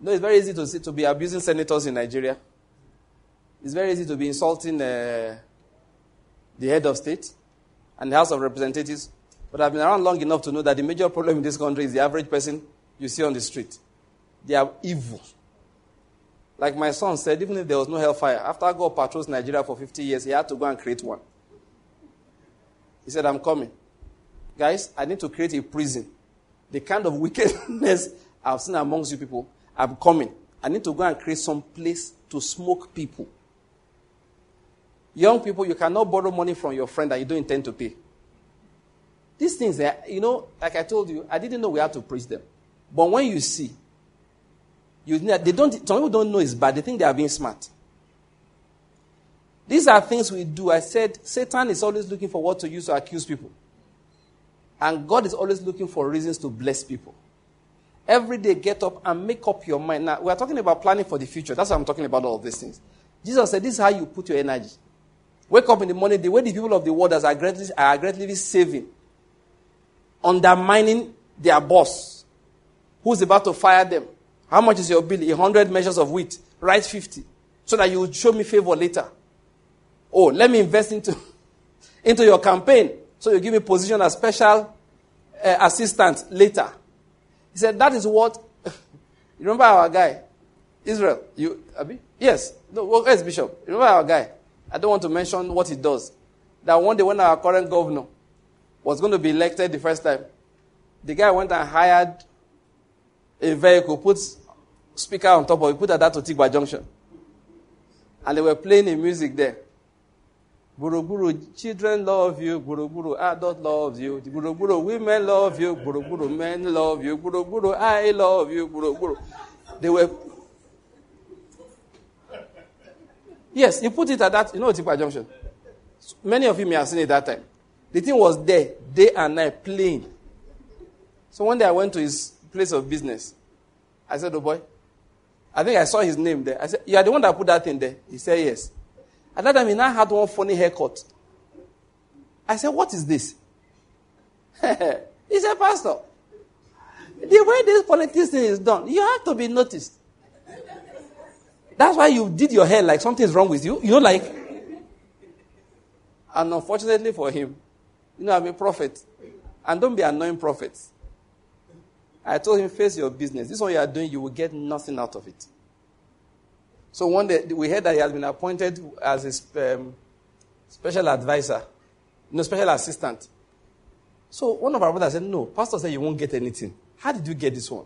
No, it's very easy to, to be abusing senators in Nigeria. It's very easy to be insulting uh, the head of state and the House of Representatives. But I've been around long enough to know that the major problem in this country is the average person you see on the street. They are evil. Like my son said, even if there was no hellfire, after God patrols Nigeria for 50 years, he had to go and create one. He said, I'm coming. Guys, I need to create a prison. The kind of wickedness I've seen amongst you people, I'm coming. I need to go and create some place to smoke people. Young people, you cannot borrow money from your friend that you don't intend to pay. These things, you know, like I told you, I didn't know we had to preach them. But when you see, you, they don't, some people don't know it's bad. They think they are being smart. These are things we do. I said Satan is always looking for what to use to accuse people. And God is always looking for reasons to bless people. Every day, get up and make up your mind. Now, we are talking about planning for the future. That's why I'm talking about all these things. Jesus said, This is how you put your energy. Wake up in the morning, the way the people of the world are aggressively, are aggressively saving, undermining their boss, who's about to fire them. How much is your bill? A hundred measures of wheat. Write 50. So that you will show me favor later. Oh, let me invest into, into your campaign. So you give me position as special uh, assistant later. He said, that is what, you remember our guy, Israel? You, Abi? Yes. No, where's Bishop? Remember our guy? I don't want to mention what he does. That one day when our current governor was going to be elected the first time, the guy went and hired a vehicle, put speaker on top of it, put at that to Junction. And they were playing the music there. Buruburu, children love you. Buruburu, adult loves you. Buruburu, women love you. Buruburu, men love you. Buruburu, I love you. Buruburu. They were. Yes, he put it at that, you know, Tigba Junction. Many of you may have seen it that time. The thing was there, day and night, playing. So one day I went to his place of business. I said, Oh boy, I think I saw his name there. I said, You are the one that put that thing there? He said, Yes. At that time, he now had one funny haircut. I said, What is this? he said, Pastor, the way this politics thing is done, you have to be noticed. That's why you did your hair like something's wrong with you. You know, like. And unfortunately for him, you know, I'm a prophet. And don't be annoying prophets. I told him, face your business. This is what you are doing, you will get nothing out of it. So one day, we heard that he has been appointed as a um, special advisor, no, special assistant. So one of our brothers said, no, pastor said you won't get anything. How did you get this one?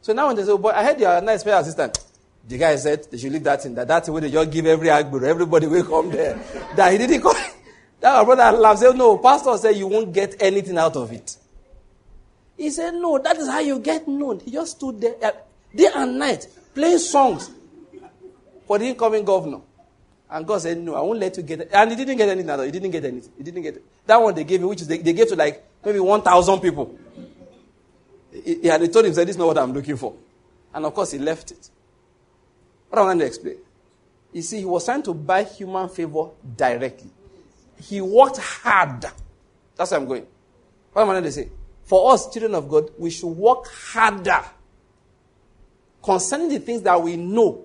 So now when they say, oh, boy, I heard you are a nice special assistant. The guy said they should leave that in. That that's the way they just give every agbero. Everybody will come there. that he didn't come. That our brother laughed. Said, no, pastor said you won't get anything out of it. He said, no, that is how you get known. He just stood there uh, day and night playing songs for the incoming governor. And God said, no, I won't let you get it. And he didn't get anything out of it. He didn't get anything. He didn't get it. That one they gave me, which is they, they gave to like maybe 1,000 people. He, he had told him, said, This is not what I'm looking for. And of course, he left it. What I want to explain. You see, he was trying to buy human favor directly. He worked hard. That's where I'm going. What am I going to say? For us, children of God, we should work harder concerning the things that we know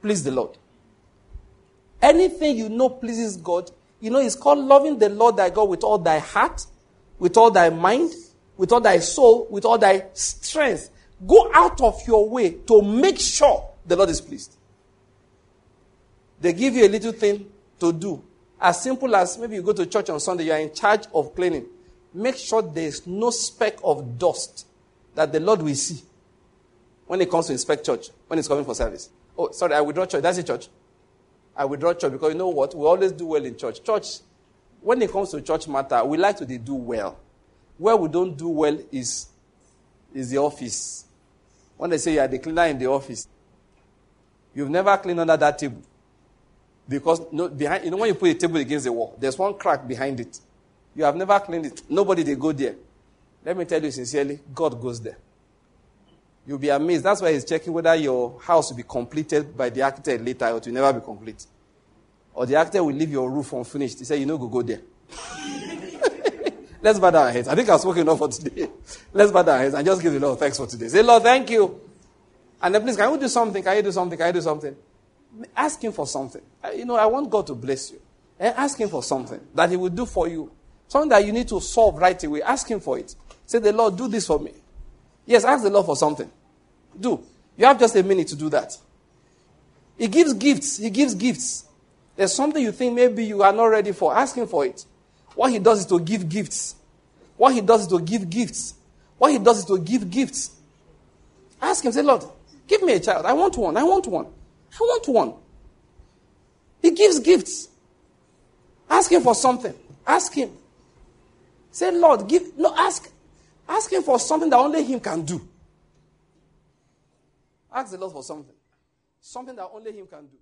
please the Lord. Anything you know pleases God, you know, it's called loving the Lord thy God with all thy heart, with all thy mind, with all thy soul, with all thy strength. Go out of your way to make sure the Lord is pleased. They give you a little thing to do. As simple as maybe you go to church on Sunday, you are in charge of cleaning. Make sure there's no speck of dust that the Lord will see when it comes to inspect church, when it's coming for service. Oh, sorry, I withdraw church. That's a church. I withdraw church because you know what? We always do well in church. Church, when it comes to church matter, we like to do well. Where we don't do well is, is the office. When they say you are the cleaner in the office, you've never cleaned under that table. Because behind, you know when you put a table against the wall, there's one crack behind it. You have never cleaned it. Nobody they go there. Let me tell you sincerely, God goes there. You'll be amazed. That's why he's checking whether your house will be completed by the architect later or it will never be complete. Or the architect will leave your roof unfinished. He said, You know, go go there. Let's bow down our heads. I think I've spoken enough for today. Let's bow down our heads and just give the Lord thanks for today. Say, Lord, thank you. And then please, can you do something? Can you do something? Can you do something? Ask him for something. Uh, you know, I want God to bless you. And ask him for something that he will do for you. Something that you need to solve right away. Ask him for it. Say, the Lord, do this for me. Yes, ask the Lord for something. Do. You have just a minute to do that. He gives gifts. He gives gifts. There's something you think maybe you are not ready for. Ask him for it. What he does is to give gifts. What he does is to give gifts. What he does is to give gifts. Ask him, say, Lord, give me a child. I want one. I want one. I want one. He gives gifts. Ask him for something. Ask him. Say, Lord, give. No, ask. Ask him for something that only him can do. Ask the Lord for something. Something that only him can do.